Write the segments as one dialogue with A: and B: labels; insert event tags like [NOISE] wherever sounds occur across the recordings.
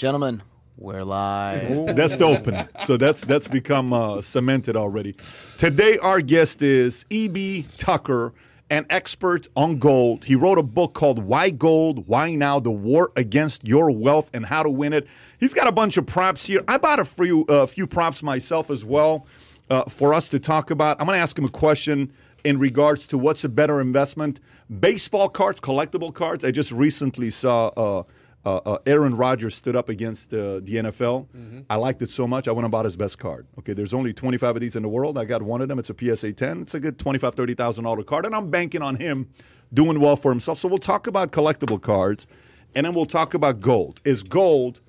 A: Gentlemen, we're live.
B: That's the opening. So that's that's become uh, cemented already. Today, our guest is E.B. Tucker, an expert on gold. He wrote a book called Why Gold, Why Now, The War Against Your Wealth and How to Win It. He's got a bunch of props here. I bought a few, uh, few props myself as well uh, for us to talk about. I'm going to ask him a question in regards to what's a better investment baseball cards, collectible cards. I just recently saw. Uh, uh, Aaron Rodgers stood up against uh, the NFL. Mm-hmm. I liked it so much, I went and bought his best card. Okay, there's only 25 of these in the world. I got one of them. It's a PSA 10. It's a good 25, 30,000 dollar card, and I'm banking on him doing well for himself. So we'll talk about collectible cards, and then we'll talk about gold. Is gold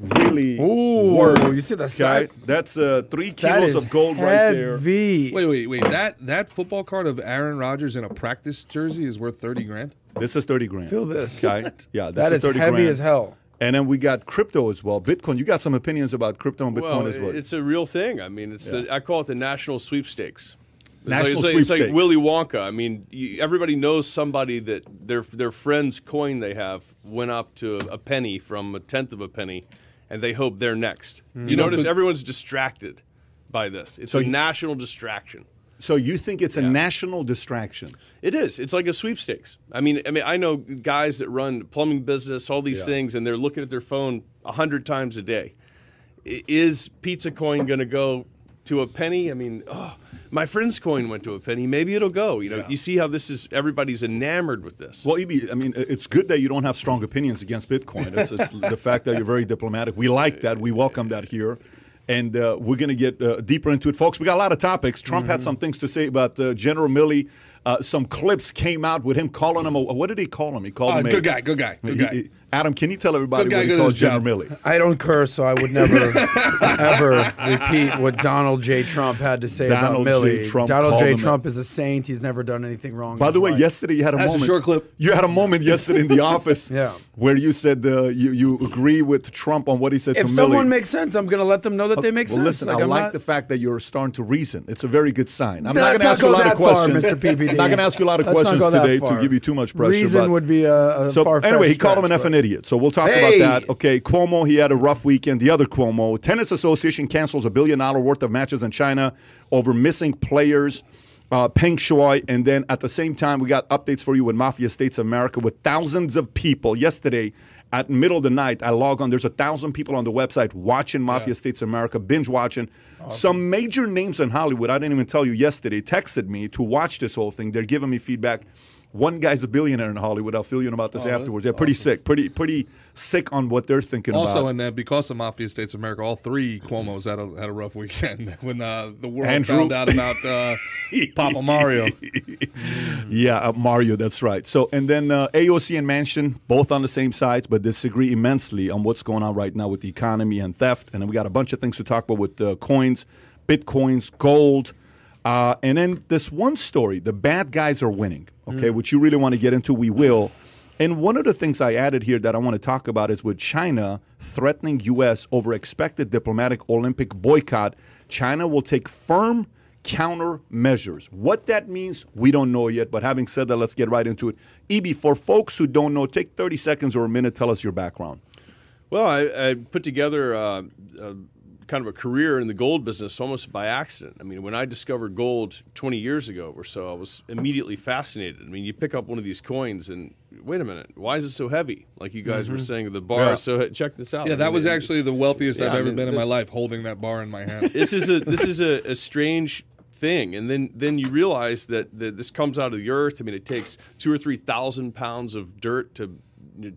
B: really
C: Ooh,
B: worth?
C: you see the
B: okay?
C: size?
B: That's uh, three kilos
C: is
B: of gold right there.
C: heavy.
D: Wait, wait, wait. That that football card of Aaron Rodgers in a practice jersey is worth thirty grand.
B: This is 30 grand.
C: Feel this.
B: Okay, yeah, [LAUGHS] this
C: That
B: is
C: is
B: 30
C: heavy
B: grand.
C: as hell.
B: And then we got crypto as well. Bitcoin. You got some opinions about crypto and Bitcoin
E: Well,
B: as well.
E: it's a real thing. I mean, it's the I call it the national sweepstakes. It's like,
B: National
E: it's, like, it's like. Willy Wonka. I mean, you, everybody knows somebody that their their friend's coin they have went up to a, penny from a tenth of a penny, and they hope they're next.
B: Mm.
E: You notice everyone's distracted by this. It's
B: So
E: a
B: you-
E: national distraction.
B: so you think it's a national distraction?
E: It is. It's like a sweepstakes. I mean, I mean, I know guys that run plumbing business, all these
B: Yeah.
E: things, and they're looking at their phone a hundred times a day. Is Pizza Coin going to go to a penny? I mean, oh, my friend's coin went to a penny. Maybe it'll go. You know, you see how this is. Everybody's enamored with this.
B: Well, EB, I mean, it's good that you don't have strong opinions against Bitcoin. It's, it's [LAUGHS] the fact that you're very diplomatic. We like that. We welcome that here. And uh, we're going to get uh, deeper into it. Folks, we got a lot of topics. Trump had some things to say about uh, General Milley. Uh, some clips came out with him calling him a, what did he call him? He called
D: Uh,
B: him a,
D: good guy, good guy, good
B: He-
D: guy.
B: he- Adam, can you tell everybody what he
D: good
B: calls
D: his
B: General
D: job.
B: Milley?
C: I don't curse, so I would never, [LAUGHS] ever repeat what Donald J. Trump had to say
B: Donald
C: about
B: J.
C: Milley.
B: Trump
C: Donald
B: called
C: J.
B: him
C: Trump is a saint. He's never done anything wrong.
B: By the way,
C: life.
B: yesterday you had a
D: That's a short clip.
B: You had a moment yesterday in the [LAUGHS] office
C: Yeah.
B: where you said uh, you, you agree with Trump on what he said
C: if
B: to Milley.
C: If someone makes sense, I'm going to let them know that they make
B: well,
C: sense.
B: listen,
C: Like,
B: I
C: I'm
B: like
C: not-
B: the fact that you're starting to reason. It's a very good sign. I'm
C: Let's
B: not going to ask you a lot of
C: that far,
B: questions.
C: Mr. PPD.
B: I'm not going to ask you a lot of
C: Let's
B: questions today to give you too much pressure.
C: Reason would be a, a
B: so
C: far-fetched
B: anyway, he called him an
C: stretch,
B: effing
C: but-
B: idiot. So we'll talk
C: Hey!
B: about that. Okay, Cuomo, he had a rough weekend. The other Cuomo, Tennis Association cancels a billion dollar worth of matches in China over missing players. Uh, Peng Shuai, and then at the same time, we got updates for you with Mafia States of America with thousands of people. Yesterday, at middle of the night, I log on. There's a thousand people on the website watching Mafia States of America, binge watching. Some major names in Hollywood, I didn't even tell you yesterday, texted me to watch this whole thing. They're giving me feedback. One guy's a billionaire in Hollywood. I'll fill you in about this afterwards. They're pretty sick, pretty pretty sick on what they're thinking
D: Also,
B: about.
D: and uh, because of Mafia States of America, all three Cuomo's had a had a rough weekend [LAUGHS] when uh, the world
B: Andrew.
D: found out about uh, Papa Mario. [LAUGHS]
B: Yeah, uh, Mario, that's right. So, and then uh, AOC and Manchin both on the same sides, but disagree immensely on what's going on right now with the economy and theft. And then we got a bunch of things to talk about with uh, coins, bitcoins, gold. Uh, and then this one story the bad guys are winning, okay, which you really want to get into, we will. And one of the things I added here that I want to talk about is with China threatening U.S. over expected diplomatic Olympic boycott, China will take firm countermeasures. What that means, we don't know yet. But having said that, let's get right into it. EB, for folks who don't know, take 30 seconds or a minute, tell us your background.
E: Well, I, I put together uh, kind of a career in the gold business almost by accident. I mean, when I discovered gold 20 years ago or so, I was immediately fascinated. I mean, you pick up one of these coins and wait a minute, why is it so heavy? Like you guys were mm-hmm. saying, the bar.
B: Yeah.
E: So check this out.
D: Yeah,
E: I
D: that
E: mean,
D: was actually the wealthiest
E: Yeah,
D: I've
E: I
D: ever
E: mean,
D: been in my life, holding that bar in my hand. [LAUGHS]
E: this is a this is a, a [LAUGHS] strange thing, and then then you realize that, that this comes out of the earth. I mean, it takes two or three thousand pounds of dirt to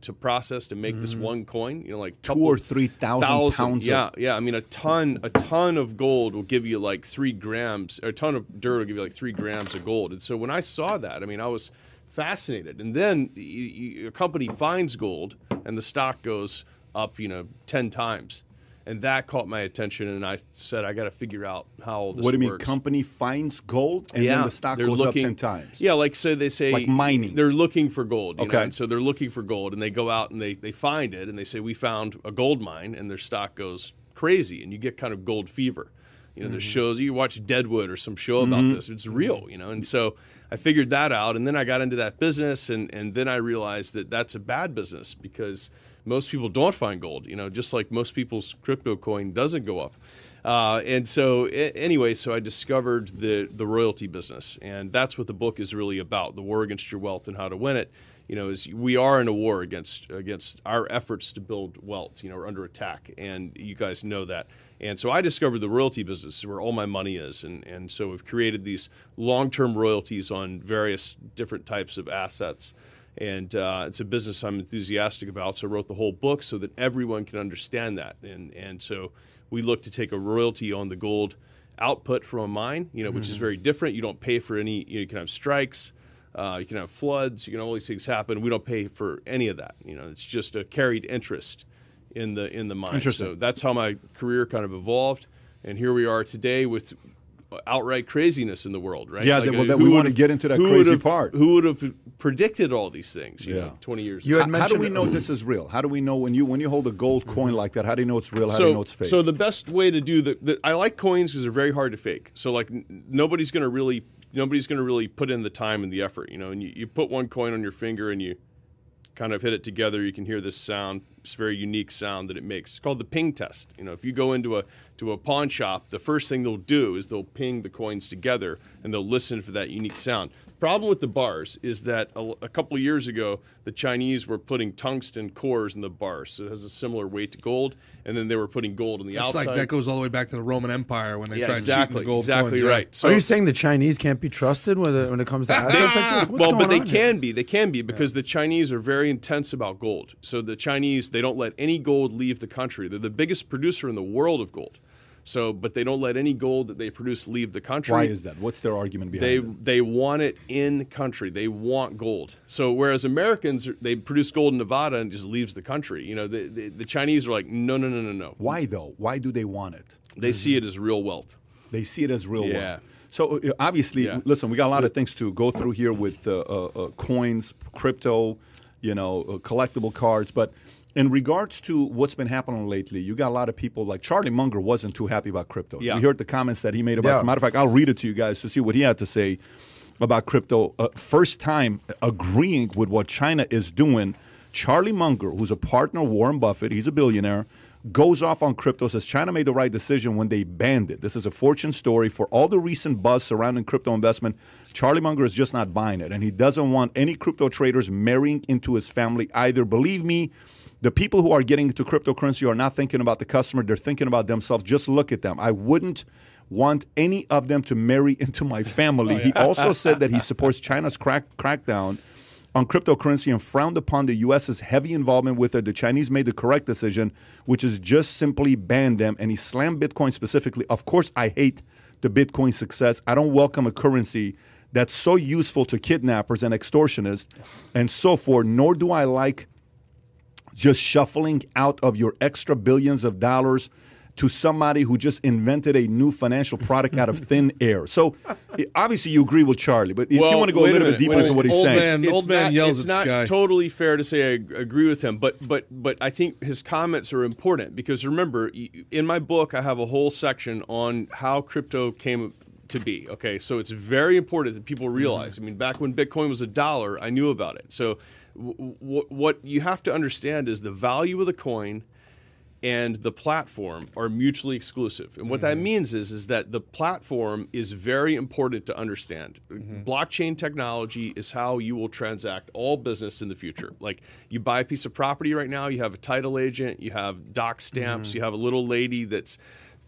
E: to process to make this mm-hmm. one coin. You know, like
B: Two or 3,000 pounds of-
E: Yeah, yeah. I mean, a ton a ton of gold will give you like three grams, or a ton of dirt will give you like three grams of gold. And so when I saw that, I mean, I was fascinated. And then y- y- a company finds gold, and the stock goes up, you know, ten times. And that caught my attention, and I said, I got to figure out how all this works.
B: what do you mean?
E: works.
B: Company finds gold and then the stock goes
E: looking-
B: up 10 times.
E: Yeah, like so they say
B: Like mining.
E: They're looking for gold. You
B: Okay.
E: Know? And so they're looking for gold and they go out and they, they find it and they say, We found a gold mine and their stock goes crazy and you get kind of gold fever. You know, there's
B: Mm-hmm.
E: shows you watch Deadwood or some show about this. It's real, you know. And so I figured that out and then I got into that business and, and then I realized that that's a bad business because most people don't find gold. You know, just like most people's crypto coin doesn't go up. Uh, and so, anyway, so I discovered the the royalty business, and that's what the book is really about: the war against your wealth and how to win it. You know, is we are in a war against against our efforts to build wealth. You know, we're under attack, and you guys know that. And so I discovered the royalty business where all my money is, and and so we've created these long term royalties on various different types of assets and uh, it's a business I'm enthusiastic about. So I wrote the whole book so that everyone can understand that, and and so we look to take a royalty on the gold output from a mine, you know, which is very different. You don't pay for any. You, know, you can have strikes, uh, you can have floods, you can all these things happen. We don't pay for any of that. You know, it's just a carried interest in the in the mine.
B: Interesting.
E: So that's how my career kind of evolved, and here we are today with outright craziness in the world, right?
B: Yeah, that- well, that we wanna get into that crazy
E: would've-
B: part.
E: Who would have predicted all these things? You
B: Yeah.
E: know, twenty years.
C: You
E: ago.
C: had
B: How, how do we know this is real? How do we know when you when you hold a gold mm-hmm. coin like that? How do you know it's real? How do you know it's fake?
E: So the best way to do the, the I like coins because they're very hard to fake. So like n- nobody's gonna really nobody's gonna really put in the time and the effort, you know. And you, you put one coin on your finger and you kind of hit it together, you can hear this sound. It's a very unique sound that it makes. It's called the ping test. You know, if you go into a to a pawn shop, the first thing they'll do is they'll ping the coins together and they'll listen for that unique sound. Problem with the bars is that a, a couple of years ago, the Chinese were putting tungsten cores in the bars, so it has a similar weight to gold, and then they were putting gold on the outside.
D: It's
E: outside.
D: like that goes all the way back to the Roman Empire when they
E: yeah,
D: tried
E: exactly,
D: shooting the gold
E: exactly
D: coins, yeah.
E: right. So
C: Are you saying the Chinese can't be trusted when it, when it comes to [LAUGHS] assets like? What's
E: well, but they
C: on here?
E: can be. They can be because the Chinese are very intense about gold. So the Chinese they don't let any gold leave the country. They're the biggest producer in the world of gold. So, but they don't let any gold that they produce leave the country.
B: Why is that? What's their argument behind
E: they
B: it?
E: they want it in country. They want gold. So whereas Americans they produce gold in Nevada and just leaves the country. You know, the, the, the Chinese are like no no no no no.
B: Why though? Why do they want it?
E: They see it as real wealth.
B: They see it as real
E: Yeah.
B: wealth. So uh, obviously,
E: Yeah.
B: listen, we got a lot of things to go through here with uh, uh, uh, coins, crypto, you know, uh, collectible cards. But in regards to what's been happening lately, you got a lot of people like Charlie Munger wasn't too happy about crypto.
E: Yeah.
B: You heard the comments that he made about.
C: Yeah.
B: Matter of fact, I'll read it to you guys to see what he had to say about crypto. Uh, first time agreeing with what China is doing. Charlie Munger, who's a partner of Warren Buffett, he's a billionaire, goes off on crypto, says China made the right decision when they banned it. This is a fortune story. For all the recent buzz surrounding crypto investment, Charlie Munger is just not buying it. And he doesn't want any crypto traders marrying into his family either. Believe me, the people who are getting into cryptocurrency are not thinking about the customer, they're thinking about themselves. Just look at them. I wouldn't want any of them to marry into my family. He [LAUGHS] oh, also said that he supports China's crack, crackdown on cryptocurrency and frowned upon the U.S.'s heavy involvement with it. The Chinese made the correct decision, which is just simply ban them. And he slammed Bitcoin specifically. Of course, I hate the Bitcoin success. I don't welcome a currency that's so useful to kidnappers and extortionists and so forth, nor do I like just shuffling out of your extra billions of dollars to somebody who just invented a new financial product out of [LAUGHS] thin air. So obviously you agree with Charlie, but if you want to go a
E: wait a
B: little bit deeper
E: wait
B: into what he's
D: Old
B: saying,
D: man- old man
E: not,
D: yells
E: it's
D: at
E: not
D: sky.
E: totally fair to say I agree with him, but but but I think his comments are important because remember, in my book, I have a whole section on how crypto came to be. Okay, so it's very important that people realize. Mm-hmm. I mean, back when Bitcoin was a dollar, I knew about it. So w- w- what you have to understand is the value of the coin and the platform are mutually exclusive. And what that mm-hmm. means is is that the platform is very important to understand. Mm-hmm. Blockchain technology is how you will transact all business in the future. Like you buy a piece of property right now, you have a title agent, you have doc stamps, mm-hmm. you have a little lady that's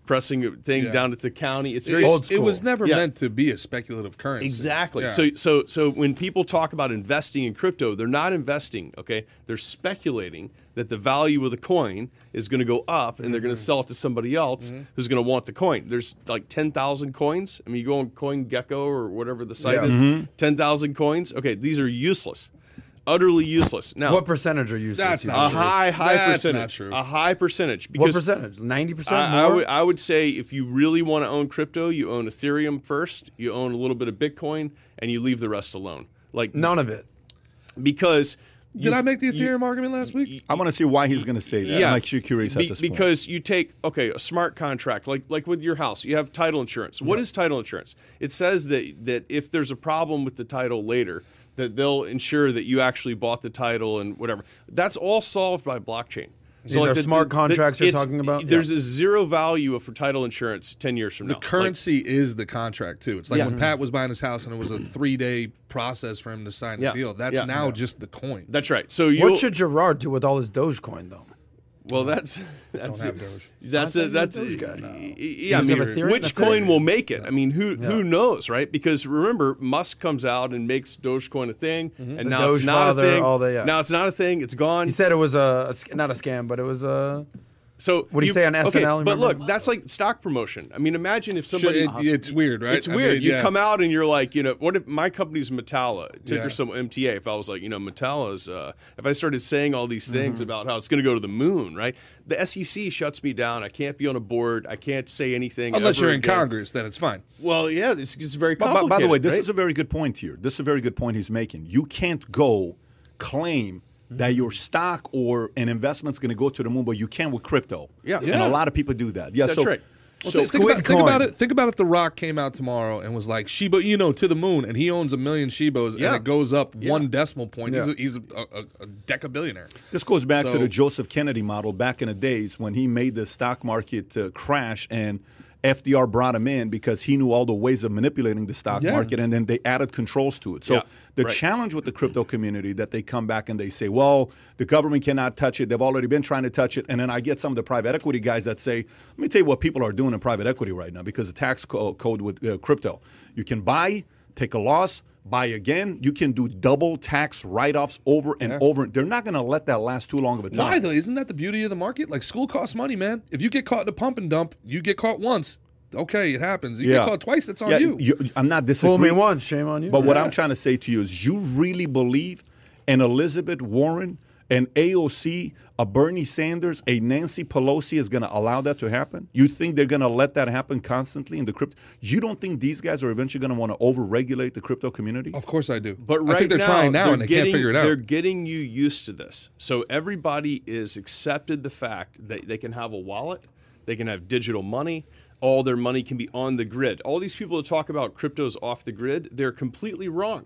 E: pressing thing
D: Yeah.
E: down at the county. It's very
D: It's- It was never
E: Yeah.
D: meant to be a speculative currency.
E: Exactly.
D: Yeah.
E: So so so when people talk about investing in crypto, they're not investing, okay? They're speculating that the value of the coin is going to go up and they're going to
D: Mm-hmm.
E: sell it to somebody else who's going to want the coin. There's like 10,000 coins. I mean, you go on CoinGecko or whatever the site
C: Yeah.
E: is, 10,000 coins. Okay, these are useless. Utterly useless. Now,
C: What percentage are useless?
D: That's
C: you
D: not
E: a
D: true.
E: high high
D: That's
E: percentage.
D: not true.
E: A high percentage Because What
C: percentage? Ninety percent
E: I, I would, I would say if you really want to own crypto, you own Ethereum first, you own a little bit of Bitcoin, and you leave the rest alone. Like
C: None of it.
E: because
D: Did
E: you-
D: I make the
E: you-
D: Ethereum argument last week?
B: I want to see why he's going to say that.
E: Yeah,
B: I'm actually curious
E: Be-
B: at this point.
E: because you take okay a smart contract like like with your house, you have title insurance. What is title insurance? It says that that if there's a problem with the title later, that they'll ensure that you actually bought the title and whatever. That's all solved by blockchain.
C: These are smart contracts you're talking about?
E: There's a zero value for title insurance ten years from
D: The
E: now. The
D: currency is the contract too. It's like
E: Yeah.
D: when Pat was buying his house and it was a three day process for him to sign
E: Yeah.
D: the deal. That's
E: Yeah.
D: now
E: Yeah.
D: just the coin.
E: that's right. So
C: What should Gerard do with all his Dogecoin though?
E: Well that's [LAUGHS] that's
D: have Doge.
E: that's
C: I
E: a,
C: thought
E: that's
C: you a Doge guy
E: y-
C: now.
E: y-
C: You
E: yeah. I mean, which
C: That's
E: coin
C: it.
E: will make it? I mean, who
C: Yeah.
E: who knows, right? Because remember, Musk comes out and makes Dogecoin a thing, mm-hmm. and
C: The
E: now it's not
C: father,
E: a thing.
C: all the- yeah.
E: Now it's not a thing. It's gone.
C: He said it was a, a not a scam, but it was a.
E: So
C: what do he
E: you-
C: say on
E: okay,
C: SNL,
E: But
C: remember?
E: look, that's like stock promotion. I mean, imagine if
D: Should-
E: somebody.
D: it- it's weird, right?
E: It's
D: I
E: weird.
D: mean,
E: you
D: yeah.
E: come out and you're like, you know, what if my company's Metalla, ticker
D: Yeah.
E: symbol MTA? If I was like, you know, Metalla's, uh, if I started saying all these things
D: Mm-hmm.
E: about how it's going to go to the moon, right? The SEC shuts me down. I can't be on a board. I can't say anything
D: Unless you're in
E: again.
D: Congress, then it's fine.
E: Well, yeah, it's, it's very
B: But,
E: complicated.
B: but by the way, this
E: right?
B: is a very good point here. This is a very good point he's making. You can't go claim that your stock or an investment's going to go to the moon, but you can with crypto.
E: Yeah. yeah.
B: and a lot of people do that. Yeah,
E: That's
B: so,
E: right.
D: Well,
B: so
D: think, think
C: Squid
D: about, think about it. Think about if The Rock came out tomorrow and was like Shiba you know, to the moon, and he owns a million Shibos,
E: Yeah.
D: and it goes up
E: Yeah.
D: one decimal point.
C: Yeah.
D: He's, a, he's a, a, a decabillionaire.
B: This goes back to the Joseph Kennedy model back in the days when he made the stock market uh, crash and FDR brought him in because he knew all the ways of manipulating the stock
D: Yeah.
B: market and then they added controls to it. So
E: Yeah,
B: the
E: right.
B: challenge with the crypto community that they come back and they say, well, the government cannot touch it. They've already been trying to touch it. And then I get some of the private equity guys that say, let me tell you what people are doing in private equity right now because the tax co- code with uh, crypto. You can buy, take a loss, buy again. You can do double tax write-offs over and over. They're not going to let that last too long of a time.
D: Why though? Isn't that the beauty of the market? Like school costs money, man. If you get caught in a pump and dump, you get caught once. Okay, it happens. You get caught twice. That's on
B: Yeah,
D: you.
B: I'm not
C: Fool
B: disagreeing.
C: me once, shame on you.
B: But what I'm trying to say to you is, you really believe an Elizabeth Warren, an AOC, a Bernie Sanders, a Nancy Pelosi is going to allow that to happen? You think they're going to let that happen constantly in the crypto? You don't think these guys are eventually going to want to overregulate the crypto community?
D: Of course I do.
E: But right
D: I think they're
E: now,
D: trying now
E: they're
D: and they
E: getting,
D: can't figure it out.
E: They're getting you used to this. So everybody is accepted the fact that they can have a wallet, they can have digital money, all their money can be on the grid. All these people that talk about cryptos off the grid, they're completely wrong.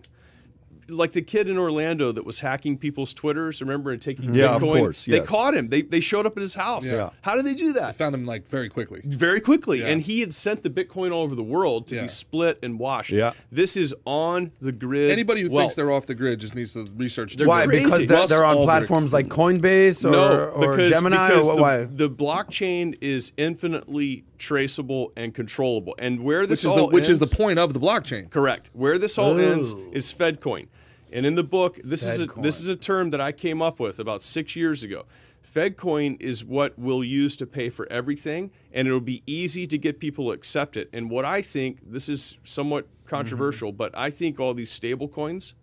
E: Like the kid in Orlando that was hacking people's Twitters, remember, and taking mm-hmm.
B: Yeah,
E: Bitcoin.
B: of course,
E: They caught him. They, they showed up at his house.
B: Yeah.
E: How did they do
D: I
E: that?
D: found him like very quickly.
E: very quickly.
D: Yeah.
E: And he had sent the Bitcoin all over the world to
D: Yeah.
E: be split and washed.
B: Yeah.
E: This is on the grid.
D: Anybody who
E: wealth.
D: thinks they're off the grid just needs to research.
E: They're
C: why?
E: crazy.
C: Because they're, they're on
D: Ulbricht.
C: platforms like Coinbase or, or Gemini
E: because
C: or what,
E: the,
C: why?
E: the blockchain is infinitely traceable and controllable. And where this
D: which is the
E: all
D: which is the point of the blockchain.
E: correct. Where this all oh.
C: ends
E: is FedCoin. And in the book, this is a, this is a term that I came up with about six years ago. FedCoin is what we'll use to pay for everything, and it'll be easy to get people to accept it. And what I think, this is somewhat mm-hmm. controversial, but I think all these stable coins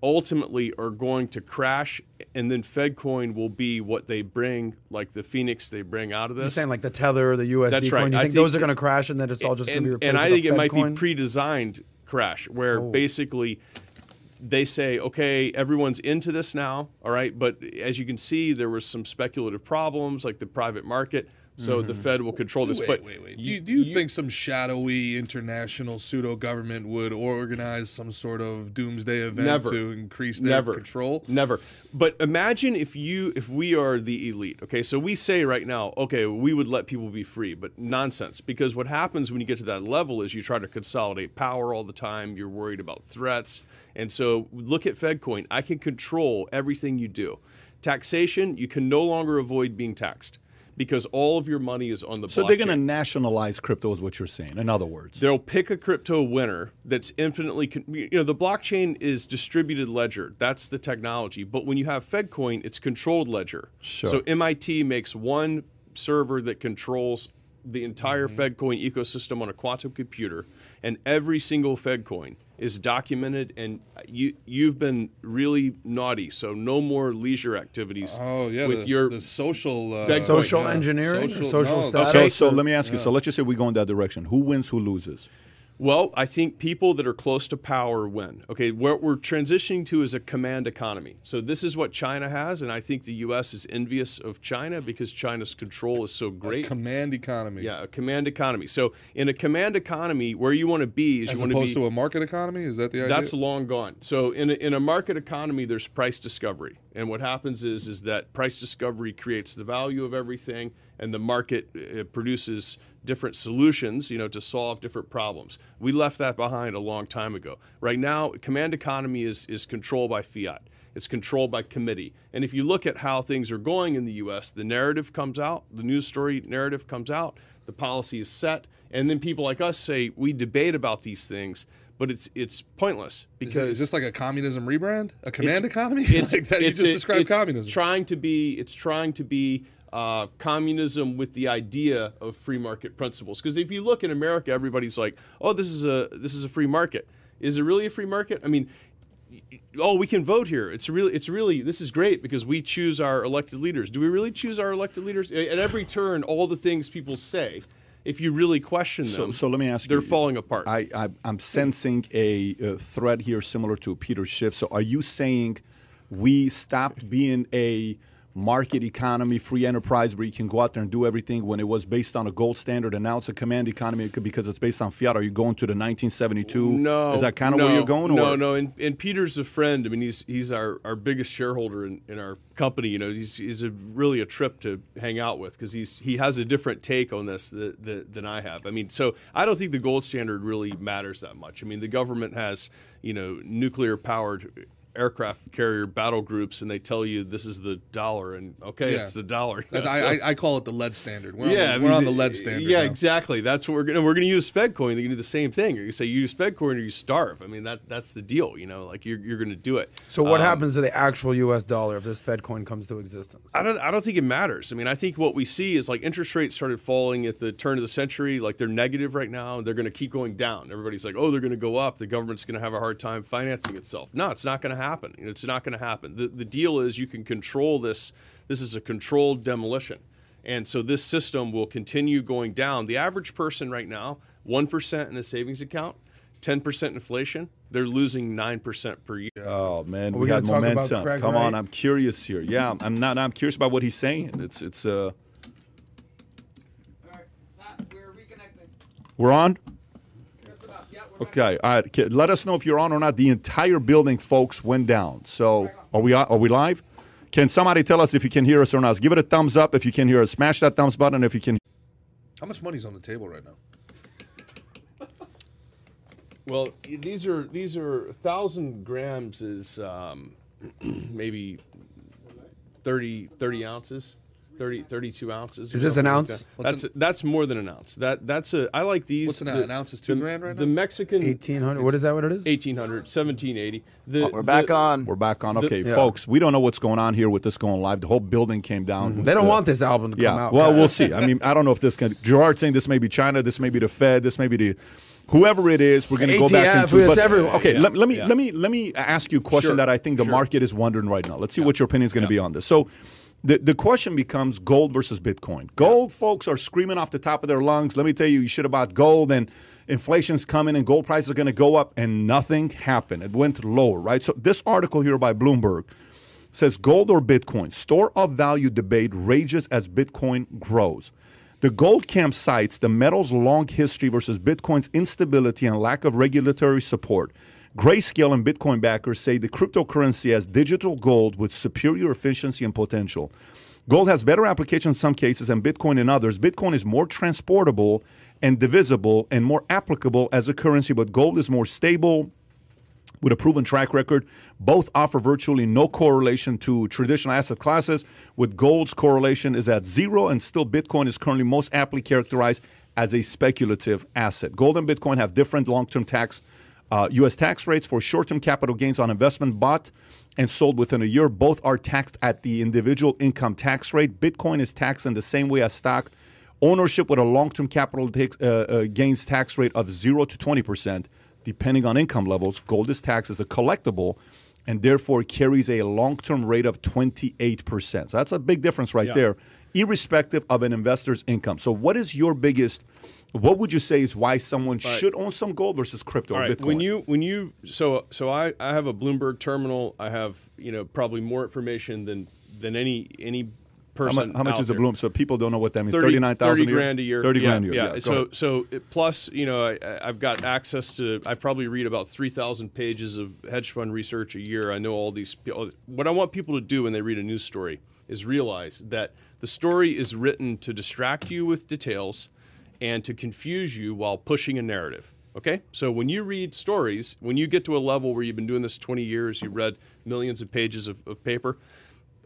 E: ultimately are going to crash, and then FedCoin will be what they bring, like the Phoenix they bring out of this.
C: You're saying like the Tether the USD
E: That's
C: coin.
E: right.
C: You
E: I
C: think, those are going to crash and then it's all just going to be replaced
E: and I think it
C: Fed
E: might
C: coin?
E: be pre-designed crash where
C: Oh.
E: basically they say okay everyone's into this now all right? But as you can see there was some speculative problems like the private market so the mm-hmm. fed will control this
D: Wait,
E: but
D: wait, wait. Do you, do you, think some shadowy international pseudo government would organize some sort of doomsday event
E: Never.
D: to increase their
E: never.
D: control?
E: never. But imagine if you if we are the elite okay? So we say right now okay we would let people be free but nonsense. Because what happens when you get to that level is you try to consolidate power all the time. You're worried about threats. And so look at fedcoin. I can control everything you do. Taxation you can no longer avoid being taxed because all of your money is on the
B: So
E: blockchain.
B: they're going to nationalize crypto, is what you're saying. In other words,
E: They'll pick a crypto winner that's infinitely, con- you know, the blockchain is distributed ledger. That's the technology. But when you have FedCoin, it's controlled ledger.
B: Sure.
E: So MIT makes one server that controls the entire
B: Mm-hmm.
E: FedCoin ecosystem on a quantum computer, and every single FedCoin is documented. And you you've been really naughty, so no more leisure activities.
D: Oh yeah,
E: with
D: the,
E: your
D: the social uh,
E: Fed-
C: Social
D: yeah.
C: engineering or social
D: no,
C: status? Okay.
B: so let me ask you. So let's just say we go in that direction. Who wins? Who loses?
E: Well, I think people that are close to power win. Okay, what we're transitioning to is a command economy. So this is what China has, and I think the U.S. is envious of China because China's control is so great.
D: Command economy.
E: yeah, a command economy. So in a command economy, where you want to be is
D: As
E: you want to be opposed
D: to a market economy, is that the idea?
E: That's long gone. So in a, in a market economy, there's price discovery, and what happens is is that price discovery creates the value of everything, and the market uh, produces different solutions, you know, to solve different problems. We left that behind a long time ago. Right now, command economy is is controlled by fiat. It's controlled by committee. And if you look at how things are going in the U.S., the narrative comes out, the news story narrative comes out, the policy is set, and then people like us say we debate about these things, but it's it's pointless
D: Is,
E: because
D: it- is this like a communism rebrand? A command economy? [LAUGHS]
E: it's,
D: like that, you just
E: a-
D: described
E: it's
D: communism.
E: Trying to be, it's trying to be uh, communism with the idea of free market principles. Because if you look in America, everybody's like, "Oh, this is a this is a free market." Is it really a free market? I mean, oh, we can vote here. It's really, it's really, this is great because we choose our elected leaders. Do we really choose our elected leaders? At every turn, all the things people say, if you really question them,
B: so let me ask
E: they're
B: you.
E: falling apart.
B: I, I, I'm sensing a, uh thread here similar to Peter Schiff. So, are you saying we stopped being a market economy, free enterprise where you can go out there and do everything when it was based on a gold standard, and now it's a command economy because it's based on fiat? Are you going to the 1972?
E: No,
B: is that kind of
E: no,
B: where you're going?
E: No,
B: or?
E: no. And, and Peter's a friend. I mean, he's he's our, our biggest shareholder in, in our company. You know, he's, he's a, really a trip to hang out with because he's he has a different take on this that, that, than I have. I mean, so I don't think the gold standard really matters that much. I mean, the government has you know nuclear powered aircraft carrier battle groups and they tell you this is the dollar and okay
D: Yeah.
E: it's the dollar [LAUGHS]
D: I,
E: So-
D: I, I call it the lead standard. We're,
E: yeah,
D: on, the, we're on the
E: the-
D: lead standard.
E: Yeah,
D: now.
E: exactly. That's what we're gonna. We're gonna use FedCoin. They can do the same thing. You say you use FedCoin or you starve. I mean, that that's the deal. You know, like you're, you're gonna do it.
C: So what
E: Um,
C: happens to the actual U.S. dollar if this Fed coin comes to existence?
E: I don't. I don't think it matters. I mean, I think what we see is like interest rates started falling at the turn of the century. Like they're negative right now. And they're going to keep going down. Everybody's like, oh, they're going to go up. The government's going to have a hard time financing itself. No, it's not going to happen. It's not going to happen. The the deal is you can control this. This is a controlled demolition. And so this system will continue going down. The average person right now, 1% in a savings account, 10% inflation, they're losing 9% per year.
B: Oh man, we,
C: we
B: got
C: gonna talk about
B: momentum.
C: Craig
B: Come on, I'm curious here. Yeah, I'm not. I'm curious about what he's saying. It's it's uh. We're on. Okay, all right. Let us know if you're on or not. The entire building, folks, went down. So, are we are we live? Can somebody tell us if you can hear us or not? Give it a thumbs up if you can hear us. Smash that thumbs button if you can.
D: How much money's on the table right now?
E: Well, these are these are thousand grams is um, [CLEARS THROAT] maybe 30, 30 ounces. 30, 32 ounces.
C: Is this an
E: something like
C: ounce?
E: that.
D: What's
E: That's that's more than an ounce. That that's a. I like these.
D: What's an,
E: the-
D: an ounce is two
E: the-
D: grand right now. The.
E: Mexican
C: Eighteen hundred. What is that? What it is?
E: 1800, 1780. The,
A: Oh, we're back
E: the-
A: on.
B: We're back on. Okay,
C: Yeah.
B: folks, we don't know what's going on here with this going live. The whole building came down.
C: They don't want this album to
B: Yeah.
C: come out.
B: Well, we'll see. I mean, I don't know if this can. Gerard saying this may be China, this may be the Fed, this may be the whoever it is. We're going to go back into.
C: it's
B: but-
C: everyone.
B: Okay,
E: Yeah.
B: let, let me
E: Yeah.
B: let me let me ask you a question
E: Sure.
B: that I think the
E: Sure.
B: market is wondering right now. Let's see what your opinion is going to be on this. So. The, the question becomes gold versus Bitcoin. Gold folks are screaming off the top of their lungs. Let me tell you, you should have bought gold and inflation's coming and gold prices are going to go up and nothing happened. It went lower, right? So this article here by Bloomberg says gold or Bitcoin. Store of value debate rages as Bitcoin grows. The gold camp cites the metal's long history versus Bitcoin's instability and lack of regulatory support. Grayscale and Bitcoin backers say the cryptocurrency has digital gold with superior efficiency and potential. Gold has better application in some cases and Bitcoin in others. Bitcoin is more transportable and divisible and more applicable as a currency, but gold is more stable, with a proven track record. Both offer virtually no correlation to traditional asset classes, with gold's correlation is at zero, and still Bitcoin is currently most aptly characterized as a speculative asset. Gold and Bitcoin have different long term tax. Uh, U.S. tax rates for short term capital gains on investment bought and sold within a year. Both are taxed at the individual income tax rate. Bitcoin is taxed in the same way as stock. Ownership with a long term capital takes, uh, uh, gains tax rate of 0 to 20%, depending on income levels. Gold is taxed as a collectible and therefore carries a long term rate of 28%. So that's a big difference right there, irrespective of an investor's income. So, what is your biggest What would you say is why someone should own some gold versus crypto
E: All
B: or
E: right.
B: Bitcoin?
E: When you when you so so I I have a Bloomberg terminal. I have you know probably more information than than any any
B: how,
E: person.
B: how much
E: out
B: is a bloom? So people don't know what that means.
E: 30
B: Thirty nine thousand
E: 30 grand a year.
B: 30
E: yeah,
B: grand a year.
E: Yeah.
B: go
E: so
B: ahead.
E: so it, plus, you know, I, I've got access to. I probably read about three thousand pages of hedge fund research a year. I know all these. What I want people to do when they read a news story is realize that the story is written to distract you with details and to confuse you while pushing a narrative. Okay? So when you read stories, when you get to a level where you've been doing this 20 years, you've read millions of pages of, of paper,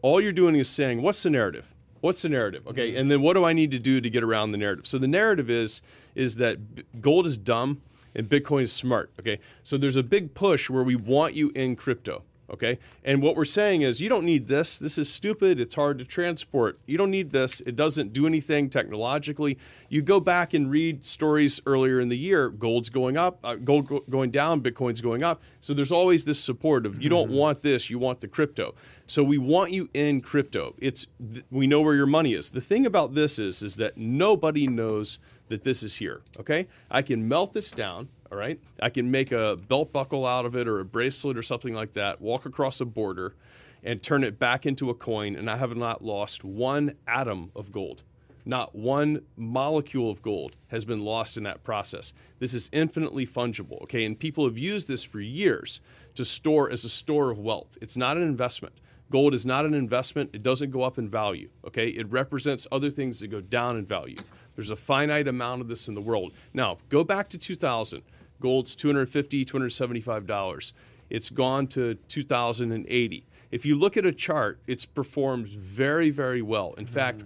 E: all you're doing is saying, what's the narrative? What's the narrative? Okay, mm-hmm. and then what do I need to do to get around the narrative? So the narrative is is that gold is dumb and Bitcoin is smart. Okay, so there's a big push where we want you in crypto. Okay, and what we're saying is you don't need this. This is stupid. It's hard to transport. You don't need this. It doesn't do anything technologically. You go back and read stories earlier in the year. Gold's going up, uh, gold go- going down, Bitcoin's going up. So there's always this support of you don't want this. You want the crypto. So we want you in crypto. It's th- we know where your money is. The thing about this is is that nobody knows that this is here. Okay, I can melt this down. All right, I can make a belt buckle out of it or a bracelet or something like that. Walk across a border, and turn it back into a coin, and I have not lost one atom of gold. Not one molecule of gold has been lost in that process. This is infinitely fungible, okay? And people have used this for years to store as a store of wealth. It's not an investment. Gold is not an investment. It doesn't go up in value, okay? It represents other things that go down in value. There's a finite amount of this in the world. Now, go back to 2000. Gold's 250, 275 dollars. It's gone to 2080. If you look at a chart, it's performed very, very well. In mm-hmm. fact,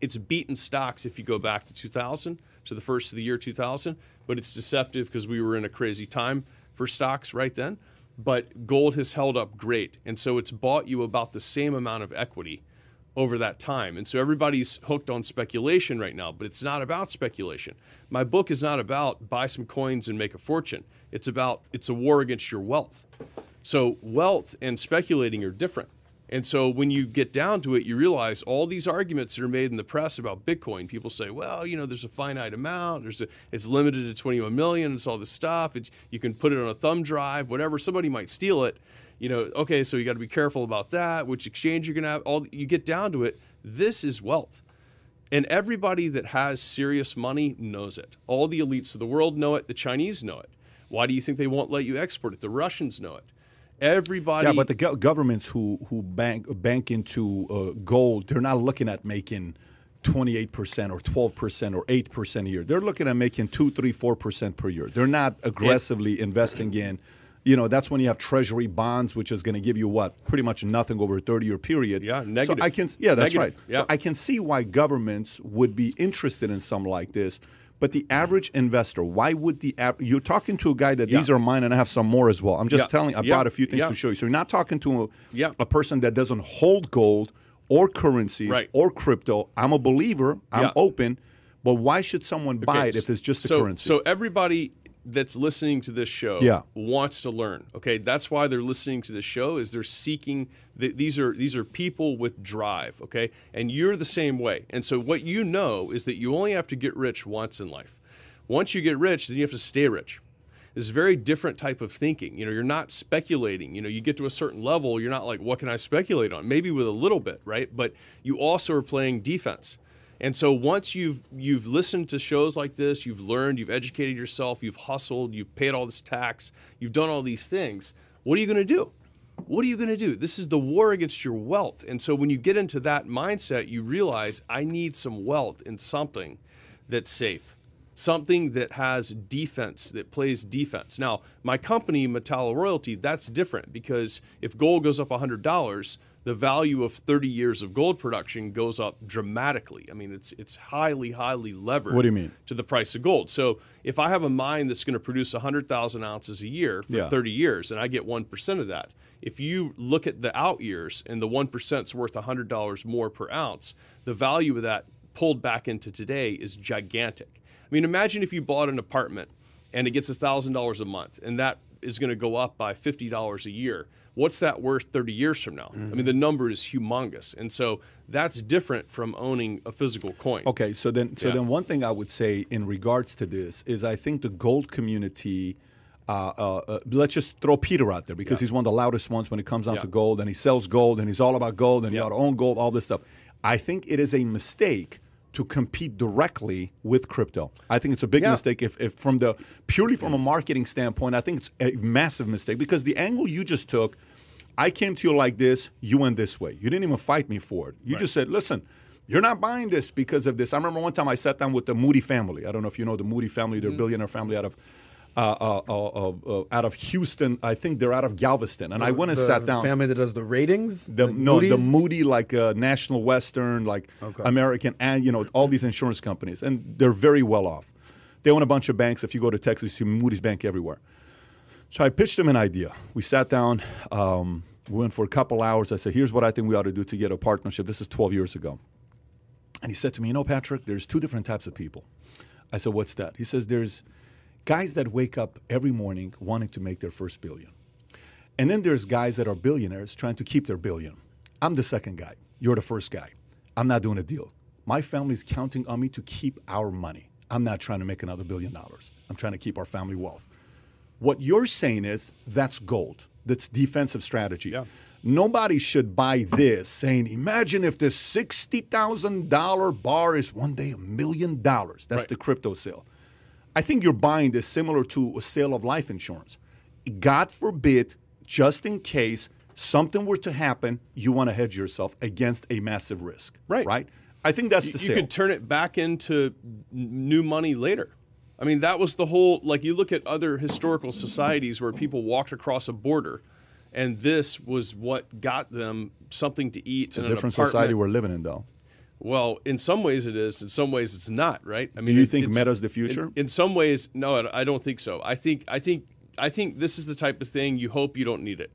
E: it's beaten stocks if you go back to 2000 to the first of the year 2000 but it's deceptive because we were in a crazy time for stocks right then but gold has held up great and so it's bought you about the same amount of equity over that time and so everybody's hooked on speculation right now but it's not about speculation my book is not about buy some coins and make a fortune it's about it's a war against your wealth so wealth and speculating are different. And so when you get down to it, you realize all these arguments that are made in the press about Bitcoin. People say, well, you know, there's a finite amount. There's a, it's limited to 21 million. It's all this stuff. It's, you can put it on a thumb drive, whatever. Somebody might steal it. You know, okay, so you got to be careful about that. Which exchange you're gonna have? All you get down to it. This is wealth. And everybody that has serious money knows it. All the elites of the world know it. The Chinese know it. Why do you think they won't let you export it? The Russians know it. Everybody.
B: Yeah, but the go- governments who who bank bank into uh, gold, they're not looking at making twenty eight percent or twelve percent or eight percent a year. They're looking at making two, three, four percent per year. They're not aggressively investing in. You know, that's when you have Treasury bonds, which is going to give you what pretty much nothing over a thirty year period.
E: Yeah, negative. So.
B: I can, yeah, that's
E: Negative,
B: right.
E: yeah.
B: So I can see why governments would be interested in something like this. But the average investor, why would the av- you're talking to a guy that
E: Yeah.
B: these are mine and I have some more as well. I'm just
E: Yeah.
B: telling. I
E: Yeah.
B: brought a few things to show you. So you're not talking to a,
E: Yeah.
B: a person that doesn't hold gold or currencies
E: Right.
B: or crypto. I'm a believer. I'm open. But why should someone buy
E: Okay,
B: it if it's just a
E: so,
B: currency?
E: So everybody that's listening to this show
B: Yeah.
E: wants to learn. Okay, that's why they're listening to this show. Is they're seeking. th- these are these are people with drive. Okay, and you're the same way. And so what you know is that you only have to get rich once in life. Once you get rich, then you have to stay rich. This is a very different type of thinking. You know, you're not speculating. You know, you get to a certain level, you're not like, what can I speculate on? Maybe with a little bit, right? But you also are playing defense. And so once you've you've listened to shows like this, you've learned, you've educated yourself, you've hustled, you've paid all this tax, you've done all these things. What are you going to do? What are you going to do? This is the war against your wealth. And so when you get into that mindset, you realize I need some wealth in something that's safe something that has defense that plays defense. Now, my company, Metalla Royalty, that's different because if gold goes up $100, the value of 30 years of gold production goes up dramatically. I mean, it's it's highly highly levered
B: What do you mean?
E: to the price of gold. So, if I have a mine that's going to produce 100,000 ounces a year for
B: Yeah.
E: 30 years and I get 1% of that, if you look at the out years and the 1% is worth $100 more per ounce, the value of that pulled back into today is gigantic. I mean, imagine if you bought an apartment and it gets $1,000 a month and that is going to go up by fifty dollars a year. What's that worth 30 years from now? I
B: Mm-hmm.
E: mean, the number is humongous. And so that's different from owning a physical coin.
B: Okay, so then, so
E: Yeah.
B: then, one thing I would say in regards to this is, I think the gold community. Uh, uh, uh, let's just throw Peter out there because he's one of the loudest ones when it comes down
E: Yeah.
B: to gold, and he sells gold, and he's all about gold, and he ought to own gold, all this stuff. I think it is a mistake to compete directly with crypto. I think it's a big
E: Yeah.
B: mistake if, if from the purely from a marketing standpoint. I think it's a massive mistake because the angle you just took, I came to you like this, you went this way. You didn't even fight me for it. You just said, listen. You're not buying this because of this. I remember one time I sat down with the Moody family. I don't know if you know the Moody family. They're a billionaire family out of uh, uh, uh, uh, uh, out of Houston. I think they're out of Galveston. And I went and
C: the
B: sat down.
C: Family that does the ratings.
B: The,
C: like
B: no, the Moody, like uh, National Western, like
C: Okay.
B: American, and you know all these insurance companies, and they're very well off. They own a bunch of banks. If you go to Texas, you see Moody's Bank everywhere. So I pitched him an idea. We sat down. Um, we went for a couple hours. I said, "Here's what I think we ought to do to get a partnership." This is 12 years ago, and he said to me, "You know, Patrick, there's two different types of people." I said, "What's that?" He says, "There's guys that wake up every morning wanting to make their first billion. And then there's guys that are billionaires trying to keep their billion. I'm the second guy. You're the first guy. I'm not doing a deal. My family's counting on me to keep our money. I'm not trying to make another billion dollars. I'm trying to keep our family wealth. What you're saying is that's gold. That's defensive strategy.
E: Yeah.
B: Nobody should buy this saying, imagine if this $60,000 bar is one day a million dollars. That's
E: Right.
B: the crypto sale. I think you're buying this similar to a sale of life insurance. God forbid, just in case something were to happen, you want to hedge yourself against a massive risk.
E: Right.
B: Right? I think that's
E: you,
B: the
E: you
B: sale.
E: could turn it back into new money later. I mean, that was the whole. Like you look at other historical societies where people walked across a border, and this was what got them something to eat.
B: it's a different society we're living in, though.
E: Well, in some ways it is. In some ways it's not. Right? I mean, Do
B: you
E: it-
B: think meta's the future?
E: In, some ways, no, I I don't think so. I think I think I think this is the type of thing you hope you don't need it.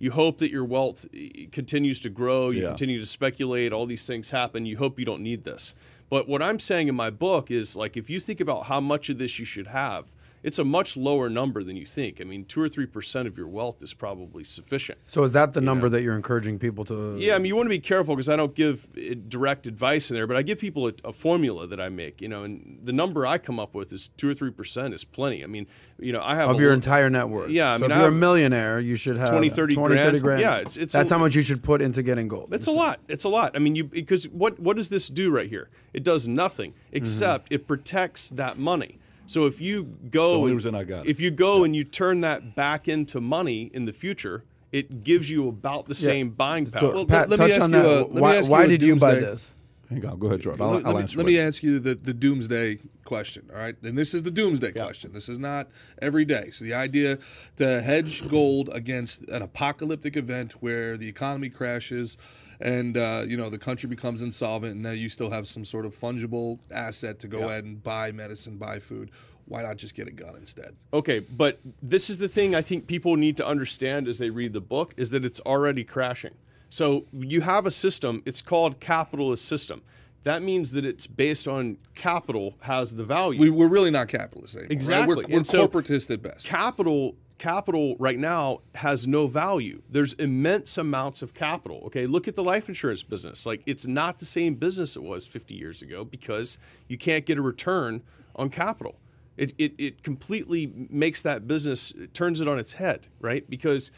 E: You hope that your wealth eh, continues to grow. You
B: Yeah.
E: continue to speculate. All these things happen. You hope you don't need this. But what I'm saying in my book is like if you think about how much of this you should have, it's a much lower number than you think. I mean, two or three percent of your wealth is probably sufficient.
C: So is that the number that you're encouraging people to?
E: Yeah, I mean, you want to be careful because I don't give uh, direct advice in there, but I give people a, a formula that I make. You know, and the number I come up with is two or three percent is plenty. I mean, you know, I have
C: Of your
E: lo-
C: entire net worth.
E: Yeah, I
C: so
E: mean,
C: if you're a millionaire, you should have
E: 20, 30
C: 20, 30
E: grand.
C: grand.
E: Yeah, it's- it's
C: that's
E: a-
C: how much you should put into getting gold.
E: It's a lot. It's a lot. I mean, you because what what does this do right here? It does nothing except it protects that money. So if you
B: the
E: go,
B: only
E: and-
B: reason I got it.
E: if you go and you turn that back into money in the future, it gives you about the same buying power.
C: So
D: Well,
C: Pat,
D: let me
C: touch
D: ask
C: on
D: you
C: that.
D: a-
C: why
D: you
C: why did you buy this?
B: Hang on, go ahead, Jordan. I'll,
D: let,
B: I'll
D: let
B: answer
D: me, let me ask you the, the doomsday question, all right? And this is the doomsday question. This is not every day. So the idea to hedge gold against an apocalyptic event where the economy crashes and uh, you know the country becomes insolvent and now you still have some sort of fungible asset to go ahead and buy medicine, buy food. Why not just get a gun instead?
E: Okay, but this is the thing I think people need to understand as they read the book is that it's already crashing. So you have a system, it's called capitalist system. That means that it's based on capital has the value.
D: We, we're really not capitalists anymore. right?
E: Exactly.
D: We're, we're
E: so-
D: corporatist at best.
E: capital capital right now has no value. There's immense amounts of capital. Okay, look at the life insurance business. Like it's not the same business it was 50 years ago because you can't get a return on capital. It, it, it completely makes that business it turns it on its head, right? Because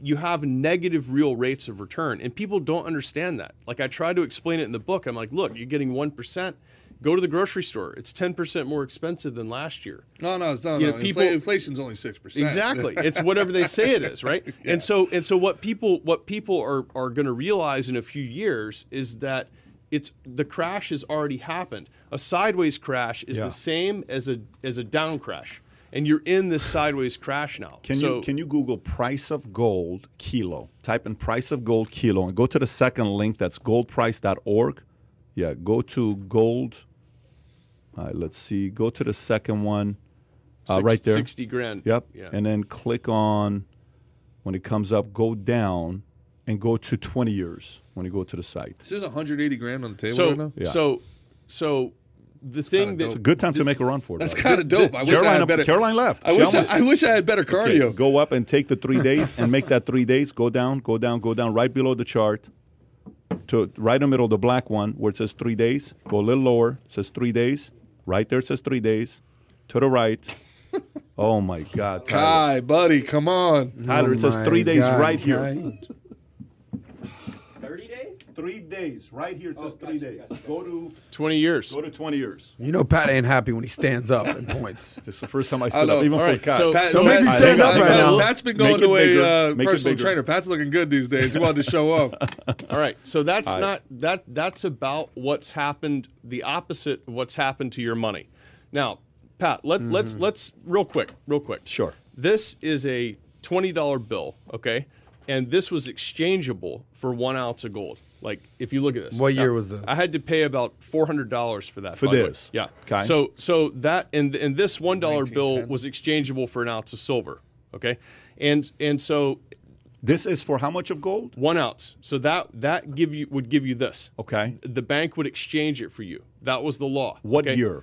E: you have negative real rates of return and people don't understand that. Like I try to explain it in the book. I'm like, look, you're getting 1%. Go to the grocery store. It's 10% more expensive than last year.
D: no, no, no,
E: You
D: no.
E: know, people-
D: Infla- inflation's only six percent.
E: Exactly. it's whatever they say it is, right? [LAUGHS] And so and so what people what people are are going to realize in a few years is that it's the crash has already happened. A sideways crash is
B: Yeah.
E: the same as a as a down crash. And you're in this sideways crash now.
B: Can
E: so
B: you can you Google price of gold kilo? Type in price of gold kilo and go to the second link. That's goldprice.org. Yeah, go to gold. All right, let's see. Go to the second one, uh,
E: six-
B: right there.
E: 60 grand.
B: Yep.
E: Yeah.
B: And then click on when it comes up. Go down and go to 20 years when you go to the site.
D: This is 180 grand on the table
E: so
D: right now.
B: Yeah.
E: so so the thing
D: kinda
B: a good time to make a run for it.
D: That's kind of dope. I wish I had better.
B: Caroline left.
D: I wish
B: almost-
D: I, I wish I had better
B: Okay,
D: cardio.
B: go up and take the three days and make that three days. Go down, go down, go down, right below the chart. To right in the middle, of the black one where it says three days. Go a little lower. It says three days. Right there says three days. To the right. [LAUGHS] Oh my God, Tyler!
D: Kai, buddy, come on.
B: Tyler, it says three
C: oh
B: days
C: God,
B: right here.
C: Kai.
A: Thirty days?
B: Three days right here. It says three days. Go to
E: 20 years.
B: go to twenty years.
C: You know Pat ain't happy when he stands up and points. [LAUGHS]
B: It's the first time I
D: I
B: stood
D: know.
B: up, even
E: All
B: for
E: right,
B: Kai.
E: so-
D: Pat,
C: So maybe
D: Pat-
C: stand up
D: Pat-
C: right now.
D: Pat's been going to a uh, personal trainer. Pat's looking good these days. He wanted to show off. [LAUGHS]
E: All right. So that's
B: All right.
E: not that that's about what's happened the opposite of what's happened to your money. Now, Pat, let let's let's real quick, real quick.
B: Sure.
E: This is a $20 bill, okay? And this was exchangeable for 1 ounce of gold. Like if you look at this.
C: What year
E: Now,
C: was this?
E: I had to pay about $400 for that
B: For
E: by way.
B: this?
E: Yeah.
B: Okay.
E: So so that and and this $1 bill was exchangeable for an ounce of silver, okay? And and so
B: This is for how much of gold?
E: one ounce. So that that give you would give you this.
B: Okay.
E: The bank would exchange it for you. That was the law.
B: What
E: okay?
B: year?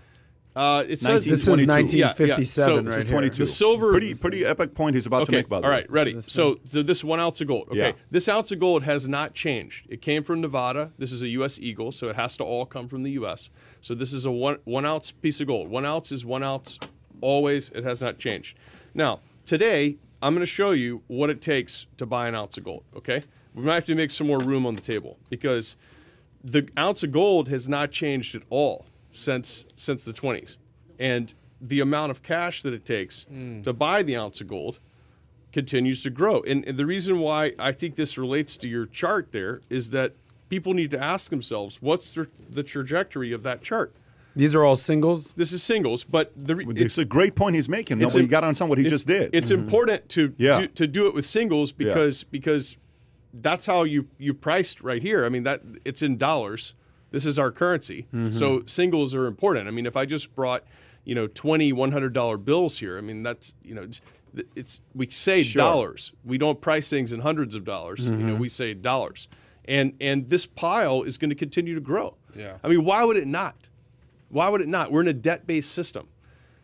E: Uh, it says
C: This is
B: 22.
E: Yeah, yeah.
C: 1957
E: So-
C: right
E: this
B: This is
C: here.
E: The silver-
B: Pretty, pretty epic point he's about to make, by the
E: All
B: way.
E: right. Ready. So, so this one ounce of gold. Okay.
B: Yeah.
E: This ounce of gold has not changed. It came from Nevada. This is a U.S. Eagle, so it has to all come from the U.S. So this is a one one ounce piece of gold. One ounce is one ounce. Always. It has not changed. Now today, I'm going to show you what it takes to buy an ounce of gold. Okay. We might have to make some more room on the table because the ounce of gold has not changed at all since since the 20s, and the amount of cash that it takes mm. to buy the ounce of gold continues to grow. And, and the reason why I think this relates to your chart there is that people need to ask themselves, what's the, the trajectory of that chart?
C: These are all singles.
E: This is singles, but the re-
B: It's a great point he's making.
E: it's
B: Nobody
E: im-
B: got on some what he just did.
E: It's mm-hmm. important to,
B: Yeah.
E: to to do it with singles because because that's how you you priced right here. I mean that it's in dollars. This is our currency.
B: Mm-hmm.
E: So singles are important. I mean if I just brought, you know, 20 $100 bills here, I mean that's, you know, it's it's we say
B: Sure. Mm-hmm.
E: dollars. We don't price things in hundreds of dollars. You know, we say dollars. And and this pile is going to continue to grow.
D: Yeah.
E: I mean, why would it not? Why would it not? We're in a debt-based system.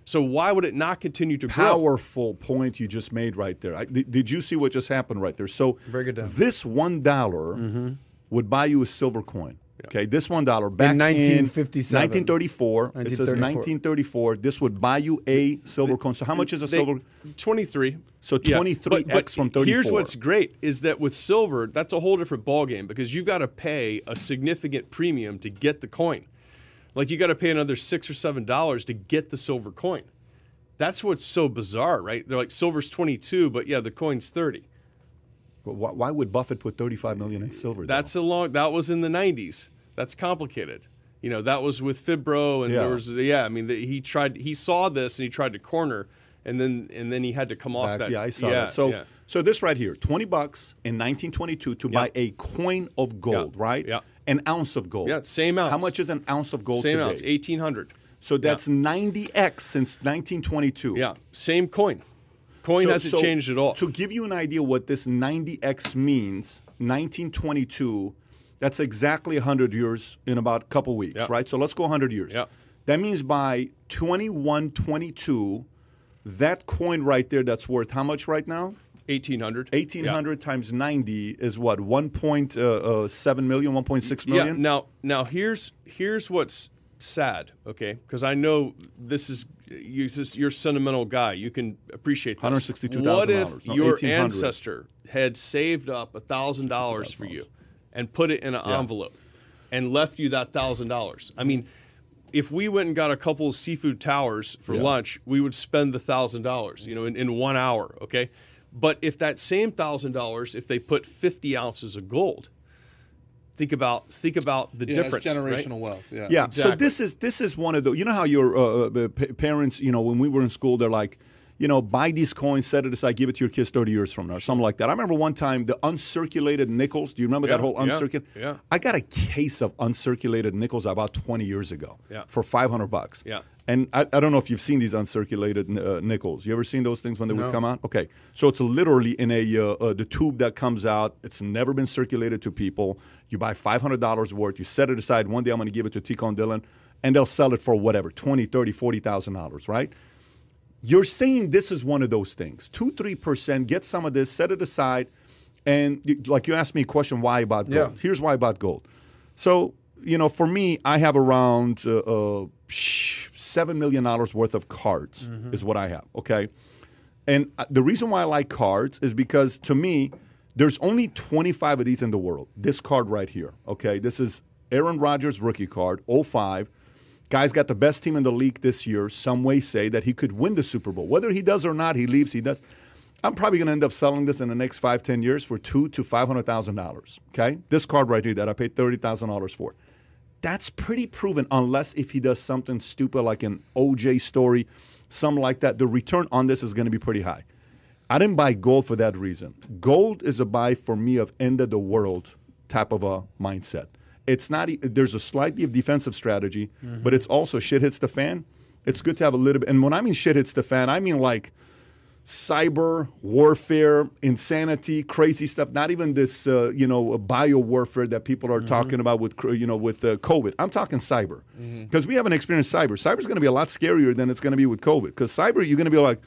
E: So why would it not continue to grow?
B: powerful point you just made right there. I, did, did you see what just happened right there? So
C: Break it down.
B: this one would buy you a silver coin. Okay, this one dollar back in
C: 1957.
B: 1934. It says
C: 1934.
B: 1934. This would buy you a silver coin. So how much is a
E: They-
B: silver?
E: 23.
B: So
E: Yeah,
B: 23x
E: but- but
B: from
E: Here's what's great is that with silver, that's a whole different ballgame because you've got to pay a significant premium to get the coin. Like you got to pay another six or seven dollars to get the silver coin. That's what's so bizarre, right? They're like silver's 22, but yeah, the coin's 30.
B: Why, why would Buffett put 35 million in silver? though?
E: That's a long. That was in the '90s. That's complicated. You know, that was with Phibro, and
B: Yeah.
E: there was yeah. I mean, the, he tried. He saw this and he tried to corner, and then and then he had to come off
B: Back-
E: that.
B: yeah, I saw
E: yeah,
B: that. So,
E: yeah.
B: so this right here, twenty bucks in 1922 to buy a coin of gold,
E: Yeah.
B: right?
E: Yeah.
B: An ounce of gold.
E: Yeah, same ounce.
B: How much is an ounce of gold
E: same
B: today?
E: ounce, eighteen hundred.
B: So that's 90x since 1922.
E: Yeah, same coin. Coin
B: So-
E: hasn't
B: so
E: changed at all.
B: To give you an idea what this 90x means, 1922, that's exactly 100 years in about a couple weeks,
E: Yeah.
B: right? So let's go 100 years.
E: Yeah.
B: That means by 2122, that coin right there that's worth how much right now?
E: Eighteen hundred.
B: 1800 times 90 is what uh, uh, 1.7 million 1.6
E: Yeah. Now, now here's here's what's sad. Okay, because I know this is you, you're a sentimental guy. You can appreciate this.
B: $162,000.
E: What if
B: No,
E: your ancestor had saved up a thousand dollars for you, and put it in an
B: Yeah.
E: envelope, and left you that thousand dollars? I mean. If we went and got a couple of seafood towers for
B: Yeah.
E: lunch, we would spend the thousand dollars, you know, in, in one hour. Okay, but if that same thousand dollars, if they put fifty ounces of gold, think about think about the
D: Yeah,
E: difference.
D: that's
E: right?
D: generational wealth. Yeah.
B: Yeah. So this is this is one of the you know how your uh, uh, parents you know when we were in school they're like you know buy these coins set it aside give it to your kids 30 years from now or something like that. I remember one time the uncirculated nickels. Do you remember that whole uncirculated?
E: yeah.
B: I got a case of uncirculated nickels about 20 years ago.
E: Yeah.
B: For 500 bucks.
E: Yeah.
B: And I, I don't know if you've seen these uncirculated uh, nickels. You ever seen those things when they would come out? Okay. So it's literally in a uh, uh, the tube that comes out. It's never been circulated to people. You buy $500 worth. You set it aside. One day I'm going to give it to Ticon Dylan. and they'll sell it for whatever, 20, 30, 40,000 dollars, right? You're saying this is one of those things. 2 3%, get some of this, set it aside and like you asked me a question why about gold.
C: Yeah.
B: Here's why about gold. So, you know, for me, I have around uh, uh, 7 million dollars worth of cards is what I have, okay? And uh, the reason why I like cards is because to me, there's only 25 of these in the world. This card right here, okay? This is Aaron Rodgers rookie card, 05. Guy's got the best team in the league this year. Some way say that he could win the Super Bowl. Whether he does or not, he leaves, he does. I'm probably going to end up selling this in the next five, ten years for two to five hundred thousand dollars. Okay, this card right here that I paid thirty thousand dollars for. That's pretty proven, unless if he does something stupid like an OJ story, something like that. The return on this is going to be pretty high. I didn't buy gold for that reason. Gold is a buy for me of end of the world type of a mindset. It's not. There's a slightly of defensive strategy, but it's also shit hits the fan. It's good to have a little bit. And when I mean shit hits the fan, I mean like cyber warfare, insanity, crazy stuff. Not even this, uh, you know, bio warfare that people are talking about with, you know, with uh, COVID. I'm talking cyber because we haven't experienced cyber. Cyber is going to be a lot scarier than it's going to be with COVID. Because cyber, you're going to be like,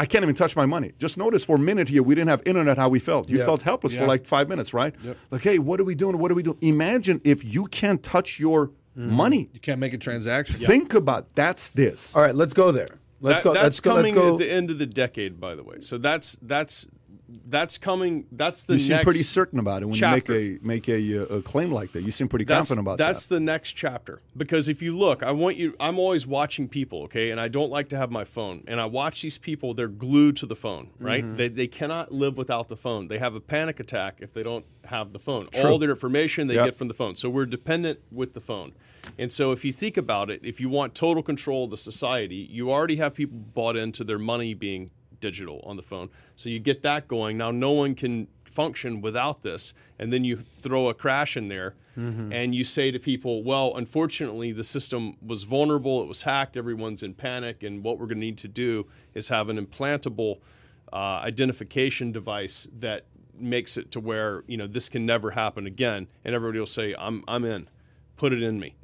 B: I can't even touch my money. Just notice for a minute here, we didn't have internet. How we felt? You
C: Yeah.
B: felt helpless for like five minutes, right? Like, hey, what are we doing? What are we doing? Imagine if you can't touch your mm-hmm. money.
D: You can't make a transaction.
B: Think about that's this.
C: All right, let's go there. Let's
E: That-
C: go.
E: That's
C: Let's go.
E: coming
C: Let's go.
E: at the end of the decade, by the way. So that's that's that's coming. That's the next You
B: seem pretty certain about it when
E: chapter.
B: you make a make a, uh, a claim like that. You seem pretty
E: that's,
B: confident about
E: that's
B: that.
E: That's the next chapter because if you look i want you i'm always watching people okay and i don't like to have my phone and i watch these people they're glued to the phone right
B: Mm-hmm.
E: they, they cannot live without the phone they have a panic attack if they don't have the phone all their information they
B: Yep.
E: get from the phone so we're dependent with the phone and so if you think about it if you want total control of the society you already have people bought into their money being digital on the phone. So you get that going. Now no one can function without this. And then you throw a crash in there and you say to people, well, unfortunately, the system was vulnerable, it was hacked, everyone's in panic. And what we're going to need to do is have an implantable uh, identification device that makes it to where, you know, this can never happen again. And everybody will say, I'm, I'm in, put it in me.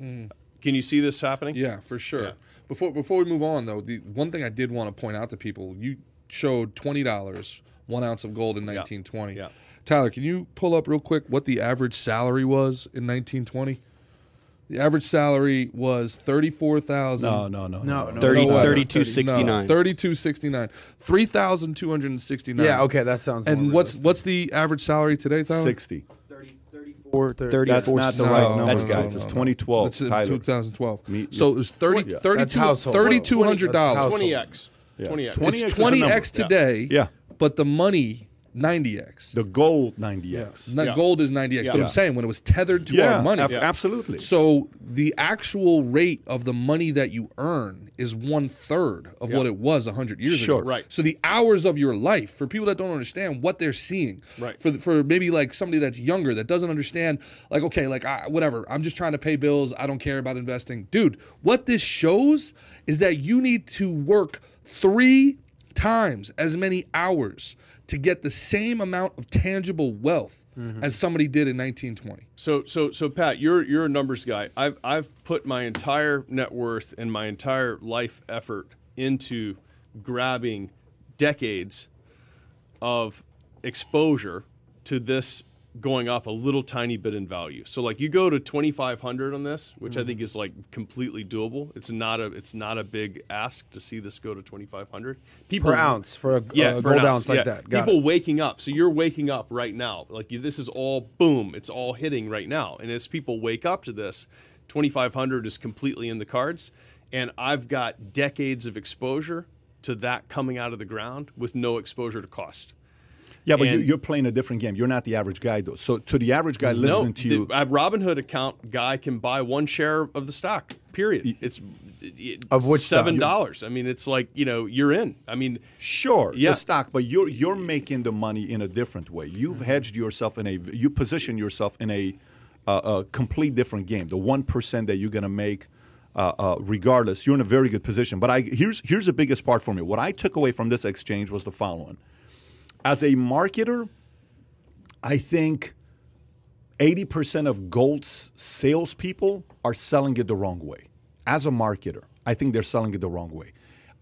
E: Can you see this happening?
D: Yeah, for sure.
E: Yeah.
D: Before before we move on though, the one thing I did want to point out to people, you showed twenty dollars, one ounce of gold in nineteen twenty.
E: Yeah.
D: Tyler, can you pull up real quick what the average salary was in nineteen twenty? The average salary was thirty four thousand.
B: no, no, no,
C: No, no.
F: 30,
C: No way.
F: 3269.
D: Thirty two sixty nine. Three thousand two hundred and sixty nine.
C: Yeah. Okay, that sounds.
D: And what's
C: realistic.
D: what's the average salary today, Tyler?
B: sixty.
F: 34, 34,
B: That's not the
D: No,
B: right
D: no,
B: number,
D: no,
B: guys.
D: no,
B: It's 2012.
D: That's in
B: Tyler.
D: 2012.
B: Me-
D: so it was 30,
B: Yeah.
D: 32 $3,200.
E: 20x.
B: Yeah.
E: 20x.
B: It's 20x
D: It's
B: is the
D: 20x today.
B: Yeah.
D: But the money 90x.
B: The gold 90x.
D: Not
E: Yeah.
D: gold is 90x, but
E: Yeah.
D: I'm saying when it was tethered to
B: Yeah,
D: our money.
B: ab- absolutely.
D: So the actual rate of the money that you earn is one third of what it was 100 years
B: Sure.
D: ago.
E: Right.
D: So the hours of your life, for people that don't understand what they're seeing,
E: Right.
D: for, for maybe like somebody that's younger that doesn't understand, like, okay, like, I, whatever, I'm just trying to pay bills. I don't care about investing. Dude, what this shows is that you need to work three times as many hours to get the same amount of tangible wealth mm-hmm. as somebody did in 1920.
E: So so so Pat, you're you're a numbers guy. I've I've put my entire net worth and my entire life effort into grabbing decades of exposure to this going up a little tiny bit in value. So like you go to 2500 on this, which I think mm-hmm. is like completely doable. It's not a it's not a big ask to see this go to 2500. People
C: per ounce for a,
E: yeah, for
C: gold ounce like
E: yeah.
C: that? Got
E: People
C: it.
E: waking up. So you're waking up right now. Like you, this is all boom. It's all hitting right now. And as people wake up to this, 2,500 is completely in the cards. And I've got decades of exposure to that coming out of the ground with no exposure to cost.
B: Yeah, but you,
E: And-
B: you're playing a different game. You're not the average guy, though. So to the average guy listening to you,
E: the, a Robinhood account guy can buy one share of the stock. Period. It's
C: Of which
E: seven dollars. I mean, it's like you know you're in. I mean,
B: Sure,
E: Yeah.
B: the stock, but you're you're making the money in a different way. You've hedged yourself in a you position yourself in a uh, a complete different game. The one percent that you're going to make, uh, uh, regardless, you're in a very good position. But I here's here's the biggest part for me. What I took away from this exchange was the following: as a marketer, I think. 80% of gold's salespeople are selling it the wrong way. as a marketer, I think they're selling it the wrong way.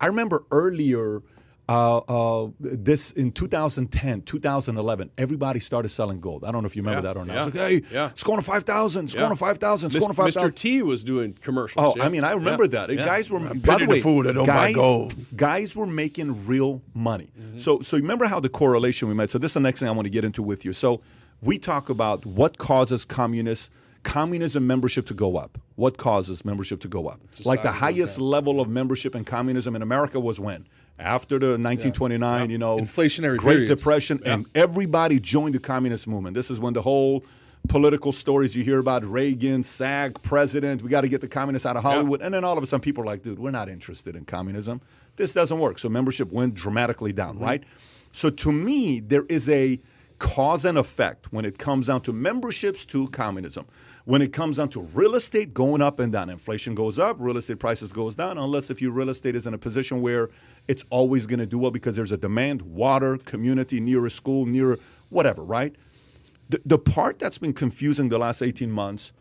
B: I remember earlier. Uh, uh, this in 2010, 2011, everybody started selling gold. I don't know if you remember
E: Yeah,
B: that or not.
E: yeah,
B: It's like, hey,
E: yeah.
B: it's going to 5,000, it's
E: Yeah.
B: going to 5,000, it's
E: Mis-
B: going to 5,000.
E: Mr. T was doing commercials.
B: Oh. I mean, I remember that. Guys were, by
C: pity
B: the way,
C: fool that don't buy
B: guys,
C: gold.
B: guys were making real money.
E: Mm-hmm.
B: So, so remember how the correlation we made. So this is the next thing I want to get into with you. So we talk about what causes communist communism membership to go up. What causes membership to go up? like the highest level of membership in communism in America was when after the 1929, you know,
D: Inflationary
B: Great
D: periods.
B: Depression, and everybody joined the communist movement. This is when the whole political stories you hear about Reagan, SAG, president, we got to get the communists out of Hollywood. And then all of a sudden, people are like, dude, we're not interested in communism. This doesn't work. So membership went dramatically down,
D: Mm-hmm.
B: right? So to me, there is a cause and effect when it comes down to memberships to communism. When it comes down to real estate going up and down, inflation goes up, real estate prices goes down, unless if your real estate is in a position where it's always going to do well because there's a demand, water, community, near a school, near whatever, right? The, the part that's been confusing the last 18 months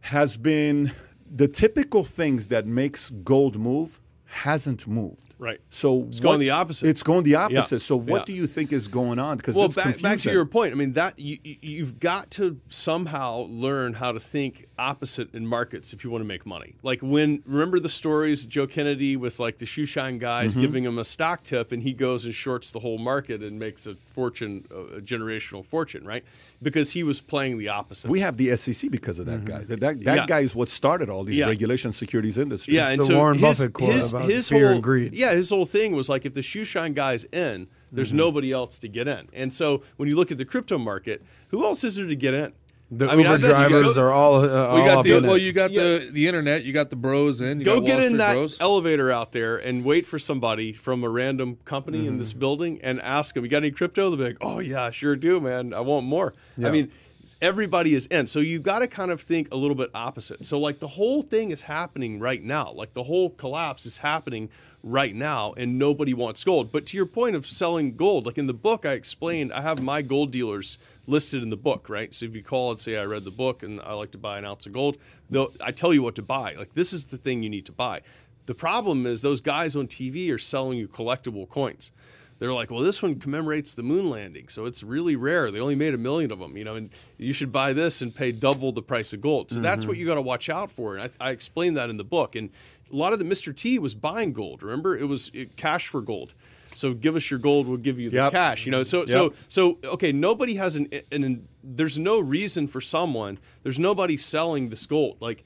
B: has been the typical things that makes gold move hasn't moved.
E: Right.
B: So
E: It's going the opposite.
B: It's going the opposite. So what
E: Yeah.
B: do you think is going on? Because
E: well
B: it's
E: back, back to your point i mean that you, you- you've got to somehow learn how to think opposite in markets if you want to make money like when remember the stories of joe kennedy with like the shoe shine guys
B: Mm-hmm.
E: giving him a stock tip and he goes and shorts the whole market and makes a fortune a generational fortune right because he was playing the opposite
B: We have the SEC because of that guy. That, that, that
E: Mm-hmm. Yeah.
B: guy is what started all these
E: Yeah.
B: regulation securities industry.
E: Yeah, and
C: the
E: so
C: Warren
E: his,
C: Buffett quote
E: his,
C: about
E: his
C: fear
E: whole,
C: and greed.
E: Yeah, his whole thing was like if the shoe shine guy's in, there's
C: Mm-hmm.
E: nobody else to get in. And so when you look at the crypto market, who else is there to get in?
C: The
E: I mean, I
C: Uber
E: bet
C: drivers
E: go-
C: are all, uh,
D: Well,
C: all
D: you got
C: up
D: the
C: in
D: well,
C: it.
D: you got
E: Yeah.
D: the the internet, you got the bros in, you
E: Go
D: got
E: get
D: Wall
E: in
D: Street
E: that
D: bros.
E: elevator out there and wait for somebody from a random company in this building and ask them, "You got any crypto?" They'll be like, "Oh yeah, sure do, man. I want more." I mean, everybody is in, so you've got to kind of think a little bit opposite. So like the whole thing is happening right now. Like the whole collapse is happening right now, and nobody wants gold. But to your point of selling gold, like in the book, I explained, I have my gold dealers listed in the book, right? So if you call and say I read the book and I like to buy an ounce of gold, I tell you what to buy. Like this is the thing you need to buy. The problem is those guys on TV are selling you collectible coins. They're like, well, this one commemorates the moon landing, so it's really rare. They only made a million of them, you know, and you should buy this and pay double the price of gold. So that's what mm-hmm. you got to watch out for. And I, I explained that in the book. And a lot of the Mr. T was buying gold. Remember, it was it, cash for gold. So give us your gold, we'll give you the
B: Yep.
E: cash. You know, so so so okay. Nobody has an, an, an there's no reason for someone. There's nobody selling this gold. Like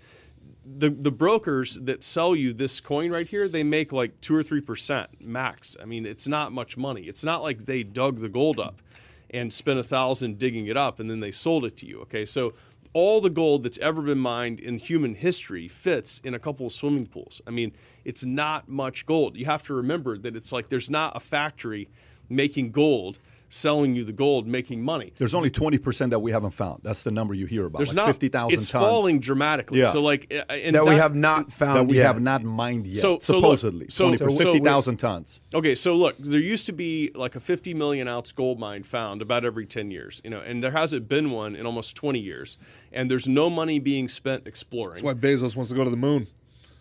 E: the the brokers that sell you this coin right here, they make like two or three percent max. I mean, it's not much money. It's not like they dug the gold up and spent a thousand digging it up and then they sold it to you. Okay, so all the gold that's ever been mined in human history fits in a couple of swimming pools. I mean, it's not much gold. You have to remember that it's like there's not a factory making gold, selling you the gold, making money.
B: There's only 20% that we haven't found. That's the number you hear about.
E: There's
B: like
E: not
B: 50,000
E: It's falling dramatically.
B: Yeah.
E: So like, uh, and
C: that we have not found
B: that we
C: yet.
B: have not mined yet,
E: So- so look,
B: supposedly.
E: so-
B: 20
E: so-
B: 50,000 tons.
E: Okay, so look, there used to be like a 50 million ounce gold mine found about every 10 years, you know, and there hasn't been one in almost 20 years, and there's no money being spent exploring.
D: That's why Bezos wants to go to the moon.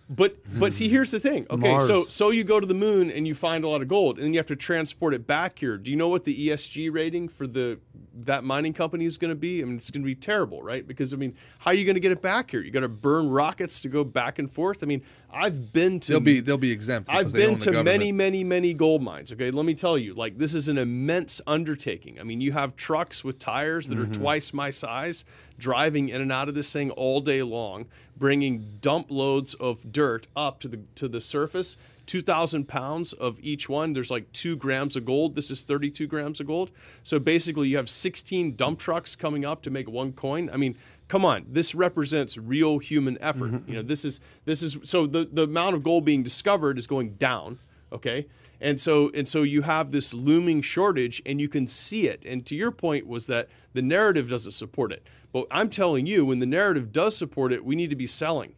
E: But but see, here's the thing. Okay, so
C: Mars.
E: so you go to the moon and you find a lot of gold, and then you have to transport it back here. Do you know what the ESG rating for the that mining company is going to be? I mean, it's going to be terrible, right? Because I mean, how are you going to get it back here? You got to burn rockets to go back and forth. I mean, I've been to
D: They'll be they'll be exempt.
E: I've been to many, many, many gold mines. Okay, let me tell you, like this is an immense undertaking. I mean, you have trucks with tires that are mm-hmm. twice my size, driving in and out of this thing all day long, bringing dump loads of dirt up to the to the surface. 2,000 pounds of each one. There's like two grams of gold. This is 32 grams of gold. So basically, you have 16 dump trucks coming up to make one coin. I mean, come on, this represents real human effort. Mm-hmm, you know, mm-hmm. this is this is so the the amount of gold being discovered is going down. Okay, and so and so you have this looming shortage, and you can see it. And to your point was that the narrative doesn't support it. But I'm telling you, when the narrative does support it, we need to be selling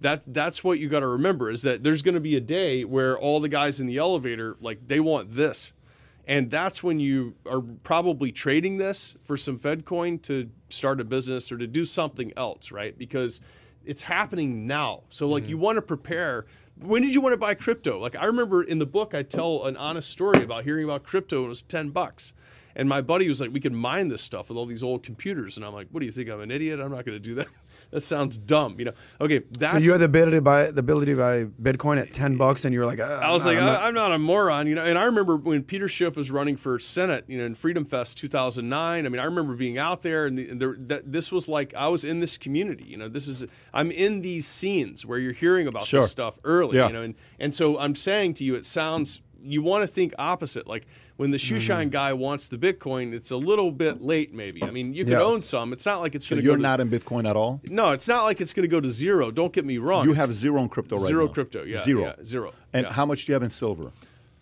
E: that that's what you got to remember is that there's going to be a day where all the guys in the elevator like they want this and that's when you are probably trading this for some fed coin to start a business or to do something else right because it's happening now. So like you mm-hmm. want to prepare. When did you want to buy crypto? Like I remember in the book, I tell an honest story about hearing about crypto and it was ten bucks. And my buddy was like, "We could mine this stuff with all these old computers." And I'm like, "What do you think? I'm an idiot? I'm not going to do that. That sounds dumb." You know? Okay, that's
C: So you had the ability to buy the ability to buy Bitcoin at ten bucks, and you were like, uh,
E: I was
C: I'm
E: like,
C: not-
E: I, I'm not a moron, you know. And I remember when Peter Schiff was running for Senate, you know, in Freedom Fest 2009. I mean, I remember being out there, and, the, and there, that this was like I was in this community. You know, this is I'm in these scenes where you're hearing about
B: Sure.
E: this stuff early.
B: Yeah.
E: You know, and and so I'm saying to you, it sounds you want to think opposite. Like when the shoe
B: Mm-hmm.
E: guy wants the Bitcoin, it's a little bit late, maybe. I mean, you could
C: Yes.
E: own some. It's not like it's
B: So
E: going to
B: you're not in Bitcoin at all.
E: No, it's not like it's going to go to zero. Don't get me wrong.
B: You have zero in crypto right
E: zero
B: now.
E: crypto. Yeah,
B: zero.
E: yeah, zero.
B: And
E: yeah.
B: how much do you have in silver?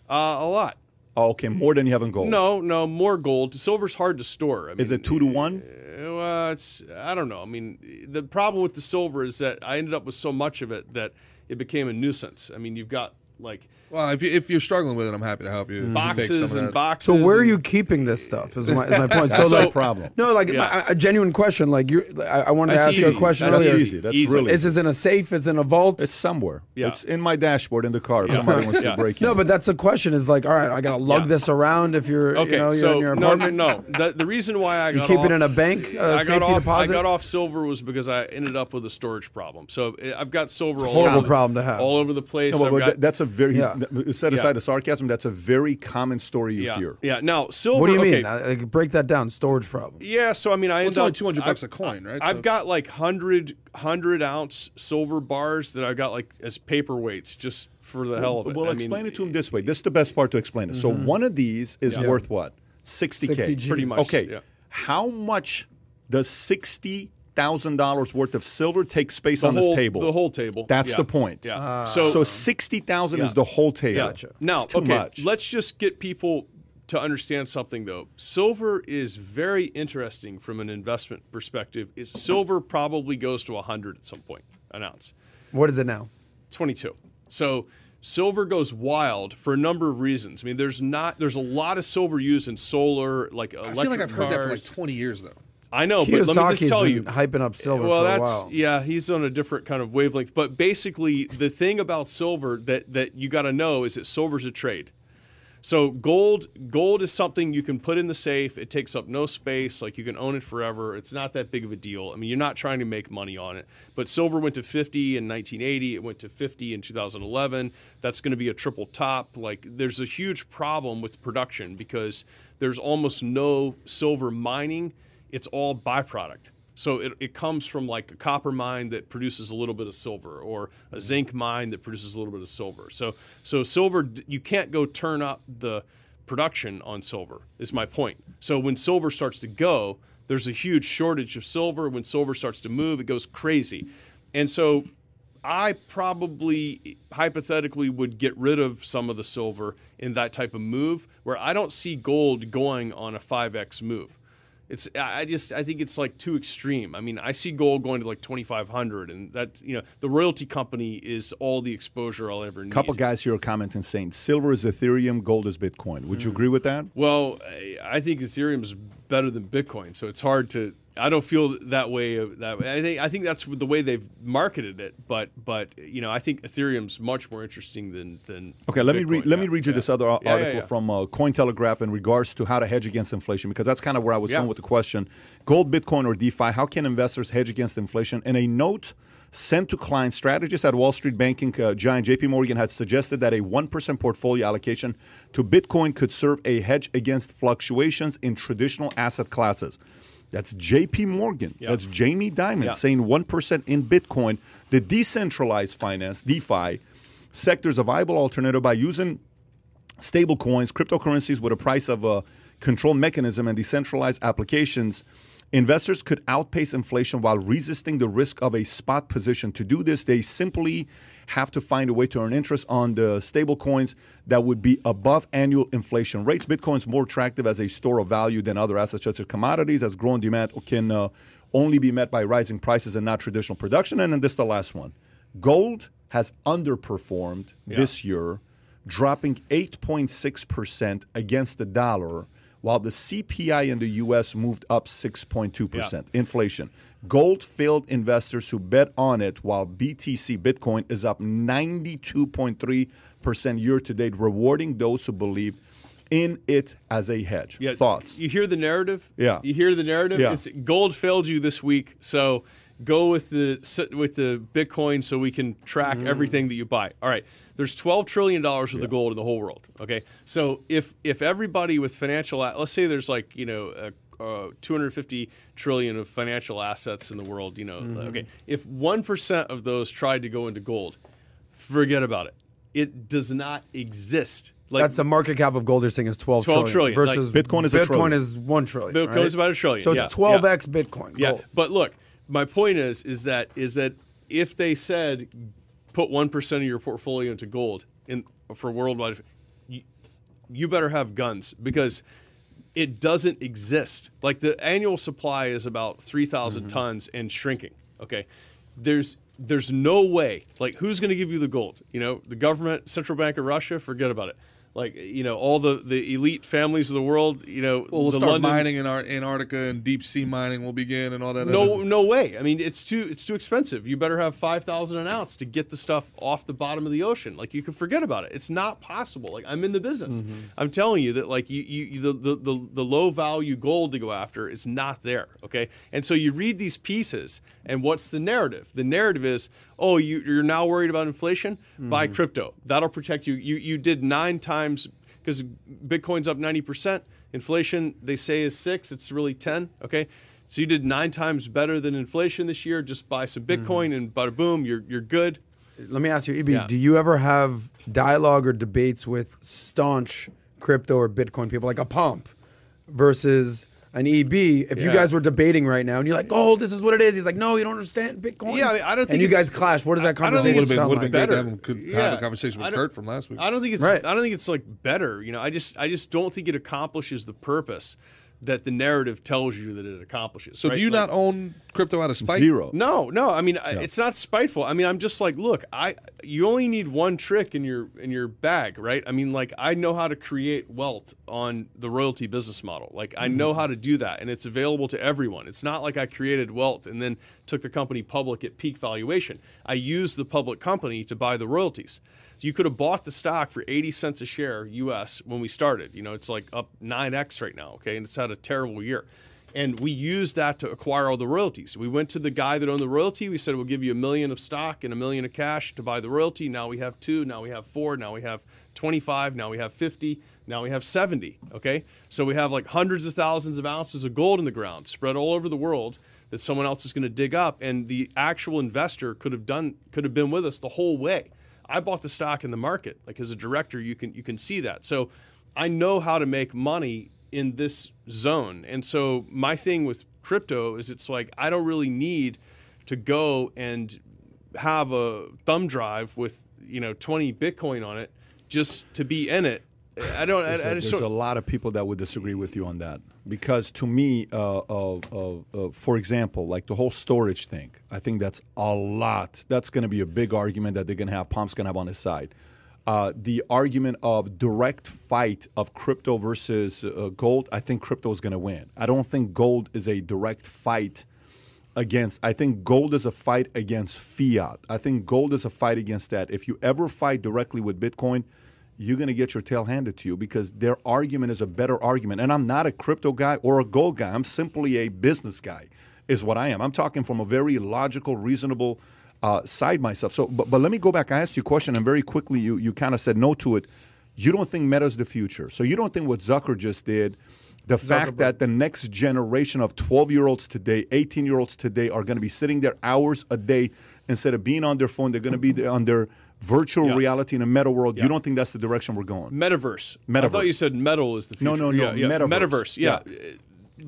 E: Uh, a lot.
B: Oh, okay, more than you have in gold.
E: No, no, more gold. Silver's hard to store. I mean,
B: Is it two to one?
E: uh, Well, it's I don't know. I mean, the problem with the silver is that I ended up with so much of it that it became a nuisance. I mean, you've got like
D: Well, if you if you're struggling with it, I'm happy to help you. take some
E: boxes
D: of
E: and boxes.
C: So where are you keeping this stuff? Is my, is my point. [LAUGHS]
B: That's
C: so
B: the
C: like,
B: problem.
C: No, like
E: Yeah.
C: my- a genuine question. Like you, I, I wanted to
E: That's
C: ask you a question
E: That's
C: earlier.
B: That's easy. That's
E: Easy.
B: really
C: Is this in a safe? Is it in a vault?
B: It's somewhere.
E: Yeah.
B: It's in my dashboard in the car. If somebody wants
E: Yeah.
B: to break in.
C: no, but that's the question. Is like, all right, I gotta lug
E: Yeah.
C: this around if you're,
E: Okay,
C: you know, you're
E: so
C: in your
E: no,
C: apartment.
E: no, no. The, the reason why I
C: You
E: got
C: keep
E: off,
C: it in a bank, uh,
E: I
C: safety
E: got off.
C: deposit.
E: I got off silver was because I ended up with a storage problem. So uh, I've got silver all
C: Horrible
E: over,
C: problem to have.
E: all over the place.
B: No, but,
E: I've got-
B: that's a very
C: Yeah.
B: Set aside
E: Yeah.
B: the sarcasm. That's a very common story you
E: yeah,
B: hear.
E: yeah. Now silver.
C: What do you
E: okay,
C: mean? I, like, break that down. Storage problem.
E: Yeah, so I mean, I
D: it's
E: end
D: only
E: up
D: 200 bucks a coin, right?
E: I've
D: So-
E: got like 100, 100 ounce silver bars that I got like as paperweights just for the hell of it.
B: Well,
E: I
B: explain
E: mean,
B: it to him eh, this way. This is the best part to explain it. So mm-hmm. one of these is
C: Yeah.
B: worth what? 60K.
C: 60
E: Pretty much,
B: Okay.
E: yeah.
B: How much does $60,000 worth of silver take space
E: The
B: on
E: whole,
B: this table?
E: The whole table.
B: That's
E: yeah.
B: the point.
E: Yeah. Ah.
B: so
E: so,
B: 60,000
E: Yeah.
B: is the whole table.
E: yeah. Now,
B: It's too
E: okay,
B: much.
E: let's just get people to understand something though. Silver is very interesting from an investment perspective. Is silver probably goes to 100 at some point an ounce.
C: What is it now?
E: 22. So silver goes wild for a number of reasons. I mean, there's not there's a lot of silver used in solar, like electric I
D: feel like I've heard that for like 20 years though.
E: I know, but let me just tell you.
C: hyping up silver
E: well,
C: for
E: that's
C: a while.
E: yeah, he's on a different kind of wavelength. But basically, the thing about silver that that you got to know is that silver's a trade. So gold, gold is something you can put in the safe. It takes up no space. Like you can own it forever. It's not that big of a deal. I mean, you're not trying to make money on it. But silver went to 50 in 1980. It went to 50 in 2011. That's going to be a triple top. Like there's a huge problem with production because there's almost no silver mining. It's all byproduct. So it, it comes from like a copper mine that produces a little bit of silver, or a zinc mine that produces a little bit of silver. So so silver, you can't go turn up the production on silver. Is my point. So when silver starts to go, there's a huge shortage of silver. When silver starts to move, it goes crazy, and so I probably hypothetically would get rid of some of the silver in that type of move, where I don't see gold going on a five x move. It's I just I think it's like too extreme. I mean, I see gold going to like 2500 and that you know, the royalty company is all the exposure I'll ever need.
B: A couple guys here are commenting saying silver is Ethereum, gold is Bitcoin. Would you hmm. agree with that?
E: Well, I- I think Ethereum is better than Bitcoin, so it's hard to. I don't feel that way. That way. I think I think that's the way they've marketed it. But but you know, I think Ethereum's much more interesting than than.
B: Okay, let me
E: Bitcoin.
B: read. Let me read you
E: yeah.
B: this other
E: Yeah,
B: article from uh, Cointelegraph in regards to how to hedge against inflation, because that's kind of where I was going with the question: gold, Bitcoin, or DeFi? How can investors hedge against inflation? In a note sent to client strategists at Wall Street banking uh, giant J.P. Morgan had suggested that a one percent portfolio allocation to Bitcoin could serve a hedge against fluctuations in traditional asset classes. That's J.P. Morgan. That's Jamie Dimon saying one percent in Bitcoin. The decentralized finance (DeFi) sectors a viable alternative by using stable coins, cryptocurrencies with a price of a control mechanism and decentralized applications, investors could outpace inflation while resisting the risk of a spot position. To do this, they simply have to find a way to earn interest on the stable coins that would be above annual inflation rates. Bitcoin is more attractive as a store of value than other assets such as commodities, as growing demand can uh, only be met by rising prices and not traditional production. And then this is the last one. Gold has underperformed this year dropping 8.6% against the dollar, while the CPI in the U.S. moved up 6.2%. Inflation. Gold failed investors who bet on it, while BTC Bitcoin is up 92.3% year to date, rewarding those who believe in it as a hedge.
E: Yeah,
B: Thoughts?
E: You hear the narrative?
B: Yeah.
E: You hear the narrative?
B: Yeah.
E: It's gold failed you this week, so go with the with the Bitcoin so we can track
B: Mm.
E: everything that you buy. All right. There's 12 trillion dollars worth of gold in the whole world. Okay. So if if everybody with financial let's say there's like, you know, uh, uh, 250 trillion of financial assets in the world, you know,
B: Mm-hmm.
E: okay. If 1% of those tried to go into gold, forget about it. It does not exist. Like
C: That's the market cap of gold. You're saying is 12,
E: 12 trillion, like-
C: versus
B: Bitcoin is
C: Bitcoin
B: trillion.
C: is one trillion.
E: Bitcoin
C: right?
E: is about a trillion,
C: So
E: yeah,
C: it's 12x Bitcoin.
E: Yeah, but look, my point is is that is that if they said put one percent of your portfolio into gold in for worldwide, you, you better have guns because it doesn't exist. Like the annual supply is about three mm-hmm. tons and shrinking. Okay, there's there's no way. Like who's going to give you the gold? You know, the government, central bank of Russia. Forget about it. Like you know, all the the elite families of the world. You know,
D: Well, we'll
E: the
D: start
E: London,
D: mining in our Antarctica and deep sea mining will begin and all that.
E: no,
D: other-
E: no way. I mean, it's too it's too expensive. You better have five thousand an ounce to get the stuff off the bottom of the ocean. Like you can forget about it. It's not possible. Like I'm in the business.
D: Mm-hmm.
E: I'm telling you that like you, you you- the, the the the low value gold to go after is not there. Okay, and so you read these pieces, and what's the narrative? The narrative is, oh, you you're now worried about inflation. Buy
D: Mm-hmm.
E: crypto. That'll protect you. You you did nine times because Bitcoin's up ninety percent. Inflation they say is six. It's really ten. Okay. So you did nine times better than inflation this year. Just buy some Bitcoin and bada boom, you're you're good.
C: Let me ask you, EB,
E: Yeah.
C: do you ever have dialogue or debates with staunch crypto or Bitcoin people, like a pump versus an EB? If you guys were debating right now and you're like, oh, this is what it is. He's like, no, you don't understand Bitcoin.
E: Yeah, I mean, I don't think
C: And you guys clash. What does that
E: I- I don't think
C: conversation
D: would have been,
C: sound like?
D: have been great to
E: Better.
D: have, him, could have a conversation with Kurt from last week.
E: I don't think it's
C: Right.
E: I don't think it's like better. You know, I just I just don't think it accomplishes the purpose that the narrative tells you that it accomplishes.
D: so
E: right?
D: do you
E: Like-
D: not own crypto out of spite?
B: Zero.
E: No, no. I mean, I it's not spiteful. I mean, I'm just like, look, I you only need one trick in your in your bag, right? I mean, like I know how to create wealth on the royalty business model. Like I know mm-hmm. how to do that, and it's available to everyone. It's not like I created wealth and then took the company public at peak valuation. I used the public company to buy the royalties. So you could have bought the stock for 80 cents a share US when we started. You know, it's like up 9x right now, okay? And it's had a terrible year. And we used that to acquire all the royalties. We went to the guy that owned the royalty. We said, we'll give you a million of stock and a million of cash to buy the royalty. Now we have two. Now we have four. Now we have 25. Now we have 50. Now we have 70. Okay. So we have like hundreds of thousands of ounces of gold in the ground spread all over the world that someone else is going to dig up. And the actual investor could have done, could have been with us the whole way. I bought the stock in the market. Like as a director, you can, you can see that. So I know how to make money in this zone. And so my thing with crypto is it's like I don't really need to go and have a thumb drive with, you know, 20 Bitcoin on it just to be in it. I don't I,
B: There's,
E: I
B: a,
E: just
B: there's a
E: don't,
B: lot of people that would disagree with you on that because to me, uh, uh, uh, uh, for example, like the whole storage thing, I think that's a lot. That's going to be a big argument that they're going to have. Pump's going to have on his side. Uh, the argument of direct fight of crypto versus uh, gold, I think crypto is going to win. I don't think gold is a direct fight against I think gold is a fight against fiat. I think gold is a fight against that. If you ever fight directly with Bitcoin, you're going to get your tail handed to you because their argument is a better argument. And I'm not a crypto guy or a gold guy. I'm simply a business guy, is what I am. I'm talking from a very logical, reasonable uh, side myself. So, but, but let me go back. I asked you a question, and very quickly you, you kind of said no to it. You don't think Meta's the future. So you don't think what Zucker just did, the fact that the next generation of 12 year olds today, 18 year olds today are going to be sitting there hours a day instead of being on their phone, they're going to be there on their virtual
E: Yeah.
B: reality in a meta world. You don't think that's the direction we're going?
E: metaverse. I thought you said metal is the future.
B: No, no, no,
E: Yeah, yeah.
B: metaverse.
E: Metaverse. Yeah.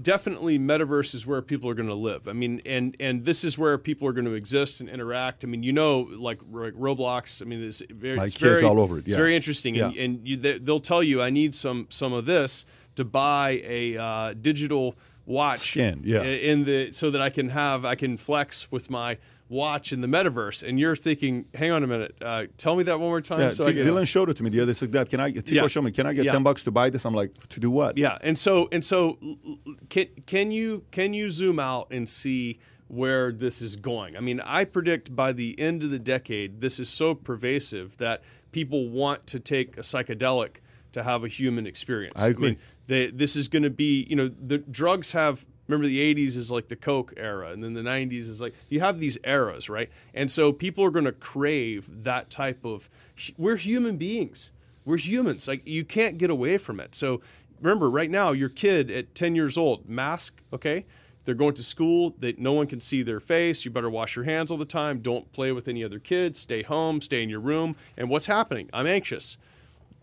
E: Definitely metaverse is where people are going to live. I mean, and and this is where people are going to exist and interact. I mean, you know, like, like Roblox. I mean, it's very,
B: My
E: it's
B: kids
E: very,
B: all over it,
E: It's very interesting, and,
B: Yeah.
E: and you, they, they'll tell you, I need some some of this to buy a uh, digital watch
B: Skin, yeah.
E: in the so that I can have I can flex with my watch in the metaverse, and you're thinking, "Hang on a minute, uh, tell me that one more time."
B: Yeah,
E: so
B: T-
E: I get
B: Dylan showed it to me the other day. Said, Dad, can I? Tico
E: Yeah.
B: showed me. Can I get
E: Yeah.
B: ten bucks to buy this? I'm like, to do what?
E: Yeah, and so and so, can can you can you zoom out and see where this is going? I mean, I predict by the end of the decade, this is so pervasive that people want to take a psychedelic to have a human experience.
B: I agree.
E: mean, they, this is going to be, you know, the drugs have. Remember, the '80s is like the Coke era, and then the '90s is like you have these eras, right? And so people are going to crave that type of. We're human beings. We're humans. Like you can't get away from it. So remember, right now, your kid at 10 years old, mask, okay? They're going to school. That no one can see their face. You better wash your hands all the time. Don't play with any other kids. Stay home. Stay in your room. And what's happening? I'm anxious.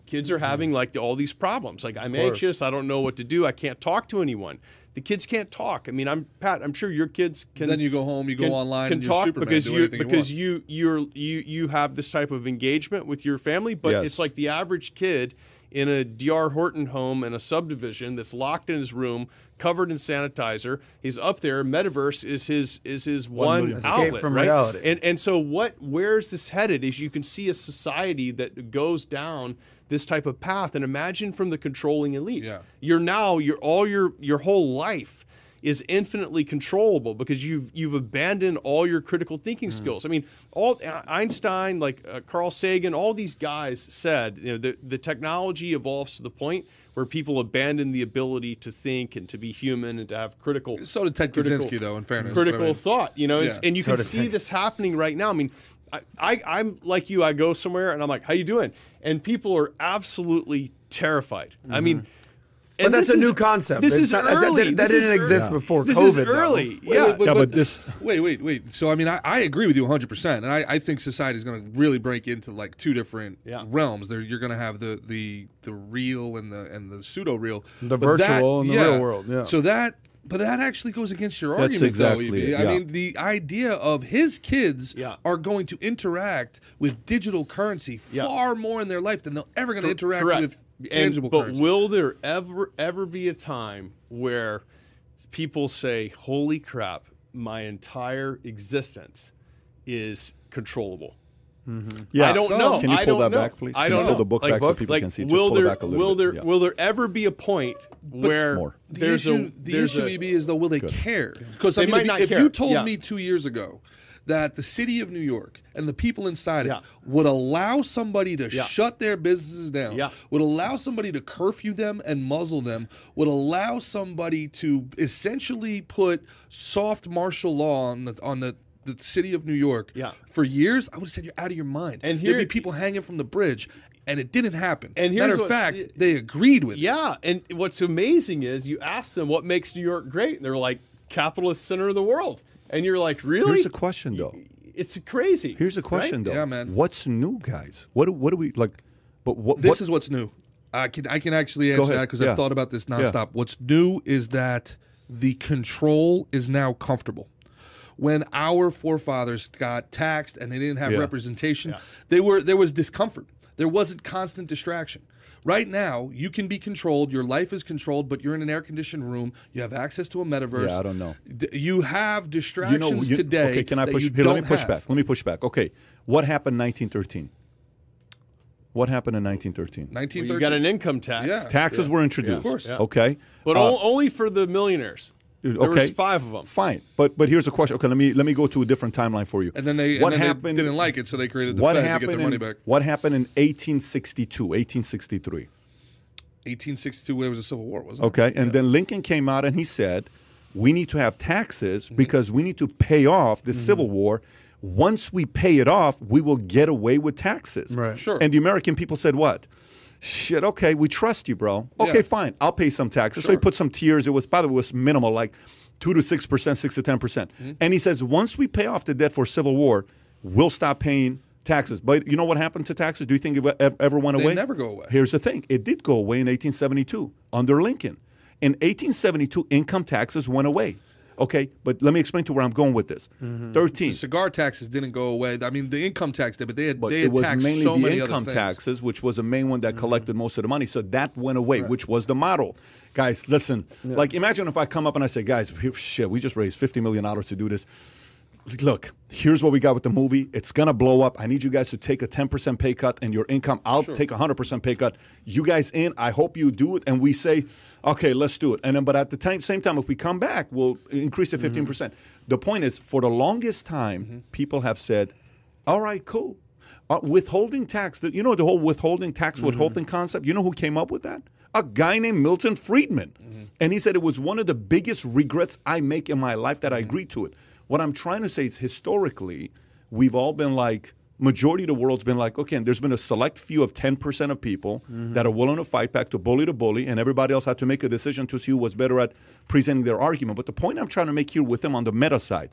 E: Kids are mm-hmm. having like all these problems. Like I'm anxious. I don't know what to do. I can't talk to anyone. The kids can't talk. I mean, I'm Pat. I'm sure your kids can.
D: Then you go home, you go
E: can-
D: online,
E: can
D: and you're
E: talk
D: Superman,
E: because you
D: anything you
E: because you you're you you have this type of engagement with your family. But
B: Yes.
E: it's like the average kid in a DR Horton home in a subdivision that's locked in his room, covered in sanitizer. He's up there. Metaverse is his is his one,
B: million.
C: Escape
E: outlet,
C: from
E: right?
C: reality.
E: And and so what? Where's this headed? Is you can see a society that goes down this type of path, and imagine from the controlling elite.
D: Yeah.
E: You're now you're all your your whole life is infinitely controllable because you've you've abandoned all your critical thinking hmm. skills. I mean, all uh, Einstein, like uh, Carl Sagan, all these guys said, you know, the the technology evolves to the point where people abandon the ability to think and to be human and to have critical.
D: So did Ted
E: critical-
D: Kaczynski, though, in fairness.
E: critical
D: I mean,
E: thought. You know,
D: Yeah.
E: and you
C: So
E: can see
C: Ted.
E: this happening right now. I mean, I, I I'm like you. I go somewhere and I'm like, "How you doing?" And people are absolutely terrified. I mean. Mm-hmm.
C: But
E: and
C: that's a
E: is-
C: new concept.
E: This
C: It's
E: is
C: not- that- that-
E: early.
C: that didn't exist
E: early.
C: before
E: This
C: COVID,
E: is
C: though.
E: early.
D: Wait,
E: yeah.
D: wait,
B: Yeah, but this- [LAUGHS]
D: Wait, wait, wait. So I mean, I, I agree with you 100, percent and I, I think society is going to really break into like two different
E: Yeah.
D: realms. There, you're going to have the the the real and the and the pseudo real,
C: The
D: But that-
C: virtual and the real world, yeah.
D: So that. But that actually goes against your argument, That's
B: exactly
D: though. I mean, the idea of his kids
E: Yeah.
D: are going to interact with digital currency
E: Yeah.
D: far more in their life than they're ever going to interact
E: Correct.
D: with
E: And- but
D: currency.
E: will there ever ever be a time where people say, "Holy crap, my entire existence is controllable"?
B: Yeah.
E: I don't
D: Some-
E: know.
B: Can you
E: I
B: pull
E: don't
B: that
E: know.
B: back, please?
E: I don't
B: pull
E: know.
B: the book
E: like,
B: back so people
E: like,
B: can see? Just
E: will
B: pull
E: there
B: it back a little
E: will
B: bit.
E: there
B: Yeah.
E: will there ever be a point where
B: More.
D: The
E: there's
D: issue,
E: a
D: the
E: there's
D: issue,
E: a,
D: EB, is though, will they care? Because I mean,
E: might
D: if,
E: not
D: if
E: care.
D: you told
E: Yeah.
D: me two years ago that the city of New York and the people inside
E: Yeah.
D: it would allow somebody to
E: Yeah.
D: shut their businesses down,
E: Yeah.
D: would allow somebody to curfew them and muzzle them, would allow somebody to essentially put soft martial law on the on the the city of New York
E: Yeah.
D: for years, I would have said you're out of your mind.
E: And
D: There'd be people hanging from the bridge, and it didn't happen.
E: And here's
D: Matter of fact, they agreed with it.
E: Yeah, and what's amazing is you ask them what makes New York great, and they're like capitalist center of the world, and you're like, really?
B: Here's a question, though.
E: It's crazy.
B: Here's a question,
E: right?
B: though.
D: Yeah, man.
B: What's new, guys? What do, what do we like? But what?
D: This
B: what,
D: is what's new. I can I can actually answer that because
B: Yeah.
D: I've thought about this nonstop. What's new is that the control is now comfortable. When our forefathers got taxed and they didn't have
B: Yeah.
D: representation, they were there was discomfort. There wasn't constant distraction. Right now, you can be controlled. Your life is controlled, but you're in an air-conditioned room. You have access to a metaverse.
B: Yeah, I don't know.
D: D- You have
B: you
D: distractions
B: know, you-
D: today.
B: Okay, can I push? Here, let me push
D: have.
B: back. Let me push back. Okay, what happened in 1913? What happened in 1913?
E: Well,
D: 1913.
E: you got an income tax.
D: Yeah.
B: Taxes were introduced.
D: Of course.
E: Yeah.
B: Okay,
E: but
B: Uh,
E: o- only for the millionaires. There
B: okay.
E: was five of them.
B: Fine, but but here's a question. Okay, let me let me go to a different timeline for you.
D: And then they,
B: what
D: and then
B: happened?
D: they didn't like it, so they created the
B: what
D: Fed to
B: happened
D: get their money
B: in,
D: back.
B: What happened in 1862, 1863?
D: 1862, there was a civil war, wasn't it?
B: Okay, and then Lincoln came out and he said, "We need to have
D: Mm-hmm.
B: taxes because we need to pay off the Civil War. Once we pay it off, we will get away with taxes."
C: Right.
D: Sure.
B: And the American people said, "What?" Shit. Okay, we trust you, bro. Okay,
D: Yeah.
B: fine. I'll pay some taxes. So he put some tiers. It was by the way, it was minimal, like two to six percent, six to ten percent.
D: Mm-hmm.
B: And he says, once we pay off the debt for Civil War, we'll stop paying taxes. But you know what happened to taxes? Do you think it ever, ever went
D: They
B: away?
D: never go away.
B: Here's the thing: it did go away in 1872 under Lincoln. In 1872, income taxes went away. Okay, but let me explain to where I'm going with this.
D: Mm-hmm.
B: 13.
D: The cigar taxes didn't go away. I mean, the income tax did, but they had
B: But
D: they
B: it
D: had
B: was
D: taxed
B: mainly
D: so
B: the
D: many
B: income taxes, which was the main one that collected most of the money. So that went away, which was the model. Guys, listen. Like, imagine if I come up and I say, guys, shit, we just raised fifty million dollars to do this. Look, here's what we got with the movie. It's gonna blow up. I need you guys to take a 10% pay cut and your income. I'll take a 100% pay cut. You guys in? I hope you do it. And we say, okay, let's do it. And then, but at the time, same time, if we come back, we'll increase it 15%. percent mm-hmm. The point is, for the longest time, mm-hmm. people have said, all right, cool. Uh, withholding tax, the- you know the whole withholding tax mm-hmm. withholding concept? You know who came up with that? A guy named Milton Friedman. And he said it was one of the biggest regrets I make in my life that I agreed to it. What I'm trying to say is historically, we've all been like, majority of the world's been like, okay, and there's been a select few of 10% of people mm-hmm. that are willing to fight back to bully to bully, and everybody else had to make a decision to see who was better at presenting their argument. But the point I'm trying to make here with them on the meta side,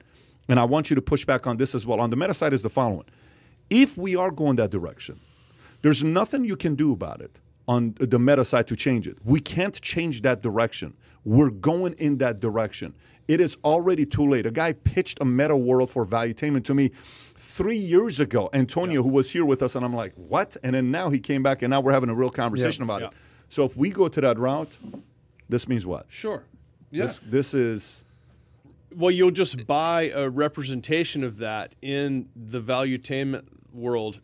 B: and I want you to push back on this as well, on the meta side is the following. If we are going that direction, there's nothing you can do about it on the meta side to change it. We can't change that direction. We're going in that direction. It is already too late. A guy pitched a meta world for valuetainment to me three years ago, Antonio, who was here with us, and I'm like, what? And then now he came back, and now we're having a real conversation about it. So if we go to that route, this means what?
D: Sure. Yeah.
B: This, this is
E: Well, you'll just buy a representation of that in the valuetainment world.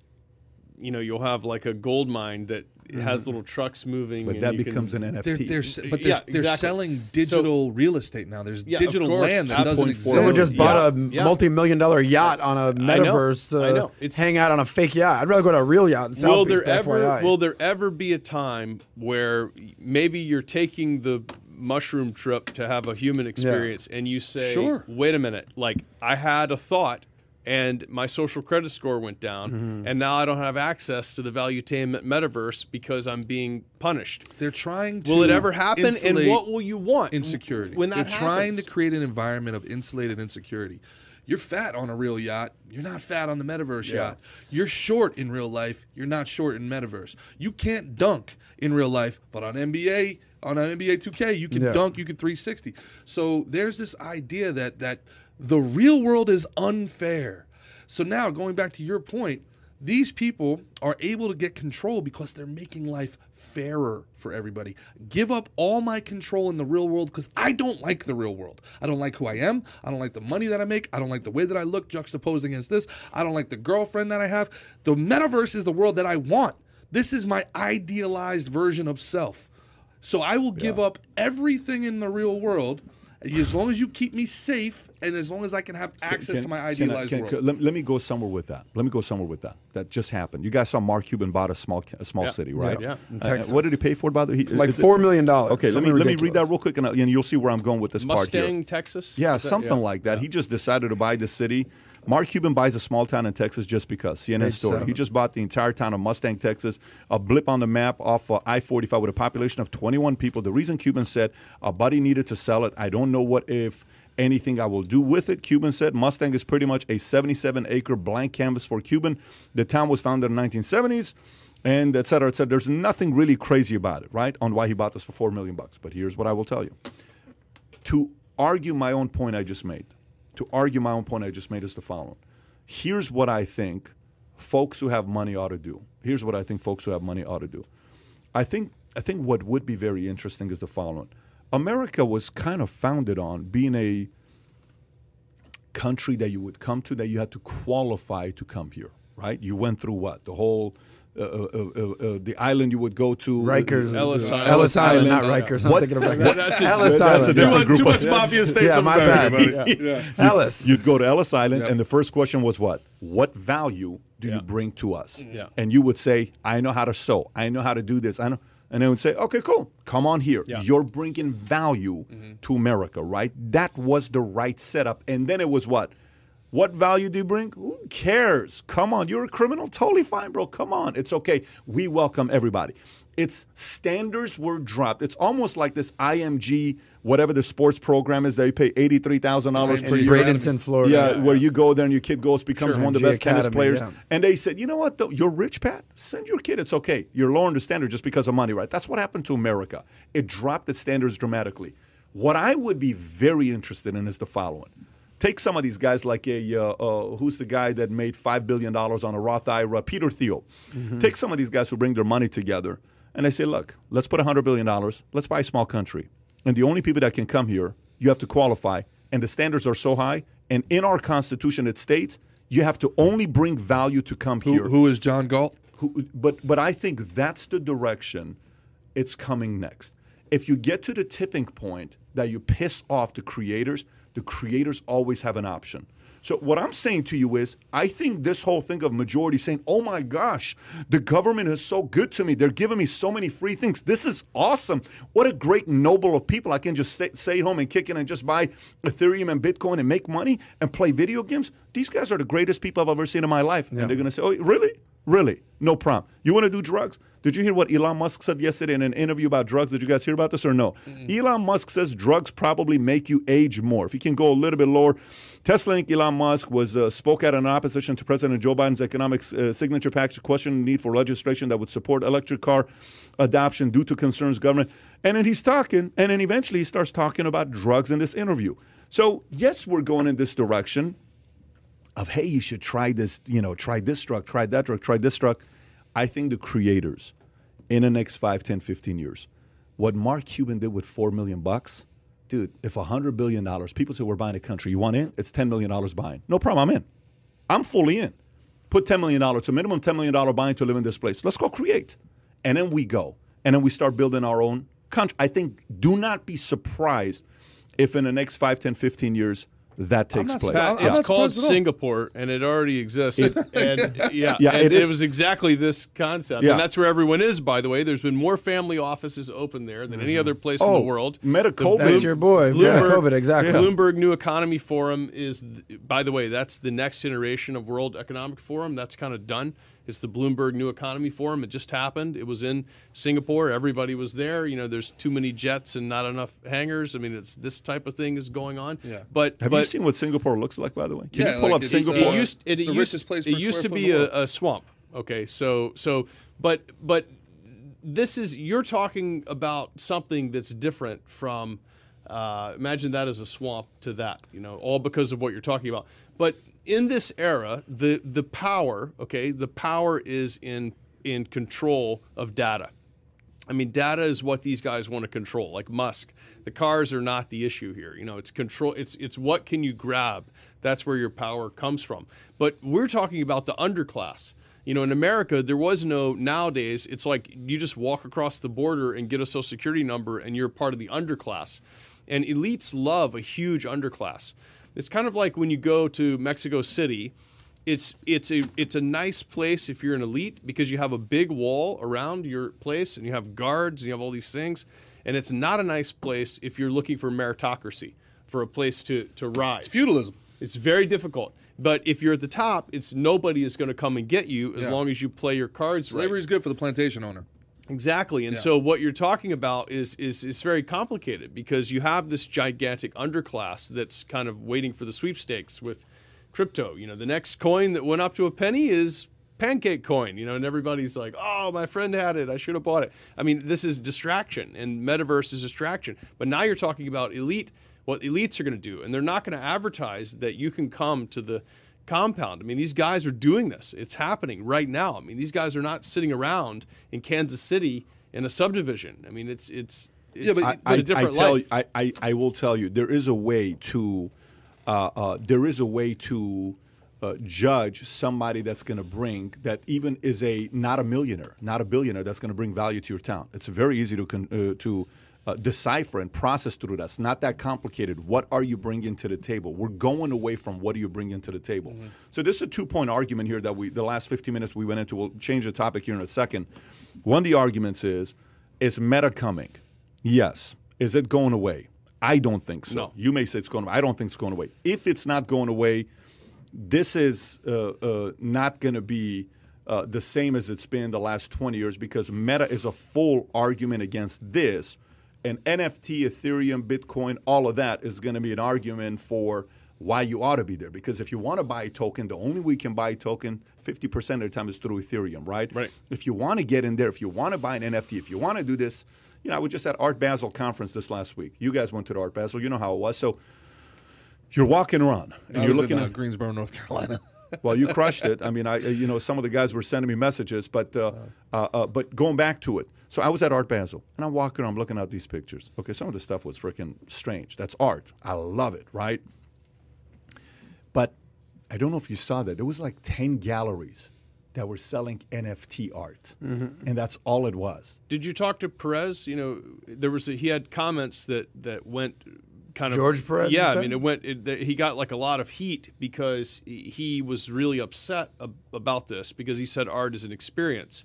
E: You know, you'll have like a gold mine that Mm-hmm. has little trucks moving.
B: but
E: and
B: that
E: you can-
B: becomes an NFT.
D: They're, they're, but they're,
E: Yeah,
D: they're
E: exactly.
D: selling digital real estate now. There's
E: Yeah,
D: digital
E: course.
D: land that doesn't exist.
C: Someone just
E: Yeah,
C: bought a
E: yeah.
C: multi-million dollar yacht on a metaverse to
E: I know. It's-
C: hang out on a fake yacht. I'd rather go to a real yacht in South
E: will there ever
C: FYI.
E: will there ever be a time where maybe you're taking the mushroom trip to have a human experience and you say
D: Sure.
E: wait a minute like i had a thought and my social credit score went down
C: Mm-hmm.
E: and now i don't have access to the valuetainment metaverse because i'm being punished
D: They're trying to.
E: will it ever happen and what will you want
D: insecurity?
E: when that
D: They're trying to create an environment of insulated insecurity. You're fat on a real yacht. You're not fat on the metaverse yacht. You're short in real life. You're not short in metaverse. You can't dunk in real life, but on NBA, on an NBA 2K, you can
C: Yeah.
D: dunk. You can 360. So there's this idea that that the real world is unfair. So now going back to your point, these people are able to get control because they're making life fairer for everybody. Give up all my control in the real world because I don't like the real world. I don't like who I am. I don't like the money that I make. I don't like the way that I look juxtaposed against this. I don't like the girlfriend that I have. The metaverse is the world that I want. This is my idealized version of self. So I will give up everything in the real world as long as you keep me safe and as long as I can have access
B: Can-
D: to my
B: can I-
D: idealized
B: can-
D: world.
B: can- let, let me go somewhere with that. Let me go somewhere with that. That just happened. You guys saw Mark Cuban bought a small a small
E: Yeah.
B: city, right?
E: Yeah.
C: In
B: Uh,
C: Texas.
B: what did he pay for it? By the way, He-
C: Like $4 million.
B: Okay, let me
C: Something
B: let me read that real quick, and, I- and you'll see where I'm going with this part here.
E: mustang texas
B: Yeah,
E: Is that-
B: something like that. He just decided to buy the city. Mark Cuban buys a small town in Texas just because. CNN story. He just bought the entire town of Mustang, Texas, a blip on the map off uh, I 45 with a population of 21 people. The reason Cuban said a buddy needed to sell it, I don't know what if anything I will do with it. Cuban said Mustang is pretty much a 77 acre blank canvas for Cuban. The town was founded in the 1970s. And et cetera, et cetera. There's nothing really crazy about it, right? On why he bought this for four million bucks. But here's what I will tell you to argue my own point I just made, to argue my own point I just made is the following. Here's what I think folks who have money ought to do. Here's what I think folks who have money ought to do. I think I think what would be very interesting is the following. America was kind of founded on being a country that you would come to that you had to qualify to come here, right? You went through what? The whole uh, uh, uh, uh, the island you would go to
C: Rikers.
E: Ellis
C: uh,
E: Island.
C: Ellis Island, not Rikers. I'm
B: what-
C: thinking of Rikers.
B: what-
E: That's a-
C: Ellis
B: that's a different
D: too much,
B: group
D: too
B: of-
D: much mafia states
C: Yeah,
D: of
C: my
D: America,
C: bad.
D: buddy. Yeah.
C: Ellis.
B: You'd go to Ellis Island,
D: Yep.
B: and the first question was what? What value do
E: Yeah.
B: you bring to us?
E: Yeah.
B: And you would say, I know how to sew. I know how to do this. I know. And they would say, okay, cool. Come on here.
E: Yeah.
B: You're bringing value to America, right? That was the right setup. And then it was what? What value do you bring? Who cares? Come on. You're a criminal? Totally fine, bro. Come on. It's okay. We welcome everybody. It's standards were dropped. It's almost like this IMG, whatever the sports program is, they pay $83,000 per
C: In
B: year.
C: Bradenton, Florida.
B: Yeah, where you go there and your kid goes, becomes
C: Sure.
B: one of the best tennis players.
C: yeah.
B: And they said, you know what, though? You're rich, Pat. Send your kid. It's okay. You're lowering the standard just because of money, right? That's what happened to America. It dropped the standards dramatically. What I would be very interested in is the following. Take some of these guys like a uh, uh, who's the guy that made five billion dollars on a Roth IRA, Peter Thiel.
C: Mm-hmm.
B: Take some of these guys who bring their money together and they say, look, let's put hundred billion dollars. Let's buy a small country, and the only people that can come here, you have to qualify, and the standards are so high, And in our Constitution, it states you have to only bring value to come here.
D: Who, who is John Galt?
B: Who, but but I think that's the direction it's coming next. If you get to the tipping point that you piss off the creators, the creators always have an option. So what I'm saying to you is, I think this whole thing of majority saying, "Oh my gosh, the government is so good to me. They're giving me so many free things. This is awesome. What a great noble of people. I can just stay, stay home and kick in and just buy Ethereum and Bitcoin and make money and play video games. These guys are the greatest people I've ever seen in my life." And they're going to say, "Oh, really? Really? No problem. You want to do drugs? Did you hear what Elon Musk said yesterday in an interview about drugs? Did you guys hear about this or no? Elon Musk says drugs probably make you age more. If you can go a little bit lower, Tesla Inc. Elon Musk was uh, spoke out in opposition to President Joe Biden's economic uh, signature package, questioning the need for legislation that would support electric car adoption due to concerns government. And then he's talking, and then eventually he starts talking about drugs in this interview. So yes, we're going in this direction of hey, you should try this, you know, try this drug, try that drug, try this drug. I think the creators in the next 5, 10, 15 years, what Mark Cuban did with 4 million bucks, dude, if $100 billion, people say we're buying a country, you want in? It's $10 million buying. No problem, I'm in. I'm fully in. Put $10 million, a minimum $10 million buying to live in this place. Let's go create. And then we go. And then we start building our own country. I think do not be surprised if in the next 5, 10, 15 years, that takes
D: not
B: place.
D: surprised.
E: Pat,
D: I'm
E: it's called
D: surprised at all.
E: Singapore, and it already exists. [LAUGHS] and yeah,
B: Yeah,
E: and
B: it
E: it,
B: is.
E: was exactly this concept,
B: Yeah.
E: and that's where everyone is. By the way, there's been more family offices open there than any mm-hmm. other place in
B: Oh,
E: the world.
B: Metacovid.
E: The
C: That's your boy,
E: Bloomberg-
C: Metacovid, exactly.
E: Bloomberg New Economy Forum is, by the way, that's the next generation of World Economic Forum. That's kind of done. It's the Bloomberg New Economy Forum. It just happened. It was in Singapore. Everybody was there. You know, there's too many jets and not enough hangars. I mean, it's this type of thing is going on.
D: Yeah.
E: But
B: Have
E: but
B: you seen what Singapore looks like, by the way? Can
D: Yeah,
B: you pull
D: like
B: up
D: it's,
B: Singapore?
D: uh,
E: it used it,
D: It's the
E: used,
D: place
E: it used to be a, a swamp. Okay, so so but but this is you're talking about something that's different from uh, imagine that as a swamp to that you know all because of what you're talking about but in this era the the power okay the power is in in control of data I mean, data is what these guys want to control. Like Musk, the cars are not the issue here. You know, it's control. It's it's what can you grab. That's where your power comes from. But we're talking about the underclass. You know, in America, there was no nowadays. It's like you just walk across the border and get a social security number, and you're part of the underclass. And elites love a huge underclass. It's kind of like when you go to Mexico City it's it's a it's a nice place if you're an elite because you have a big wall around your place and you have guards and you have all these things and it's not a nice place if you're looking for meritocracy for a place to to rise
D: Feudalism.
E: it's very difficult but if you're at the top it's nobody is going to come and get you as
D: Yeah.
E: long as you play your cards right
D: Slavery is good for the plantation owner.
E: Exactly. And so what you're talking about is is is very complicated because you have this gigantic underclass that's kind of waiting for the sweepstakes with crypto. You know, the next coin that went up to a penny is pancake coin, you know, and everybody's like, "Oh, my friend had it. I should have bought it." I mean, this is distraction and metaverse is distraction. But now you're talking about elite what elites are going to do, and they're not going to advertise that you can come to the compound. I mean, these guys are doing this. It's happening right now. I mean, these guys are not sitting around in Kansas City in a subdivision. I mean, it's it's it's,
D: Yeah, but-
E: it's
B: I,
E: a different
B: I tell
E: life.
B: you, I, I, I will tell you, there is a way to, uh, uh, there is a way to uh, judge somebody that's going to bring that even is a not a millionaire, not a billionaire that's going to bring value to your town. It's very easy to con- uh, to uh, decipher and process through that. It's not that complicated. What are you bringing to the table? We're going away from what are you bringing to the table. So this is a two point argument here that we the last 15 minutes we went into. We'll change the topic here in a second. One of the arguments is is meta coming? Yes. Is it going away? I don't think so.
E: No.
B: You may say it's going away. I don't think it's going away. If it's not going away, this is uh, uh, not going to be uh, the same as it's been the last 20 years because Meta is a full argument against this. And NFT, Ethereum, Bitcoin, all of that is going to be an argument for why you ought to be there. Because if you want to buy a token, the only way you can buy a token 50% of the time is through Ethereum, right?
E: Right.
B: If you want to get in there, if you want to buy an NFT, if you want to do this, you know, I was just at Art Basel conference this last week. You guys went to the Art Basel, you know how it was. So you're walking around and
D: I
B: you're looking
D: in uh,
B: at
D: Greensboro, North Carolina. [LAUGHS]
B: well, you crushed it. I mean, I you know some of the guys were sending me messages, but uh, uh, uh, but going back to it. So I was at Art Basel, and I'm walking around, I'm looking at these pictures. Okay, some of the stuff was freaking strange. That's art. I love it, right? But I don't know if you saw that. There was like 10 galleries that were selling NFT art.
C: Mm-hmm.
B: And that's all it was.
E: Did you talk to Perez? You know, there was a, he had comments that that went kind of
C: George Perez,
E: Yeah, I mean, it went. It, he got like a lot of heat because he- he was really upset ab- about this because he said art is an experience.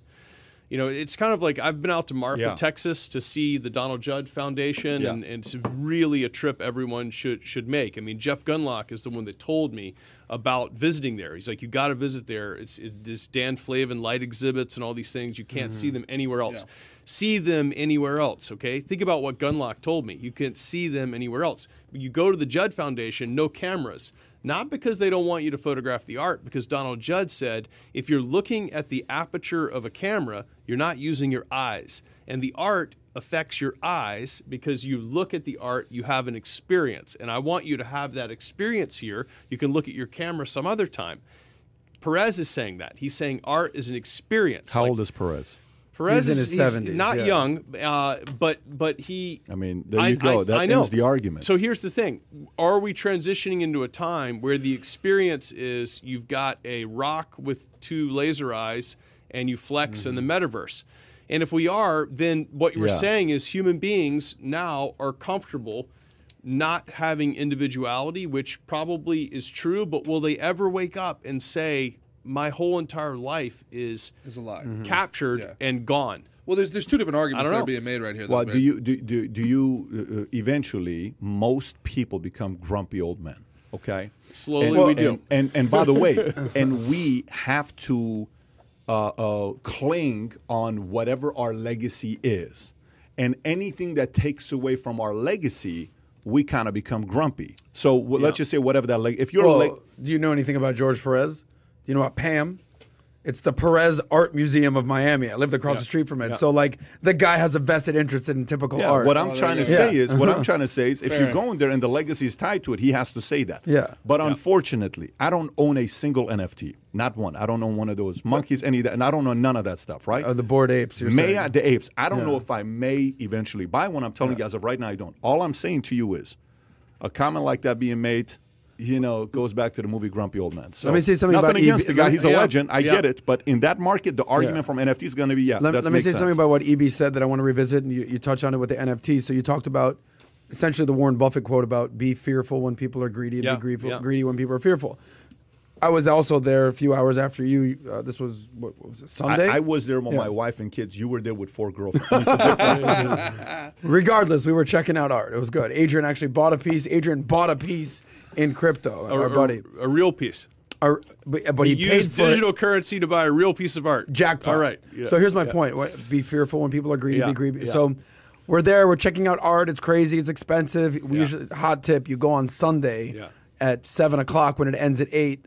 E: You know, it's kind of like I've been out to Marfa,
B: Yeah.
E: Texas, to see the Donald Judd Foundation,
B: Yeah.
E: and, and it's really a trip everyone should should make. I mean, Jeff Gunlock is the one that told me about visiting there. He's like, you got to visit there. It's it, this Dan Flavin light exhibits and all these things. You can't see mm-hmm. them anywhere else. See them anywhere else. Okay, think about what Gunlock told me. You can't see them anywhere else. You go to the Judd Foundation, no cameras. Not because they don't want you to photograph the art, because Donald Judd said if you're looking at the aperture of a camera, you're not using your eyes. And the art affects your eyes because you look at the art, you have an experience. And I want you to have that experience here. You can look at your camera some other time. Perez is saying that. He's saying art is an experience.
B: How
E: Like,
B: old is Perez?
E: Perez
C: He's
E: is
C: his
E: he's
C: 70s,
E: not
C: yeah.
E: young, uh, but but he.
B: I mean, there you go. That
E: know.
B: ends the argument.
E: So here's the thing: Are we transitioning into a time where the experience is you've got a rock with two laser eyes and you flex in the metaverse? And if we are, then what you were
B: Yeah.
E: saying is human beings now are comfortable not having individuality, which probably is true. But will they ever wake up and say, "My whole entire life is
D: It's a lie.
E: captured
D: Yeah.
E: and gone"?
D: Well, there's there's two different arguments that are being made right here.
B: Well,
D: though,
B: do you do, do, do you uh, uh, eventually most people become grumpy old men? Okay,
E: Slowly
B: and,
E: we
B: and-
E: do.
B: And and by the way, [LAUGHS] and we have to uh, uh, cling on whatever our legacy is, and anything that takes away from our legacy, we kind of become grumpy. So w- let's just say whatever that leg. If you're
C: Well,
B: leg-
C: do you know anything about George Perez? You know what, Pam? It's the Perez Art Museum of Miami. I lived across the street from it. So, like, the guy has a vested interest in typical
B: Yeah,
C: art.
B: what I'm trying to say
C: go.
B: is, what I'm trying to say is, if
D: Fair
B: you're
D: enough.
B: going there and the legacy is tied to it, he has to say that.
C: Yeah.
B: But unfortunately, I don't own a single NFT, not one. I don't own one of those monkeys, any of that, and I don't own none of that stuff, right?
C: Uh, the Bored Apes.
B: May
C: saying.
B: I, the apes? I don't know if I may eventually buy one. I'm telling you, as of right now, I don't. All I'm saying to you is, a comment like that being made. You know, goes back to the movie Grumpy Old Man. So
C: Let me say something
B: nothing
C: about
B: against
C: EB
B: the guy; he's a
E: Yeah.
B: legend. I
E: Yeah.
B: get it, but in that market, the argument
C: Yeah.
B: from NFT is going to be yeah.
C: Let, let me say
B: sense.
C: something about what EB said that I want to revisit, and you, you touched on it with the NFT. So you talked about essentially the Warren Buffett quote about be fearful when people are greedy and be greedy when people are fearful. I was also there a few hours after you. Uh, this was what, what was it Sunday?
B: I, I was there with
C: Yeah.
B: my wife and kids. You were there with four girlfriends. [LAUGHS] It's a difference. [LAUGHS]
C: Regardless, we were checking out art. It was good. Adrian actually bought a piece. Adrian bought a piece in crypto.
E: A,
C: our buddy,
E: a, a real piece.
C: Our- but, but he,
E: He,
C: paid
E: used
C: for it.
E: digital currency to buy a real piece of art.
C: jackpot.
E: All right. Yeah.
C: So here's my point. What, be fearful when people are greedy.
E: Yeah,
C: Be greedy.
E: yeah.
C: So we're there. We're checking out art. It's crazy. It's expensive. We usually hot tip. You go on Sunday
E: Yeah.
C: at seven o'clock when it ends at eight.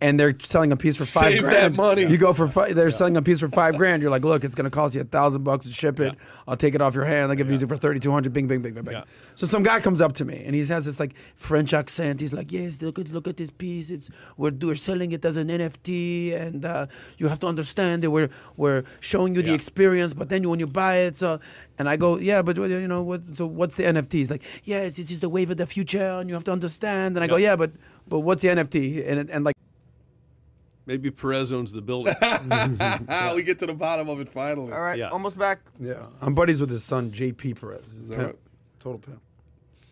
C: And they're selling a piece for five
D: Save that money.
C: You go for five. They're selling a piece for five grand. You're like, look, it's going to cost you a thousand bucks to ship it. I'll take it off your hand. I'll give you it for thirty two hundred. Bing, bing, bing, bing, bing.
E: Yeah.
C: So some guy comes up to me and he has this like French accent. He's like, "Yes, look at look at this piece. It's we're we're selling it as an NFT, and uh, you have to understand that we're we're showing you the experience. But then you, when you buy it, so and I go, yeah, but you know what? So what's the NFT? He's like, yes, this is the wave of the future, and you have to understand. And I go,
E: Yeah.
C: yeah, but but what's the NFT? And and like.
E: Maybe Perez owns the building.
D: Ah, [LAUGHS] [LAUGHS] we get to the bottom of it finally.
A: All right,
E: Yeah.
A: almost back.
C: Yeah, I'm buddies with his son, J.P. Perez. Is
D: that
C: pimp.
D: right?
C: Total pimp.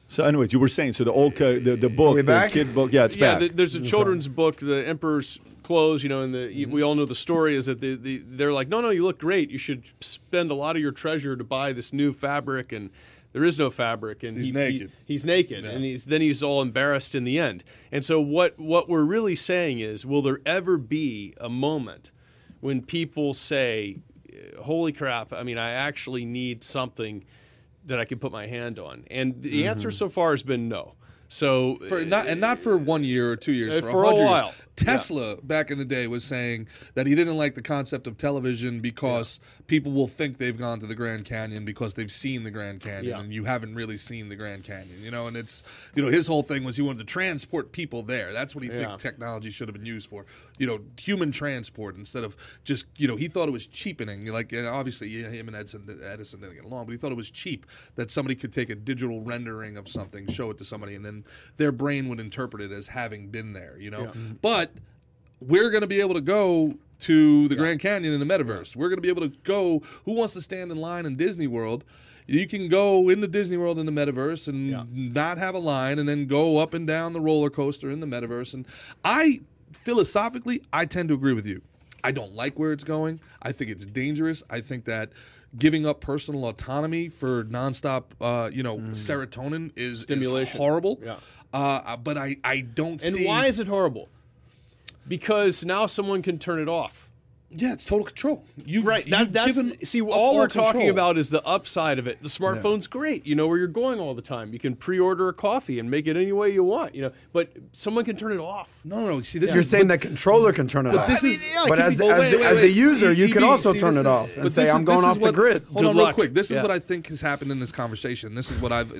B: so, anyways, you were saying so the old ca- the the book,
C: we
B: the
C: back?
B: kid book, yeah, it's
E: yeah,
B: back.
E: th- there's a children's book, The Emperor's Clothes. You know, and the
C: Mm-hmm.
E: we all know the story is that the, the they're like, no, no, you look great. You should spend a lot of your treasure to buy this new fabric, and there is no fabric, and
D: He's
E: he-
D: naked.
E: He, he's naked, and he's then he's all embarrassed in the end. And so what what we're really saying is, will there ever be a moment when people say, "Holy crap! I mean, I actually need something." That I can put my hand on, and the
C: Mm-hmm.
E: answer so far has been no. So
D: For not and not for one year or two years,
E: Uh,
D: for,
E: for a
D: 100 years. Tesla back in the day was saying that he didn't like the concept of television because people will think they've gone to the Grand Canyon because they've seen the Grand Canyon
E: Yeah.
D: and you haven't really seen the Grand Canyon, you know. And it's you know his whole thing was he wanted to transport people there. That's what he
E: Yeah.
D: think technology should have been used for, you know, human transport instead of just you know he thought it was cheapening. Like and obviously yeah, him and Edison Edison didn't get along, but he thought it was cheap that somebody could take a digital rendering of something, show it to somebody, and then their brain would interpret it as having been there. You know, but we're going to be able to go to the Grand Canyon in the metaverse. We're going to be able to go. Who wants to stand in line in Disney World? You can go into Disney World in the metaverse and
E: Yeah.
D: not have a line, and then go up and down the roller coaster in the metaverse. And I philosophically, I tend to agree with you. I don't like where it's going. I think it's dangerous. I think that giving up personal autonomy for nonstop, uh, you know, serotonin is, is horrible.
E: Yeah.
D: Uh, but I, I don't
E: And
D: see.
E: why is it horrible? Because now someone can turn it off.
D: Yeah, it's total control. You
E: Right. That,
D: You've
E: that's
D: given
E: see.
D: up
E: All we're talking about is the upside of it. The smartphone's great. You know where you're going all the time. You can pre-order a coffee and make it any way you want. You know, but someone can turn it off.
D: No, no, no. See, this
C: You're
D: is
C: saying
D: but-
C: the controller can turn it off.
D: this
E: I mean,
D: is-
E: yeah,
C: but as,
E: be-
C: as,
D: wait,
C: the,
D: wait,
C: as the user, you can also
D: see,
C: turn
D: this
C: it
D: is-
C: off and say,
D: is-
C: "I'm going
D: this is
C: off the grid."
D: Hold
E: Good
D: on, real quick. This is what I think has happened in this conversation. This is what I've.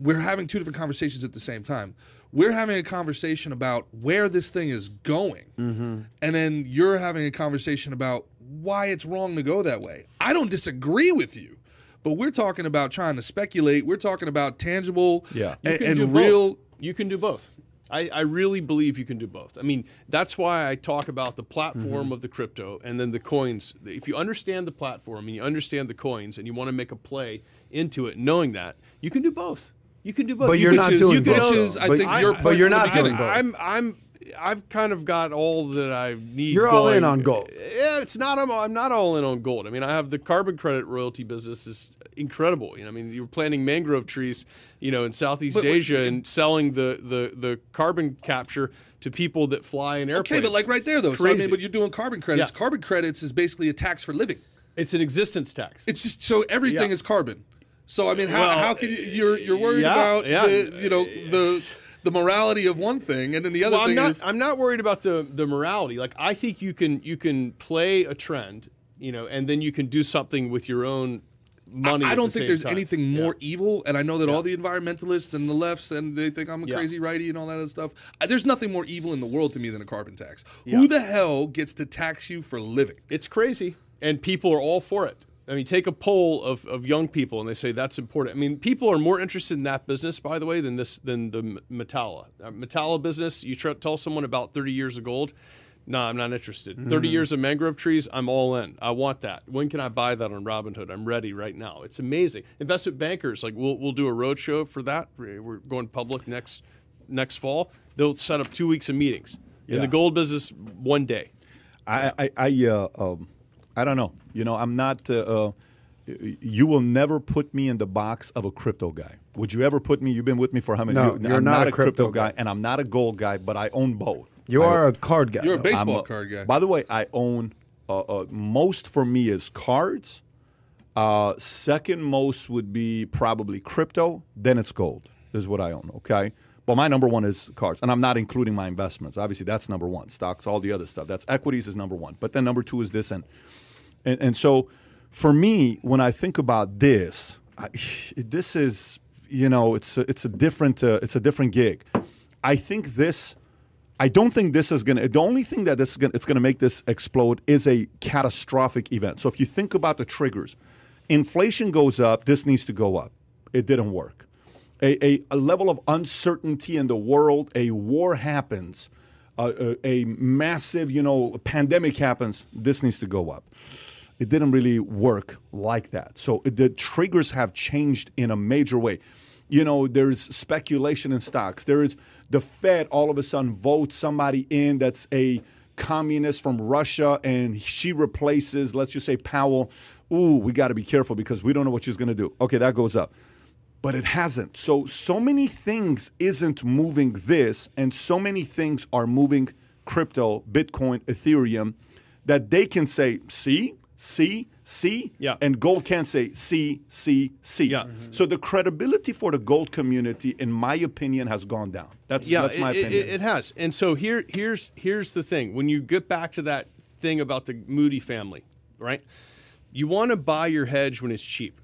D: we're having two different conversations at the same time. We're having a conversation about where this thing is going,
C: Mm-hmm.
D: and then you're having a conversation about why it's wrong to go that way. I don't disagree with you, but we're talking about trying to speculate. We're talking about tangible
B: Yeah.
E: You
D: and real.
E: Both. You can do both. I, I really believe you can do both. I mean, that's why I talk about the platform of the crypto and then the coins. If you understand the platform and you understand the coins and you want to make a play into it, knowing that, you can do both. You can do both.
C: But
E: You
C: you're
E: can
C: not
E: choose-
C: doing
E: you can
C: both,
E: own-
C: though.
D: Which is, I
C: But
D: think,
C: I-
D: your
C: but you're not doing both.
E: I'm I'm I've kind of got all that I need.
C: You're all in
E: going.
C: on gold.
E: Yeah, it's not. I'm, I'm not all in on gold. I mean, I have the carbon credit royalty business is incredible. You know, I mean, you're planting mangrove trees, you know, in Southeast
D: But- but-
E: Asia and selling the, the the carbon capture to people that fly in airplanes.
D: Okay, but like right there though. So, I
E: Crazy.
D: mean, but you're doing carbon credits.
E: Yeah.
D: Carbon credits is basically a tax for living.
E: it's an existence tax.
D: It's just so everything
E: Yeah.
D: is carbon. So I mean, how,
E: Well,
D: how can you you're you're worried
E: yeah,
D: about
E: yeah.
D: the you know the [SIGHS] the morality of one thing, and then the other
E: well, I'm
D: thing
E: not.
D: is
E: I'm not worried about the the morality. Like I think you can you can play a trend, you know, and then you can do something with your own money.
D: I
E: at
D: don't
E: the
D: think there's
E: time.
D: anything
E: Yeah.
D: more evil, and I know that all the environmentalists and the lefts and they think I'm a
E: Yeah.
D: crazy righty and all that other stuff. Uh, There's nothing more evil in the world to me than a carbon tax. Who the hell gets to tax you for living?
E: It's crazy, and people are all for it. I mean, take a poll of, of young people, and they say that's important. I mean, people are more interested in that business, by the way, than this than the Metalla. Uh, Metalla business. You tell someone about thirty years of gold. No, I'm not interested.
D: Mm-hmm.
E: 30 years of mangrove trees, I'm all in. I want that. When can I buy that on Robinhood? I'm ready right now. It's amazing. Investment bankers, like we'll, we'll do a roadshow for that. We're going public next next fall. They'll set up two weeks of meetings. In the gold business, one day.
B: I I I, uh, um, I don't know. You know, I'm not. Uh, uh, you will never put me in the box of a crypto guy. Would you ever put me? You've been with me for how many?
C: No,
B: years?
C: you're
B: I'm
C: not
B: not
C: a
B: a crypto
C: crypto
B: guy,
C: guy.
B: and I'm not a gold guy, but I own both.
C: You
B: I-
C: are a card guy.
D: You're a baseball
B: a-
D: card guy.
B: By the way, I own uh, uh, most for me is cards. Uh, second most would be probably crypto. Then it's gold. Is what I own. Okay, but my number one is cards, and I'm not including my investments. Obviously, that's number one. Stocks, all the other stuff. That's equities is number one. But then number two is this, and and, and so for me, when I think about this, I, [SIGHS] this is you know it's a, it's a different uh, it's a different gig. I think this. I don't think this is going to. The only thing that this is gonna, it's going to make this explode is a catastrophic event. So if you think about the triggers, inflation goes up. This needs to go up. It didn't work. A, a, a level of uncertainty in the world. A war happens. Uh, a, a massive, you know, pandemic happens. This needs to go up. It didn't really work like that. So the triggers have changed in a major way. You know, there's speculation in stocks. There is the Fed all of a sudden votes somebody in that's a communist from Russia and she replaces, let's just say Powell. Ooh, we got to be careful because we don't know what she's going to do. Okay, that goes up but it hasn't. So so many things isn't moving this, and so many things are moving crypto, Bitcoin, Ethereum, that they can say, see, see, C,
E: Yeah.
B: and gold can't say C, C, C.
E: Yeah.
B: So mm-hmm. the credibility for the gold community, in my opinion, has gone down. That's
E: yeah,
B: that's my
E: it, it-
B: opinion.
E: It, has. And so here, here's here's the thing. When you get back to that thing about the Moody family, right? You want to buy your hedge when it's cheap.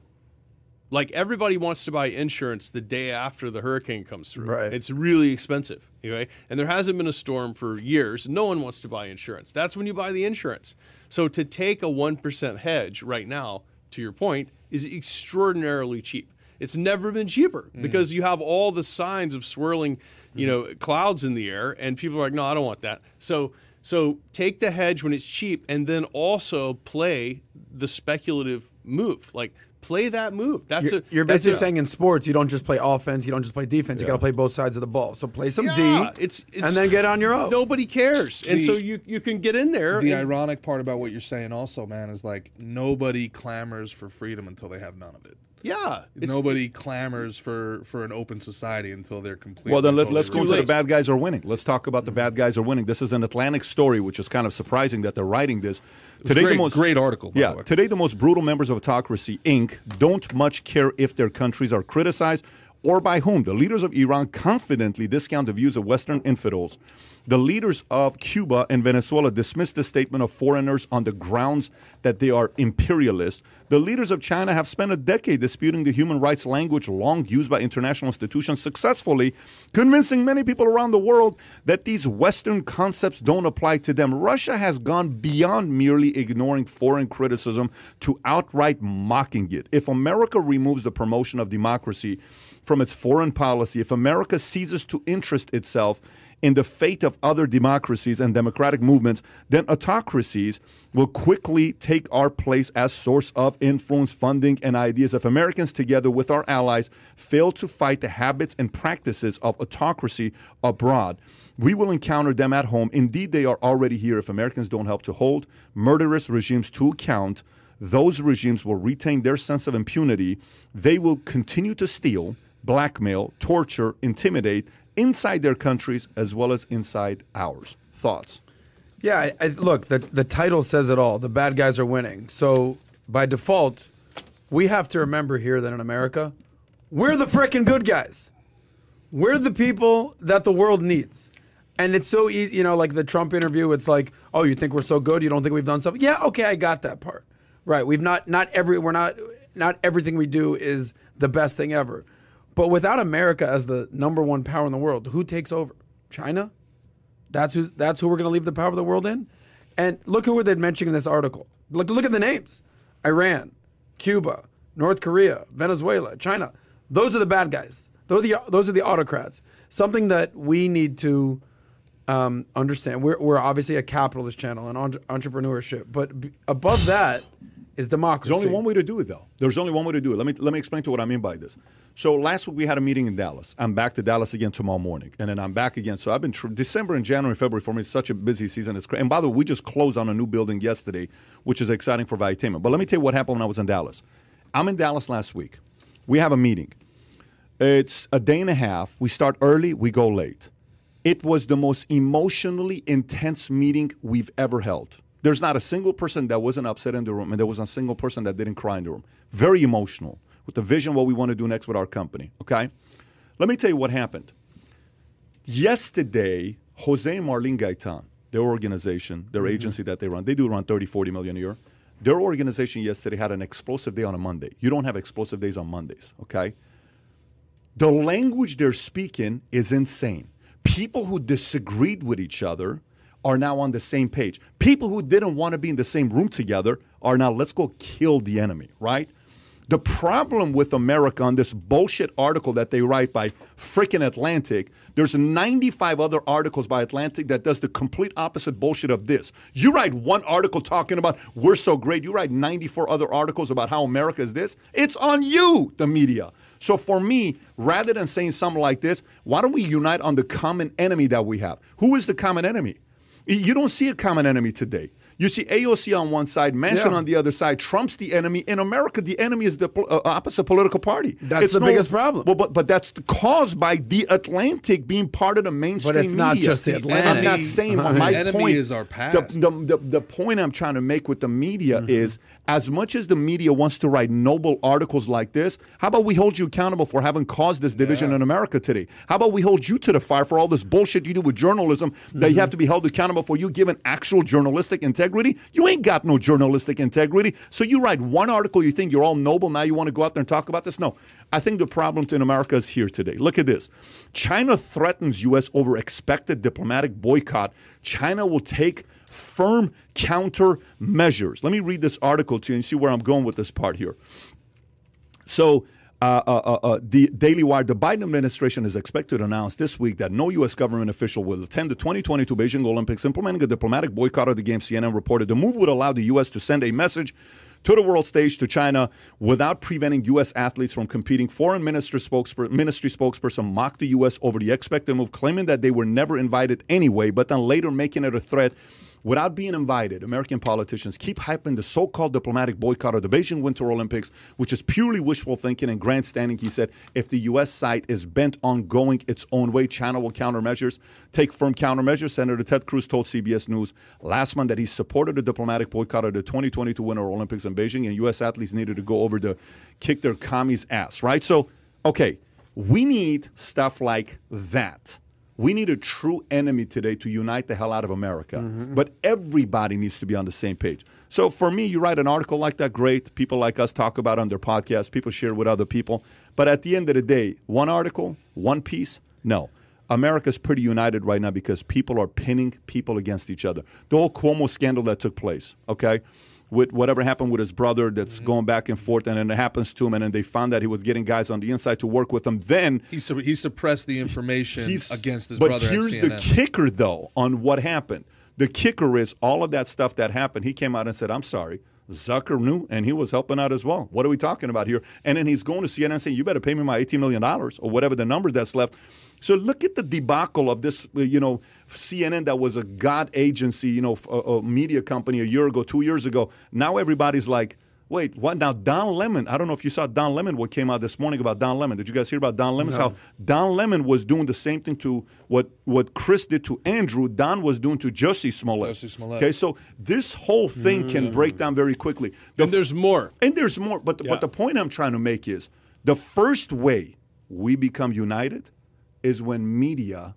E: Like everybody wants to buy insurance the day after the hurricane comes through.
C: Right.
E: It's really expensive. Okay. And there hasn't been a storm for years. No one wants to buy insurance. That's when you buy the insurance. So to take a 1% hedge right now, to your point, is extraordinarily cheap. It's never been cheaper
B: Mm.
E: because you have all the signs of swirling, you know, clouds in the air, and people are like, no, I don't want that. So so take the hedge when it's cheap, and then also play the speculative move. Like play that move. That's
C: You're,
E: a
C: you're
E: that's
C: basically
E: a-
C: saying in sports, you don't just play offense, you don't just play defense. You got to play both sides of the ball. So play some
E: Yeah,
C: D,
E: it's, it's
C: and then get on your own.
E: Nobody cares, and so you you can get in there.
D: The
E: and-
D: ironic part about what you're saying, also, man, is like nobody clamors for freedom until they have none of it.
E: Yeah,
D: Nobody clamors for for an open society until they're completely.
B: Well, then let, let's go
E: too
B: into the bad guys are winning. Let's talk about the bad guys are winning. This is an Atlantic story, which is kind of surprising that they're writing this. Today,
D: great,
B: the most
D: great article. By
B: yeah,
D: the way.
B: today the most brutal members of autocracy, Inc., don't much care if their countries are criticized or by whom. The leaders of Iran confidently discount the views of Western infidels. The leaders of Cuba and Venezuela dismiss the statement of foreigners on the grounds that they are imperialist. The leaders of China have spent a decade disputing the human rights language long used by international institutions successfully, convincing many people around the world that these Western concepts don't apply to them. Russia has gone beyond merely ignoring foreign criticism to outright mocking it. If America removes the promotion of democracy from its foreign policy, if America ceases to interest itself in the fate of other democracies and democratic movements, then autocracies will quickly take our place as source of influence, funding, and ideas. If Americans, together with our allies, fail to fight the habits and practices of autocracy abroad, we will encounter them at home. Indeed, they are already here. If Americans don't help to hold murderous regimes to account, those regimes will retain their sense of impunity. They will continue to steal, blackmail, torture, intimidate inside their countries as well as inside ours. Thoughts?
C: Yeah, I, I, look, the the title says it all. The bad guys are winning. So by default, we have to remember here that in America, we're the freaking good guys. We're the people that the world needs. And it's so easy, you know, like the Trump interview, it's like, oh, you think we're so good? You don't think we've done something? Yeah, okay, I got that part. Right. We've not not every we're not not everything we do is the best thing ever. But without America as the number one power in the world, who takes over? China? That's who. That's who we're going to leave the power of the world in. And look who they're mentioning in this article. Look, look at the names: Iran, Cuba, North Korea, Venezuela, China. Those are the bad guys. Those are the those are the autocrats. Something that we need to um, understand. We're we're obviously a capitalist channel and entre- entrepreneurship, but b- above that is democracy.
B: There's only one way to do it, though. There's only one way to do it. Let me let me explain to what I mean by this. So last week we had a meeting in Dallas. I'm back to Dallas again tomorrow morning, and then I'm back again. So I've been tr- December and January, February for me is such a busy season. It's cra- and by the way, we just closed on a new building yesterday, which is exciting for Valuetainment. But let me tell you what happened when I was in Dallas. I'm in Dallas last week. We have a meeting. It's a day and a half. We start early, we go late. It was the most emotionally intense meeting we've ever held. There's not a single person that wasn't upset in the room, and there wasn't a single person that didn't cry in the room. Very emotional with the vision, what we want to do next with our company. Okay? Let me tell you what happened. Yesterday, Jose and Marlene Gaitan, their organization, their mm-hmm. agency that they run, they do around 30, 40 million a year. Their organization yesterday had an explosive day on a Monday. You don't have explosive days on Mondays, okay? The language they're speaking is insane. People who disagreed with each other are now on the same page. People who didn't want to be in the same room together are now, let's go kill the enemy, right? The problem with America on this bullshit article that they write by freaking Atlantic, there's 95 other articles by Atlantic that does the complete opposite bullshit of this. You write one article talking about we're so great, you write 94 other articles about how America is this. It's on you, the media. So for me, rather than saying something like this, why don't we unite on the common enemy that we have? Who is the common enemy? You don't see a common enemy today. You see AOC on one side, Manchin
C: Yeah.
B: on the other side. Trump's the enemy. In America, the enemy is the uh, opposite political party.
C: That's the biggest problem.
B: Well, but but that's caused by the Atlantic being part of the mainstream But
C: it's not
B: media.
C: just the
B: And I'm not saying [LAUGHS]
D: The
B: my
D: enemy
B: point
D: is our
B: the-
D: past.
B: The, the, the point I'm trying to make with the media
C: Mm-hmm.
B: is as much as the media wants to write noble articles like this, how about we hold you accountable for having caused this division in America today? How about we hold you to the fire for all this bullshit you do with journalism that you mm-hmm. have to be held accountable for? You given actual journalistic integrity? You ain't got no journalistic integrity. So you write one article, you think you're all noble, now you want to go out there and talk about this? No. I think the problem in America is here today. Look at this. China threatens U.S. over expected diplomatic boycott. China will take firm countermeasures. Let me read this article to you and see where I'm going with this part here. So, Uh, uh, uh, uh, the Daily Wire, the Biden administration is expected to announce this week that no U.S. government official will attend the 2022 Beijing Olympics, implementing a diplomatic boycott of the game. CNN reported the move would allow the U.S. to send a message to the world stage to China without preventing U.S. athletes from competing. Foreign minister spokesper- ministry spokesperson mocked the U.S. over the expected move, claiming that they were never invited anyway, but then later making it a threat without being invited, American politicians keep hyping the so called diplomatic boycott of the Beijing Winter Olympics, which is purely wishful thinking and grandstanding. He said if the U.S. side is bent on going its own way, China will countermeasures, take firm countermeasures. Senator Ted Cruz told CBS News last month that he supported the diplomatic boycott of the 2022 Winter Olympics in Beijing, and U.S. athletes needed to go over to kick their commies' ass, right? So, okay, we need stuff like that. We need a true enemy today to unite the hell out of America. Mm-hmm. But everybody needs to be on the same page. So for me, you write an article like that, great. People like us talk about it on their podcast. People share it with other people. But at the end of the day, one article, one piece, no. America's pretty united right now because people are pinning people against each other. The whole Cuomo scandal that took place, okay? With whatever happened with his brother that's mm-hmm. going back and forth, and then it happens to him, and then they found that he was getting guys on the inside to work with him. Then
D: He, su- he suppressed the information against his
B: but
D: brother. at
B: here's the kicker, though, on what happened. The kicker is all of that stuff that happened. He came out and said, "I'm sorry." Zucker knew, and he was helping out as well. What are we talking about here? And then he's going to CNN saying, "You better pay me my 18 million dollars or whatever the number that's left." So look at the debacle of this, uh, you know, CNN that was a god agency, you know, a, a uh, uh, media company a year ago, two years ago. Now everybody's like, Wait, what now? Don Lemon. I don't know if you saw Don Lemon. What came out this morning about Don Lemon? Did you guys hear about Don Lemon? How Don Lemon was doing the same thing to what what Chris did to Andrew. Don was doing to Jussie Smollett.
D: Jussie Smollett.
B: Okay, so this whole thing can mm. break down very quickly. The
E: And there's more.
B: and there's more. But
E: Yeah.
B: but the point I'm trying to make is the first way we become united is when media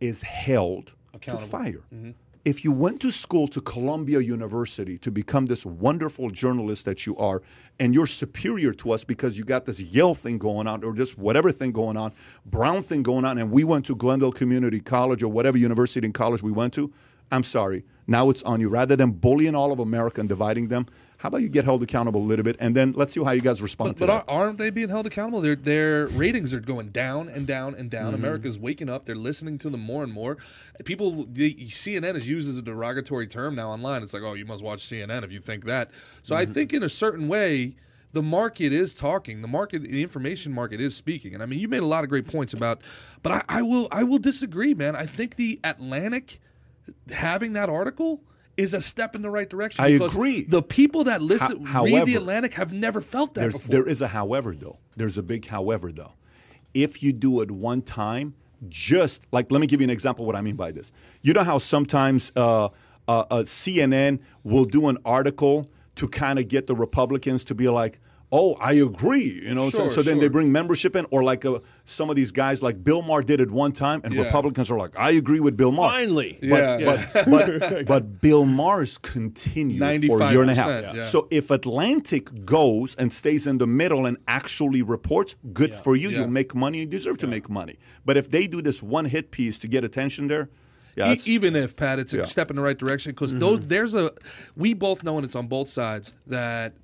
B: is held to fire. Mm-hmm. If you went to school to Columbia University to become this wonderful journalist that you are, and you're superior to us because you got this Yale thing going on or just whatever thing going on, Brown thing going on, and we went to Glendale Community College or whatever university and college we went to, I'm sorry. Now it's on you. Rather than bullying all of America and dividing them, how about you get held accountable a little bit, and then let's see how you guys respond
D: But,
B: to
D: but aren't they being held accountable? Their their ratings are going down and down and down.
B: Mm-hmm.
D: America's waking up. They're listening to them more and more. People, the, CNN is used as a derogatory term now online. It's like, oh, you must watch CNN if you think that. So
B: Mm-hmm.
D: I think in a certain way, the market is talking. The market, the information market is speaking. And I mean, you made a lot of great points about, but I, I will I will disagree, man. I think the Atlantic having that article. Is a step in the right direction.
B: I agree.
D: The people that listen,
B: Ho-
D: read the Atlantic, have never felt that before.
B: there is a however, though. There's a big however, though. If you do it one time, just like, let me give you an example what I mean by this. You know how sometimes uh, uh, uh, CNN will do an article to kind of get the Republicans to be like, oh, I agree. You know, so,
D: Sure,
B: then they bring membership in, or like uh, some of these guys, like Bill Maher did it one time, and
D: Yeah.
B: Republicans are like, I agree with Bill Maher.
E: Finally.
B: But,
D: Yeah.
B: but, [LAUGHS] but, but Bill Maher's continued for a year and a half.
D: yeah.
B: So if Atlantic goes and stays in the middle and actually reports, good for you.
D: Yeah.
B: You make money. You deserve to make money. But if they do this one hit piece to get attention there, yeah,
D: E- even if Pat, it's a
B: Yeah. Mm-hmm.
D: step in the right direction because those there's a we both know and it's on both sides that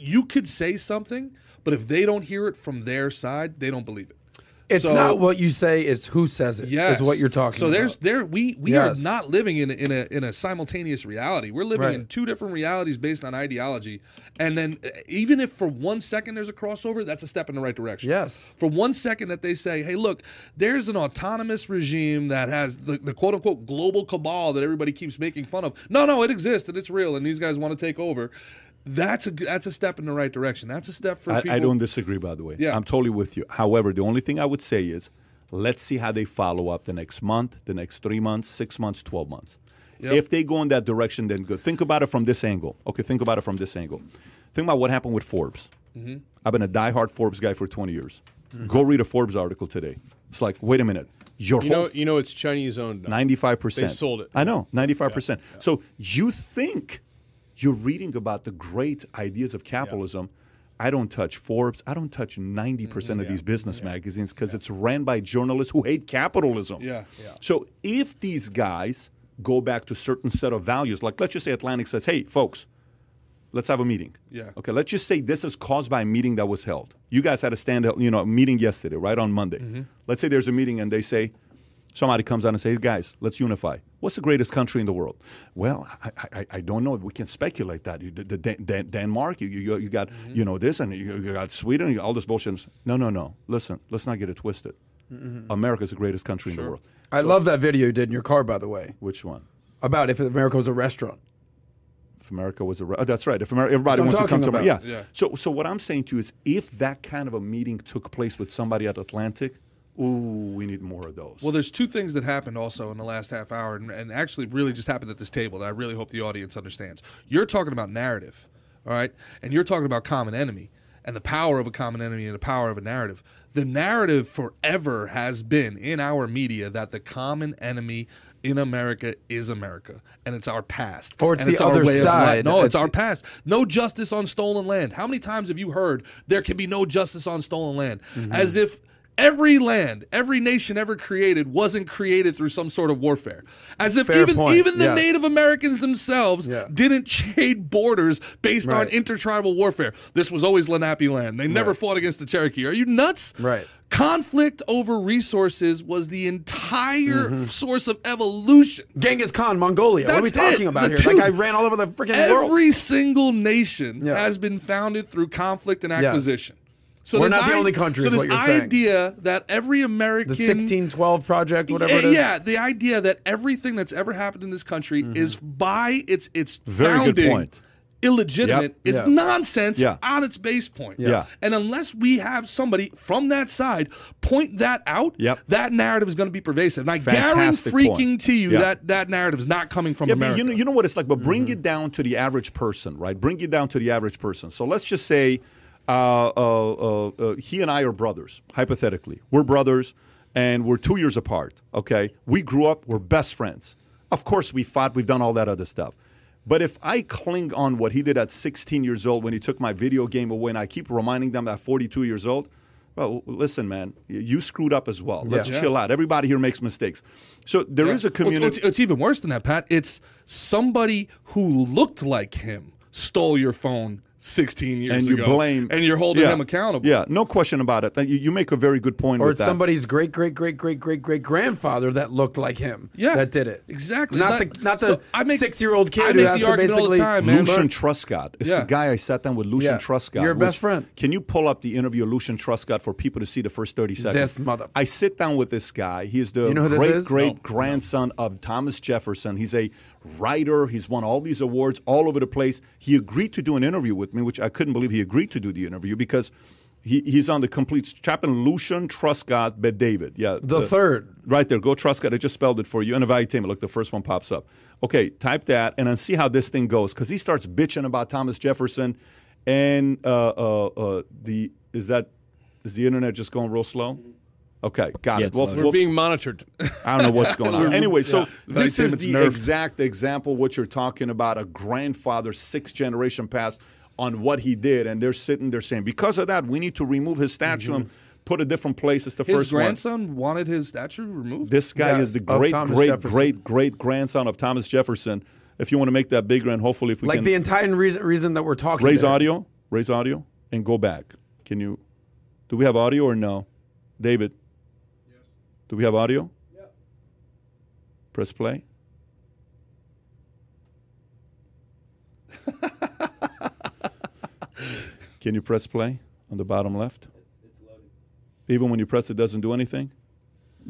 D: you could say something, but if they don't hear it from their side, they don't believe it.
C: It's
D: So-
C: not what you say; it's who says it.
D: Yes,
C: is what you're talking.
D: So there's
C: about.
D: there we we
C: Yes.
D: are not living in a, in a in a simultaneous reality. We're living
C: Right.
D: in two different realities based on ideology. And then uh, even if for one second there's a crossover, that's a step in the right direction.
C: Yes.
D: For one second that they say, "Hey, look, there's an autonomous regime that has the, the quote unquote global cabal that everybody keeps making fun of." No, no, it exists and it's real, and these guys want to take over. That's a that's a step in the right direction. That's a step for
B: I,
D: people.
B: I don't disagree, by the way.
D: Yeah.
B: I'm totally with you. However, the only thing I would say is let's see how they follow up the next month, the next three months, six months, 12 months.
D: Yep.
B: If they go in that direction, then good. Think about it from this angle. Okay, think about it from this angle. Think about what happened with Forbes.
D: Mm-hmm.
B: I've been a diehard Forbes guy for 20 years. Go read a Forbes article today. It's like, wait a minute. Your
E: You
B: whole
E: know, you know, it's Chinese owned. now.
B: Ninety-five percent.
E: They sold it.
B: I know, ninety-five percent. So you think you're reading about the great ideas of capitalism? I don't touch Forbes. I don't touch ninety percent of these business magazines because it's ran by journalists who hate capitalism.
D: Yeah. Yeah.
B: So if these guys go back to certain set of values, like let's just say Atlantic says, "Hey, folks." let's have a meeting.
D: Yeah.
B: Okay, let's just say this is caused by a meeting that was held. You guys had a stand, up you know, a meeting yesterday, right on Monday.
D: Mm-hmm.
B: Let's say there's a meeting and they say, somebody comes out and says, guys, let's unify. What's the greatest country in the world? Well, I, I, I don't know. We can speculate that. You, the, the Dan- Dan- Denmark, you, you, you got,
D: Mm-hmm.
B: you know, this, and you, you got Sweden, you got all this bullshit. No, no, no. Listen, let's not get it twisted.
D: Mm-hmm.
B: America's the greatest country in the world.
C: I love that video you did in your car, by the way,
B: Which one?
C: about if America was a restaurant.
B: If America was a, re- oh, that's right. If America, everybody wants to come to America, yeah.
D: Yeah.
B: So, so what I'm saying to you is, if that kind of a meeting took place with somebody at Atlantic, ooh, we need more of those.
D: Well, there's two things that happened also in the last half hour, and, and actually really just happened at this table that I really hope the audience understands. You're talking about narrative, all right, and you're talking about common enemy and the power of a common enemy and the power of a narrative. The narrative forever has been in our media that the common enemy in America is America, and it's our past,
C: Or it's
D: and
C: the
D: our
C: other
D: way of
C: side.
D: No, it's,
C: It's
D: our past. No justice on stolen land. How many times have you heard there can be no justice on stolen land?
C: Mm-hmm.
D: As if every land, every nation ever created wasn't created through some sort of warfare. As if
C: Fair
D: even
C: point,
D: even the
C: yeah.
D: Native Americans themselves
C: Yeah.
D: didn't trade borders based on intertribal warfare. This was always Lenape land. They never
C: Right.
D: fought against the Cherokee. Are you nuts?
C: Right.
D: Conflict over resources was the entire
C: Mm-hmm.
D: source of evolution.
C: Genghis Khan, Mongolia. what are we
D: That's it.
C: talking about
D: The
C: here?
D: Two-
C: guy ran all over the freaking world.
D: Every single nation
C: Yeah.
D: has been founded through conflict and acquisition. So
C: We're
D: this
C: not the
D: i-
C: only country,
D: So
C: is
D: this
C: what you're saying.
D: idea that every American
C: The 1612 project, whatever
D: yeah,
C: it is.
D: yeah, the idea that everything that's ever happened in this country mm-hmm. is by its its
B: Very good
D: founding
B: point.
D: illegitimate
B: Yep.
D: is
C: Yeah.
D: nonsense
B: Yeah.
D: on its base point.
B: Yeah.
D: And unless we have somebody from that side point that out,
B: Yep.
D: that narrative is going to be pervasive. And I
B: Fantastic
D: guarantee
B: point.
D: freaking to you
B: Yeah.
D: that that narrative is not coming from
B: Yeah, but
D: America.
B: you know, you know what it's like. But bring mm-hmm. it down to the average person, right? Bring it down to the average person. So let's just say Uh, uh, uh, he and I are brothers. Hypothetically, we're brothers, and we're two years apart. Okay, we grew up. We're best friends. Of course, we fought. We've done all that other stuff. But if I cling on what he did at 16 years old when he took my video game away, and I keep reminding them at 42 years old, well, listen, man, you screwed up as well. Let's
D: Yeah.
B: chill out. Everybody here makes mistakes. So there is
D: Yeah.
B: a community.
D: It's, it's even worse than that, Pat. It's somebody who looked like him stole your phone 16 years
B: and you blame
D: and you're holding
B: Yeah.
D: him accountable.
B: Yeah, no question about it. You, you make a very good point
C: Or
B: with
C: it's
B: that.
C: somebody's great, great, great, great, great, great grandfather that looked like him.
D: Yeah,
C: that did it.
D: exactly.
C: Not
D: That-
C: the not the
D: so I make-
C: six-year-old kid
D: I
C: who
D: make
C: has
D: the
C: to
D: argument all the
C: basically.
D: time, man.
B: Lucian Truscott. It's
D: Yeah.
B: the guy I sat down with, Lucian
C: Yeah.
B: Truscott.
C: Your
B: which-
C: best friend.
B: Can you pull up the interview of Lucian Truscott for people to see the first 30 seconds?
C: This mother-
B: I sit down with this guy. He's the
C: You know
B: great great
C: no.
B: grandson of Thomas Jefferson. He's a writer. He's won all these awards all over the place. He agreed to do an interview with me, which I couldn't believe he agreed to do the interview because he, he's on the complete Chaplain Lucian Truscott Bet David. Yeah.
C: The third.
B: Right there. Go Truscott. I just spelled it for you. And Evaluate Look, the first one pops up. Okay, type that and then see how this thing goes. Because he starts bitching about Thomas Jefferson and uh, uh, uh, the is that is the internet just going real slow? Okay, got
F: Yeah,
B: it. Well.
E: We're
B: well,
E: being monitored. [LAUGHS]
B: I don't know what's going [LAUGHS] on. Anyway, so
D: Yeah.
B: this is the
D: nerfed.
B: exact example what you're talking about. A grandfather, sixth generation past on what he did, and they're sitting there saying, because of that, we need to remove his statue mm-hmm. and put a different place. It's the
D: His
B: first one.
D: grandson wanted his statue removed.
B: This guy
C: Yeah,
B: is the great, great,
C: Jefferson.
B: great, great grandson of Thomas Jefferson. If you want to make that bigger, and hopefully, if we
C: Like
B: can
C: the entire reason, reason that we're talking.
B: raise
C: there.
B: audio, raise audio, and go back. Can you? Do we have audio or no, David? Yes. Do we have audio? Yeah. Press play. [LAUGHS] Can you press play on the bottom left? It's Even when you press it, doesn't do anything.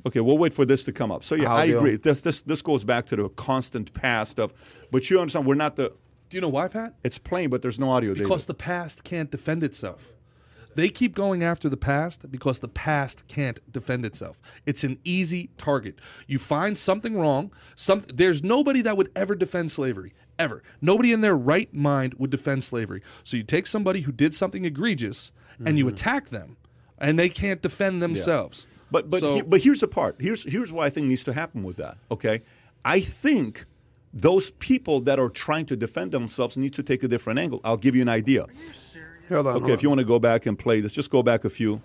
B: Okay, we'll wait for this to come up. So yeah, I
C: Audio.
B: agree. This this this goes back to the constant past of, but you understand we're not the.
D: Do you know why, Pat?
B: It's playing, but there's no audio. There.
D: Because
B: David.
D: the past can't defend itself. They keep going after the past because the past can't defend itself. It's an easy target. You find something wrong, some there's nobody that would ever defend slavery. Ever. Nobody in their right mind would defend slavery. So you take somebody who did something egregious and you mm-hmm. attack them and they can't defend themselves.
B: But but
D: So-
B: he- but here's the part. Here's here's what I think needs to happen with that. Okay, I think those people that are trying to defend themselves need to take a different angle. I'll give you an idea.
C: Hold on.
B: Okay,
C: hold
B: if you want to go back and play this, just go back a few.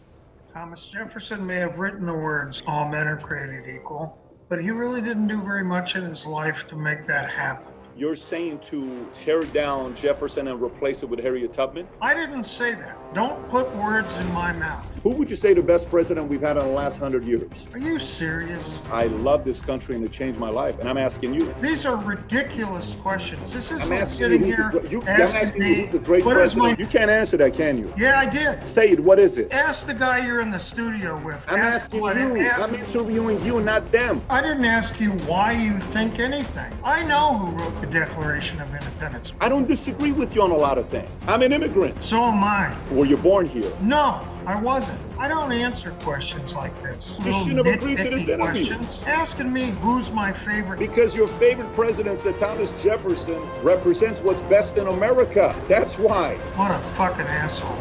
G: Thomas Jefferson may have written the words, all men are created equal, but he really didn't do very much in his life to make that happen.
B: you're saying to tear down Jefferson and replace it with Harriet Tubman?
G: I didn't say that. Don't put words in my mouth.
B: Who would you say the best president we've had in the last hundred years?
G: Are you serious?
B: I love this country and it changed my life, and I'm asking you.
G: These are ridiculous questions. This is like sitting
B: you,
G: here
B: the, you,
G: asking
B: you
G: me,
B: the great
G: what is
B: president.
G: my...
B: You can't answer that, can you?
G: Yeah, I did.
B: Say it. What is it?
G: Ask the guy you're in the studio with.
B: I'm
G: Ask
B: asking you.
G: ask-
B: I'm interviewing you, not them.
G: I didn't ask you why you think anything. I know who wrote the Declaration of Independence.
B: I don't disagree with you on a lot of things. I'm an immigrant.
G: So am I.
B: Were you born here?
G: No, I wasn't. I don't answer questions like this.
B: You
G: Little
B: shouldn't have agreed to this interview.
G: questions. Asking me who's my favorite.
B: Because your favorite president, Sir Thomas Jefferson, represents what's best in America. That's why.
G: What a fucking asshole.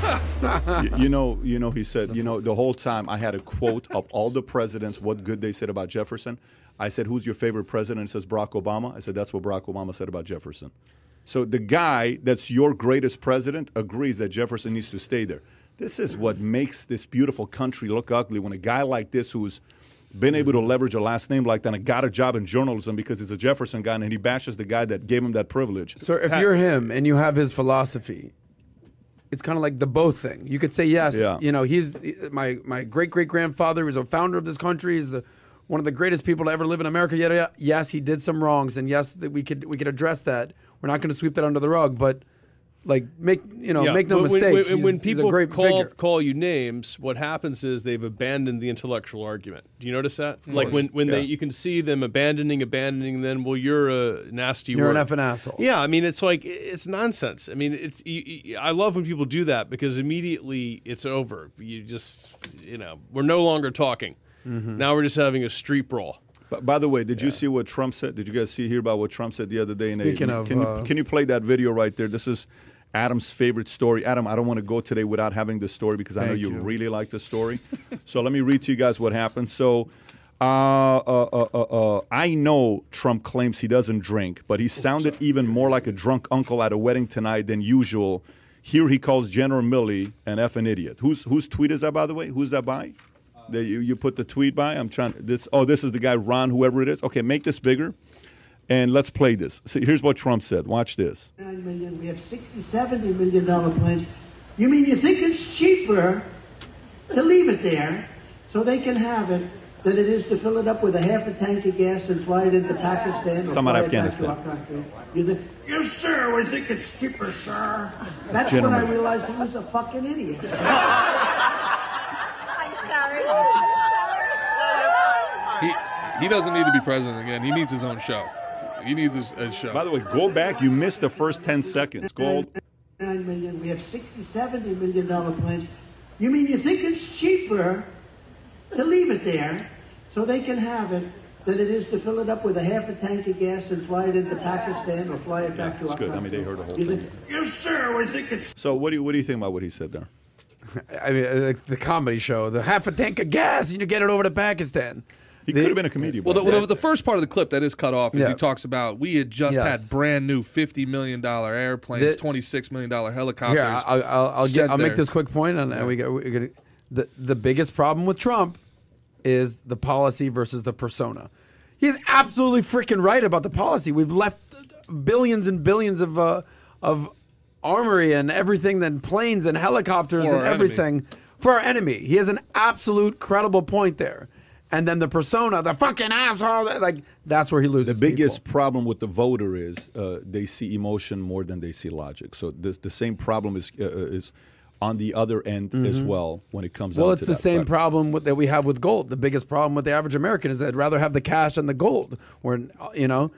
G: [LAUGHS]
B: you, you know, you know, he said, you know, the whole time I had a quote of all the presidents, what good they said about Jefferson. I said, who's your favorite president? It says Barack Obama. I said, that's what Barack Obama said about Jefferson. So the guy that's your greatest president agrees that Jefferson needs to stay there. This is what makes this beautiful country look ugly when a guy like this who's been able to leverage a last name like that and got a job in journalism because he's a Jefferson guy and he bashes the guy that gave him that privilege.
C: So if you're him and you have his philosophy, it's kind of like the both thing. You could say yes,
B: Yeah.
C: you know, he's my my great great grandfather was a founder of this country. He's the one of the greatest people to ever live in America. Yet, yes, he did some wrongs, and yes, that we could we could address that. We're not going to sweep that under the rug, but like make you know
E: Yeah,
C: make no
E: when- when-
C: mistake.
E: When,
C: he's-
E: when
C: he's
E: people
C: a great
E: call
C: figure.
E: call you names, what happens is they've abandoned the intellectual argument. Do you notice that? Like when when they you can see them abandoning, abandoning. Then well, you're a nasty.
C: You're an
E: word.
C: effing asshole.
E: Yeah, I mean it's like it's nonsense. I mean it's you, you- I love when people do that because immediately it's over. You just you know we're no longer talking.
C: Mm-hmm.
E: Now we're just having a street brawl.
B: But by the way, did you see what Trump said? Did you guys see hear about what Trump said the other day? in a-
C: Speaking of,
B: can,
C: uh,
B: you, can you play that video right there? This is Adam's favorite story. Adam, I don't want to go today without having this story because I know you,
C: you.
B: really like the story. so let me read to you guys what happened. So. Uh, uh, uh, uh, uh, I know Trump claims he doesn't drink, but he sounded even more like a drunk uncle at a wedding tonight than usual. Here he calls General Milley an effing idiot. Whose whose tweet is that, by the way? Who's that by? That you, you put the tweet by? I'm trying this. Oh, this is the guy Ron, whoever it is. Okay, make this bigger, and let's play this. See, here's what Trump said. Watch this.
H: Nine million, we have 60, 70 million dollar planes. You mean you think it's cheaper to leave it there so they can have it than it is to fill it up with a half a tank of gas and fly it into Pakistan or
B: Some out of
H: it back to
B: Afghanistan.
H: You think, yes, sir, we think it's cheaper, sir. That's when I realized he was a fucking idiot. [LAUGHS]
I: I'm sorry. I'm sorry.
D: He he doesn't need to be president again. He needs his own show. He needs a, his show.
B: By the way, go back. You missed the first 10 seconds. Go.
H: Nine million, we have 60, 70 million dollar planes. You mean you think it's cheaper to leave it there so they can have it than it is to fill it up with a half a tank of gas and fly it into Pakistan or fly it back to
B: it's
H: our
B: good. I mean, they heard the whole
H: You
B: thing.
H: think, yes, sir, we think it's
B: So what do you what do you think about what he said there? [LAUGHS]
C: I mean, uh, the comedy show, the half a tank of gas, and you get it over to Pakistan.
B: He could have been a comedian.
D: Well, the, well,
B: the
D: the, first part of the clip that is cut off is
C: Yeah.
D: he talks about we had just
C: Yes.
D: had brand new fifty million dollar airplanes, twenty six million dollar helicopters.
C: Here, I'll, I'll, I'll, get, I'll make this quick point, and, and we gonna, the the biggest problem with Trump is the policy versus the persona. He's absolutely freaking right about the policy. We've left billions and billions of uh, of armory and everything, then planes and helicopters
D: For
C: and
D: our enemy.
C: everything for our enemy. He has an absolute credible point there. And then the persona, the fucking asshole, like that's where he loses.
B: The biggest
C: people.
B: problem with the voter is uh, they see emotion more than they see logic. So the, the same problem is uh, is on the other end as well when it comes.
C: Mm-hmm. Well, it's the same problem with, that we have with gold. The biggest problem with the average American is they'd rather have the cash than the gold. Where you know,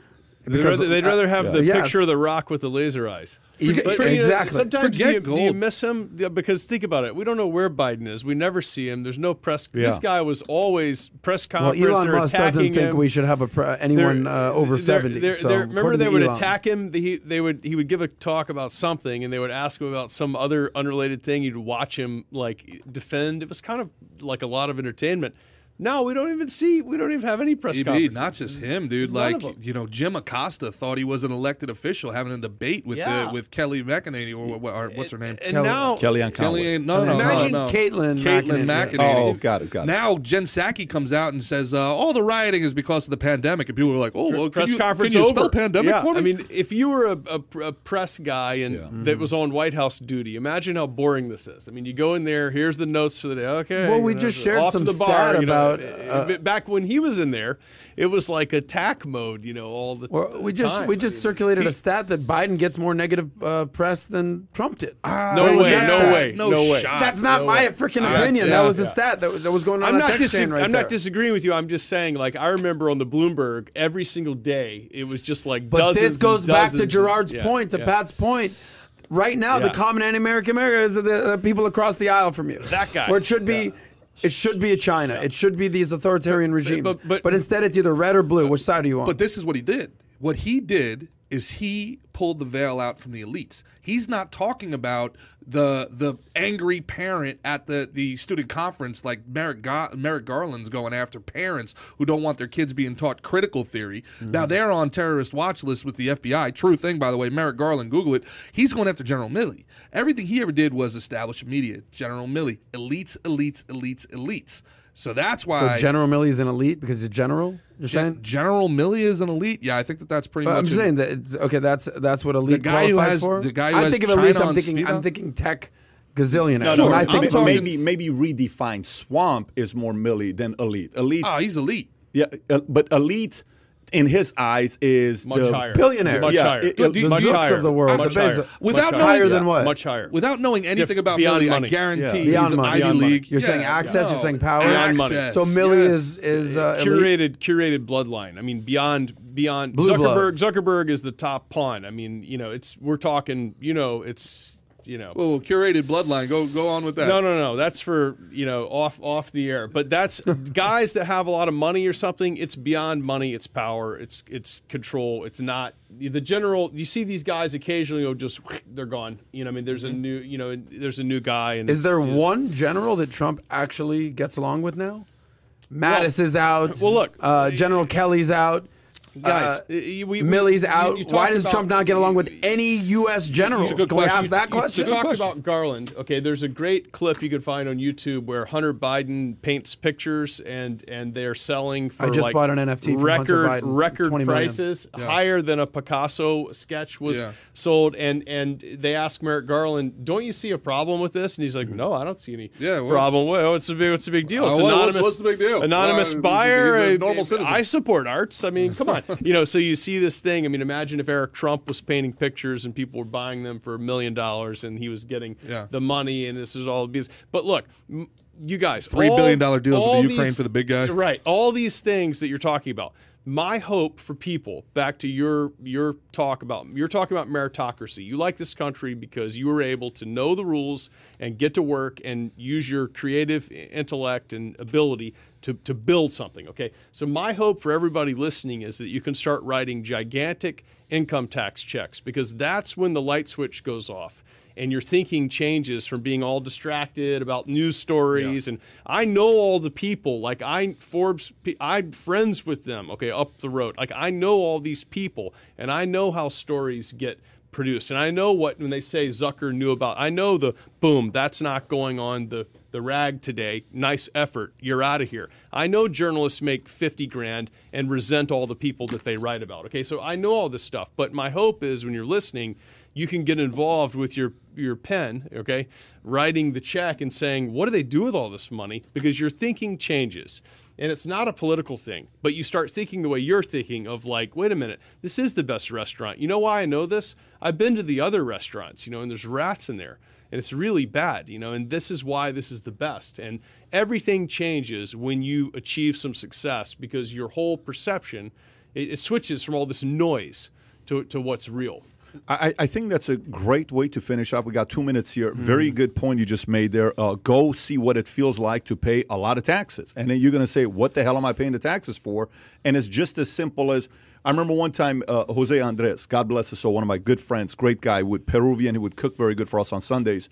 E: They'd rather, they'd rather have
B: Yeah.
E: the
C: Yes.
E: picture of the Rock with the laser eyes.
C: Forget-
E: But, know,
C: exactly.
E: sometimes do you, do you miss him? Yeah, because think about it. We don't know where Biden is. We never see him. There's no press.
B: Yeah.
E: This guy was always press
C: well,
E: conference.
C: Elon
E: they're
C: Musk doesn't think we should have a pre- anyone
E: They're-
C: uh, over
E: they're-
C: seventy.
E: they're-
C: so
E: remember, they would
C: Elon.
E: attack him. He, they would he would give a talk about something, and they would ask him about some other unrelated thing. You'd watch him like defend. It was kind of like a lot of entertainment. Now we don't even see. We don't even have any press
D: EB,
E: conferences.
D: not just him, dude.
E: There's
D: Like you know, Jim Acosta thought he was an elected official having a debate with
E: Yeah.
D: the, with Kelly McEnany or, what- or what's her name?
E: and now
B: Kellyanne
D: Kelly
B: Conway.
D: ain't no no
C: Imagine
D: no no.
C: Caitlyn
D: Caitlyn
C: McEnany.
D: McEnany.
B: Oh, got it, got it.
D: Now Jen Psaki comes out and says, uh, "All the rioting is because of the pandemic," and people are like, "Oh, well,
E: press
D: can you,
E: conference
D: can you
E: over.
D: pandemic
E: yeah,
D: for me?"
E: I mean, if you were a, a, a press guy and that was on White House duty, imagine how boring this is. I mean, you go in there. Here's the notes for the day. Okay.
C: Well,
E: you
C: we
E: know,
C: just shared
E: off
C: some
E: the bar,
C: stat
E: you know.
C: About, uh,
E: Uh, back when he was in there. It was like attack mode, you know, all the.
C: Well, we just
E: time.
C: we just
E: I mean,
C: circulated a stat that Biden gets more negative uh, press than Trump did.
E: No way, no way,
D: no,
E: no way.
D: shot.
C: That's not
E: no
C: my
E: way.
C: freaking
D: Uh,
C: opinion.
D: yeah,
C: that was the stat that, that was going on.
E: I'm not,
C: text
E: dis-
C: chain right
E: I'm
C: there.
E: not disagreeing with you. I'm just saying, like, I remember on the Bloomberg every single day, it was just like
C: But
E: dozens.
C: But this goes
E: and
C: back to. Gerard's
E: Yeah,
C: point, to
E: yeah.
C: Pat's point. Right now, the common enemy American America is the, the people across the aisle from you.
E: That guy.
C: Where it should be, it should be a China. It should be these authoritarian regimes.
E: but-
C: But,
E: but-
C: instead, it's either red or blue. Which side are you on?
D: But this is what he did. What he did is he pulled the veil out from the elites. He's not talking about the the angry parent at the, the student conference like Merrick, Ga- Merrick Garland's going after parents who don't want their kids being taught critical theory. Mm-hmm. Now they're on terrorist watch list with the FBI. True thing, by the way. Merrick Garland, Google it. He's going after General Milley. Everything he ever did was establish media. General Milley, elites, elites, elites, elites. So that's why
C: So
D: why
C: General Milley is an elite because he's a general. You're
D: Gen-
C: saying?
D: General Milley is an elite. Yeah, I think that that's pretty
C: But
D: much.
C: I'm just saying that it's, okay. That's that's what elite the
D: guy who has-
C: for.
D: the guy who
C: I
D: has
C: think of
D: China
C: elites. I'm thinking
D: speed
C: I'm thinking tech gazillionaires.
B: No, no,
C: When I
B: I
C: think
B: think
C: of
B: maybe
C: elites.
B: maybe redefine swamp is more Milley than elite. Elite,
D: Oh, he's elite.
B: yeah, uh, but elite in his eyes is
E: Much
B: the
E: higher.
C: billionaires.
E: Much
B: Yeah,
E: higher.
B: it-
C: the
B: it-
E: Much higher.
C: of the world,
E: Much
C: the Bezos-
E: higher.
D: Without
E: Much
D: knowing-
C: Higher than what?
E: Much higher.
D: Without knowing anything
E: Diff-
D: about
E: beyond
D: Milley,
E: money.
D: I guarantee
B: Yeah.
D: he's an
C: money.
D: Ivy
E: Beyond money.
D: League.
C: You're
D: Yeah,
C: saying access, you're saying power.
E: Beyond money.
C: So Milley
D: yes.
C: is is uh, elite.
E: curated curated bloodline. I mean, beyond beyond
C: Blue
E: Zuckerberg.
C: bloods.
E: Zuckerberg is the top pawn. I mean, you know, it's we're talking. You know, it's you know.
D: Well, curated bloodline. Go go on with that.
E: No, no, no. That's for you know off off the air. But that's [LAUGHS] guys that have a lot of money or something. It's beyond money. It's power. It's it's control. It's not the general. You see these guys occasionally. Oh, just they're gone. You know, I mean, there's a new. You know, there's a new guy. And
C: Is there one general that Trump actually gets along with now? Mattis is out.
E: well, look,
C: uh, General Kelly's out.
E: Guys?
C: Uh,
E: uh, we, we-
C: Milley's
E: you-
C: out.
E: you
C: Why does
E: about-
C: Trump not get along with any U.S. generals?
D: good
C: Can we
D: question.
C: ask that
D: You- you
C: question?
E: Talk
D: question.
E: about Garland, okay, there's a great clip you can find on YouTube where Hunter Biden paints pictures and and they're selling for
C: I just
E: like
C: bought an NFT
E: record
C: Biden,
E: record
C: 20 million.
E: prices, higher than a Picasso sketch was
D: Yeah.
E: sold. And and they asked Merrick Garland, "Don't you see a problem with this?" And he's like, "No, I don't see any
D: Yeah, well-
E: problem. Well, what's the big what's the big deal?
D: Uh,
E: It's
D: what- what's-
E: anonymous.
D: what's the big deal?
E: Anonymous
D: Uh, he's a-
E: buyer.
D: he's a
E: I-
D: normal citizen.
E: I support arts. I mean, come on. [LAUGHS] you know, so you see this thing. I mean, imagine if Eric Trump was painting pictures and people were buying them for a million dollars and he was getting
D: Yeah.
E: the money and this is all business. But look, you guys,
D: Three
E: all-
D: billion dollar deals with the Ukraine
E: these-
D: for the big guy.
E: Right. All these things that you're talking about. My hope for people, back to your your talk about you're talking about meritocracy. You like this country because you were able to know the rules and get to work and use your creative intellect and ability to, to build something. Okay. So my hope for everybody listening is that you can start writing gigantic income tax checks because that's when the light switch goes off and your thinking changes from being all distracted about news stories and I know all the people like I Forbes I'm friends with them okay up the road like I know all these people and I know how stories get produced and I know what when they say Zucker knew about I know the boom that's not going on the the rag today nice effort you're out of here I know journalists make 50 grand and resent all the people that they write about okay so I know all this stuff but my hope is when you're listening you can get involved with your your pen, okay, writing the check and saying, what do they do with all this money? Because your thinking changes. And it's not a political thing, but you start thinking the way you're thinking of like, wait a minute, this is the best restaurant. You know why I know this? I've been to the other restaurants, you know, and there's rats in there. And it's really bad, you know, and this is why this is the best. And everything changes when you achieve some success because your whole perception it, it switches from all this noise to, to what's real.
B: I, I think that's a great way to finish up. We got two minutes here. Very good point you just made there. Uh, go see what it feels like to pay a lot of taxes. And then you're going to say, what the hell am I paying the taxes for? And it's just as simple as I remember one time uh, Jose Andres, God bless his soul, one of my good friends, great guy, with Peruvian, he would cook very good for us on Sundays.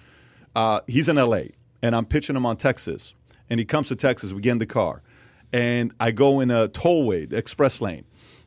B: Uh, he's in LA, and I'm pitching him on Texas. And he comes to Texas, we get in the car. and I go in a tollway, the express lane,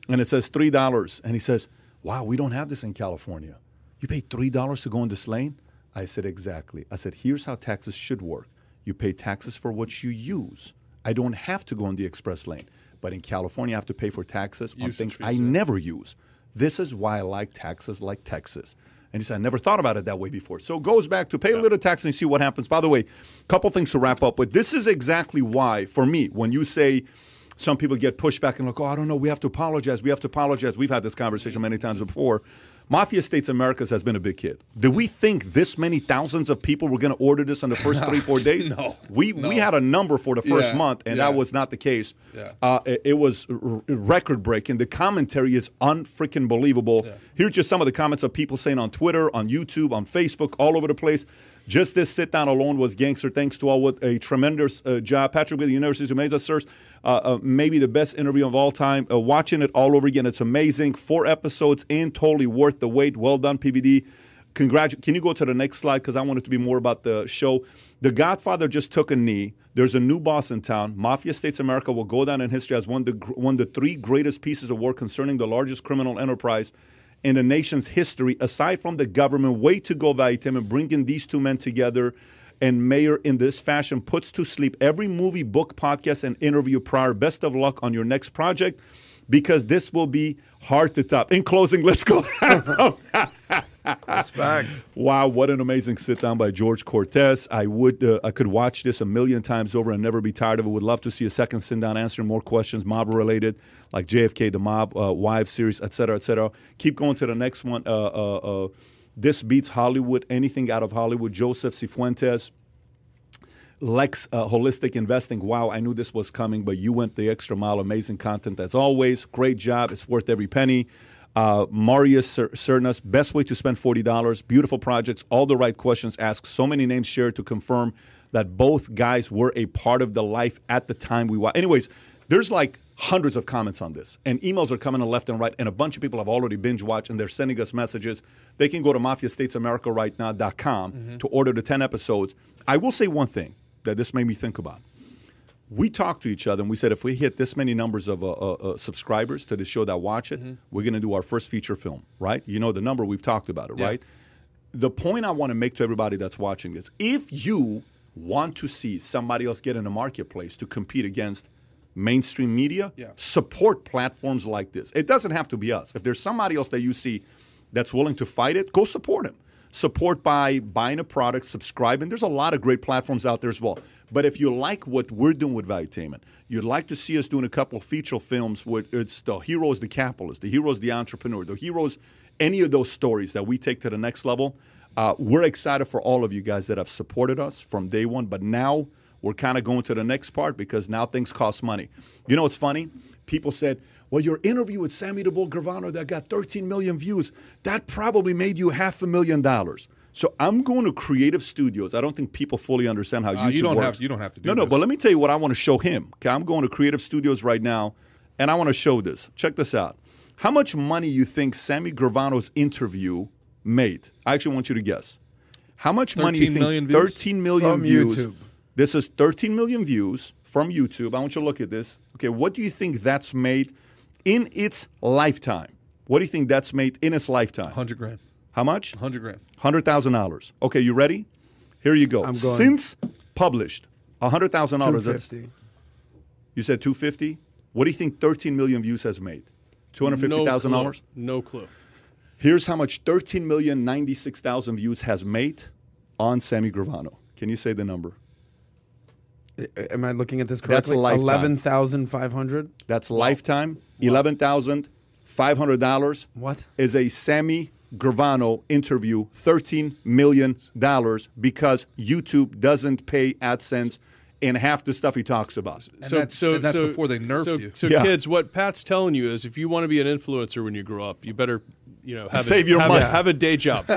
B: and it says three dollars, and he says, "Wow, we don't have this in California. You pay three dollars to go in this lane." I said, "Exactly." I said, "Here's how taxes should work. You pay taxes for what you use. I don't have to go in the express lane, but in California, I have to pay for taxes on
D: Usage
B: things
D: fees,
B: I
D: yeah.
B: never use. This is why I like taxes like Texas." And he said, I never thought about it that way before. So it goes back to pay a little tax and see what happens. By the way, a couple things to wrap up with. This is exactly why, for me, when you say some people get pushed back and like, oh, I don't know, we have to apologize, we have to apologize. We've had this conversation many times before. Mafia States Americas has been a big hit. Did we think this many thousands of people were going to order this in the first [LAUGHS] three, four days?
D: No,
B: We,
D: no.
B: we had a number for the first
D: Yeah,
B: month, and
D: yeah.
B: that was not the case.
D: Yeah.
B: Uh, it, it was record breaking. The commentary is unfreaking believable. Here's just some of the comments of people saying on Twitter, on YouTube, on Facebook, all over the place. Just this sit down alone was gangster. Thanks to all with a tremendous uh, job. Patrick with the University of Mesa, sirs. Uh, uh, maybe the best interview of all time. Uh, watching it all over again, it's amazing. Four episodes in, totally worth the wait. Well done, PBD. Congratu- Can you go to the next slide? Because I want it to be more about the show. The Godfather just took a knee. There's a new boss in town. Mafia States America will go down in history as one of the, one of the three greatest pieces of work concerning the largest criminal enterprise in the nation's history, aside from the government. Way to go, Vaitem, and bringing these two men together. And Mayor, in this fashion, puts to sleep every movie, book, podcast, and interview prior. Best of luck on your next project because this will be hard to top. In closing, let's go. [LAUGHS]
C: Respect.
B: Wow, what an amazing sit down by George Cortez. I would uh, I could watch this a million times over and never be tired of it. Would love to see a second sit down answering more questions mob related like JFK the mob uh, wives series, et cetera, et cetera. Keep going to the next one. Uh, uh, uh, this beats Hollywood. Anything out of Hollywood. Joseph Cifuentes. Lex uh, Holistic Investing. Wow, I knew this was coming, but you went the extra mile. Amazing content as always. Great job. It's worth every penny. Uh, Marius Cer- Cernas, best way to spend $40. Beautiful projects, all the right questions asked. So many names shared to confirm that both guys were a part of the life at the time we watched. Anyways, there's like hundreds of comments on this, and emails are coming in left and right, and a bunch of people have already binge watched and they're sending us messages. They can go to mafiastatesamericarightnow.com to order the 10 episodes. I will say one thing that this made me think about we talked to each other and we said if we hit this many numbers of uh, uh, uh, subscribers to the show that watch it, we're going to do our first feature film, right? You know the number we've talked about it,
D: Yeah.
B: right? The point I want to make to everybody that's watching this: if you want to see somebody else get in the marketplace to compete against mainstream media,
D: Yeah.
B: support platforms like this. It doesn't have to be us. If there's somebody else that you see that's willing to fight it, go support him. Support by buying a product, subscribing. There's a lot of great platforms out there as well. But if you like what we're doing with Valuetainment, you'd like to see us doing a couple of feature films where it's the heroes, the capitalist, the heroes, the entrepreneur, the heroes, any of those stories that we take to the next level. Uh, we're excited for all of you guys that have supported us from day one. But now we're kind of going to the next part because now things cost money. You know, it's funny. People said, "Well, your interview with Sammy the Bull Gravano that got 13 million views, that probably made you half a million dollars." So I'm going to Creator Studios. I don't think people fully understand how
D: Uh,
B: YouTube
D: you don't
B: works.
D: have- you don't have to do
B: No, no.
D: this.
B: But let me tell you what I want to show him. Okay, I'm going to Creator Studios right now, and I want to show this. Check this out. How much money you think Sammy Gravano's interview made? I actually want you to guess. How much money you think?
D: million views?
B: 13 million
C: From
B: views.
C: YouTube.
B: This is 13 million views from YouTube. I want you to look at this. Okay, what do you think that's made in its lifetime? What do you think that's made in its lifetime?
D: Hundred grand.
B: How much?
D: Hundred grand.
B: Hundred thousand dollars. Okay, you ready? Here you go.
C: I'm going-
B: Since published, hundred thousand dollars. That's
C: 250.
B: you said two fifty. What do you think? Thirteen million views has made. Two hundred fifty thousand
E: No clue.
B: dollars.
E: No clue.
B: Here's how much 13 million 96,000 views has made on Sammy Gravano. Can you say the number?
C: I- Am I looking at this
B: That's
C: correctly?
B: a lifetime.
C: Eleven thousand five hundred.
B: That's lifetime. Eleven thousand five hundred dollars.
C: What?
B: is a Sammy Gravano interview? Thirteen million dollars because YouTube doesn't pay AdSense in half the stuff he talks about.
D: And that's- and that's before they nerfed
E: so,
D: you.
E: So,
B: Yeah.
E: kids, what Pat's telling you is, if you want to be an influencer when you grow up, you better, you know, have
B: Save
E: a,
B: your
E: have,
B: money.
E: A, have a day job. [LAUGHS] [LAUGHS]
C: All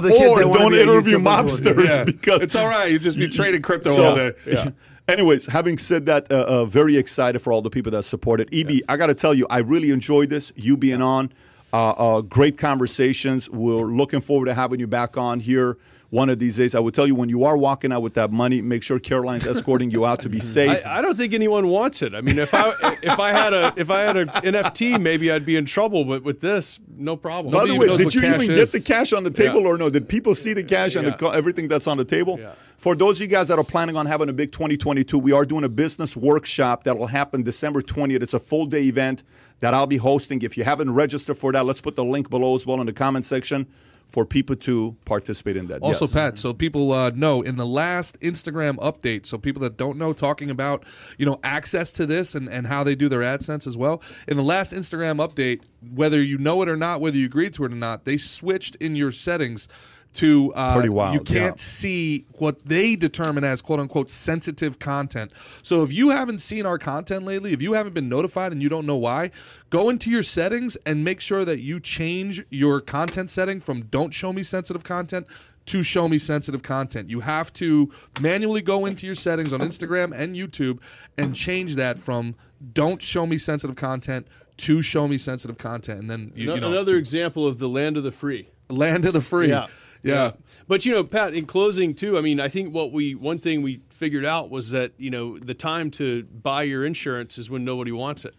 C: the kids
B: or don't
C: be
B: interview
C: YouTuber will do
B: mobsters [LAUGHS] because
D: it's all right. You just be trading crypto
B: So-
D: all day.
B: Yeah. Anyways, having said that, uh, uh, very excited for all the people that supported. EB, I got to tell you, I really enjoyed this. You being on, uh, uh, great conversations. We're looking forward to having you back on here. One of these days. I will tell you when you are walking out with that money, make sure Caroline's escorting you out to be [LAUGHS] safe.
E: I, I don't think anyone wants it. I mean, if I if I had a if I had an NFT, maybe I'd be in trouble. But with this, no problem.
B: By the way, did you even
D: is.
B: get the cash on the table
E: Yeah.
B: or no? Did people see the cash and the,
E: Yeah.
B: co- everything that's on the table?
E: Yeah.
B: For those of you guys that are planning on having a big 2022, we are doing a business workshop that will happen December 20th. It's a full day event that I'll be hosting. If you haven't registered for that, let's put the link below as well in the comment section for people to participate in that.
D: Also,
B: Yes.
D: Pat, so people uh, know in the last Instagram update, so people that don't know, talking about you know access to this and, and how they do their AdSense as well. In the last Instagram update, whether you know it or not, whether you agreed to it or not, they switched in your settings to uh,
B: Pretty wild,
D: you can't
B: yeah.
D: see what they determine as quote unquote sensitive content. So if you haven't seen our content lately, if you haven't been notified and you don't know why, go into your settings and make sure that you change your content setting from don't show me sensitive content to show me sensitive content. You have to manually go into your settings on Instagram and YouTube and change that from don't show me sensitive content to show me sensitive content and then you,
E: No-
D: you know
E: Another example of the land of the free.
D: land of the free.
E: Yeah.
D: Yeah.
E: But you know, Pat, in closing too, I mean, I think what we one thing we figured out was that, you know, the time to buy your insurance is when nobody wants it.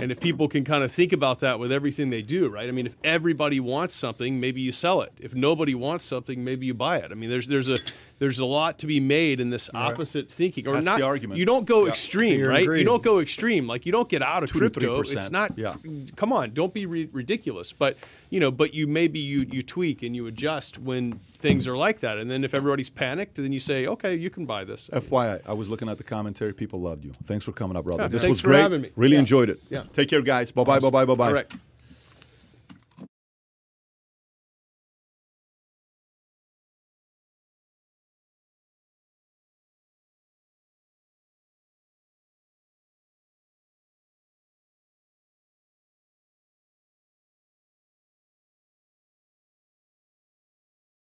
E: And if people can kind of think about that with everything they do, right? I mean, if everybody wants something, maybe you sell it. If nobody wants something, maybe you buy it. I mean, there's there's a there's a lot to be made in this opposite thinking, or
B: That's
E: not.
B: the argument.
E: You don't go
B: Yeah.
E: extreme, right? You don't go extreme. Like you don't get out of
B: 2 to
E: crypto.
B: 3%.
E: It's not.
B: Yeah.
E: Come on, don't be ri- ridiculous. But you know, but you maybe you you tweak and you adjust when things are like that, and then if everybody's panicked, then you say, okay, you can buy this.
B: FYI, I was looking at the commentary. People loved you. Thanks for coming up, brother.
E: Yeah,
B: this
E: thanks
B: was
E: for
B: great.
E: having me.
B: Really
E: Yeah.
B: enjoyed it.
E: Yeah.
B: Take care, guys. Bye bye. Bye bye. Bye bye.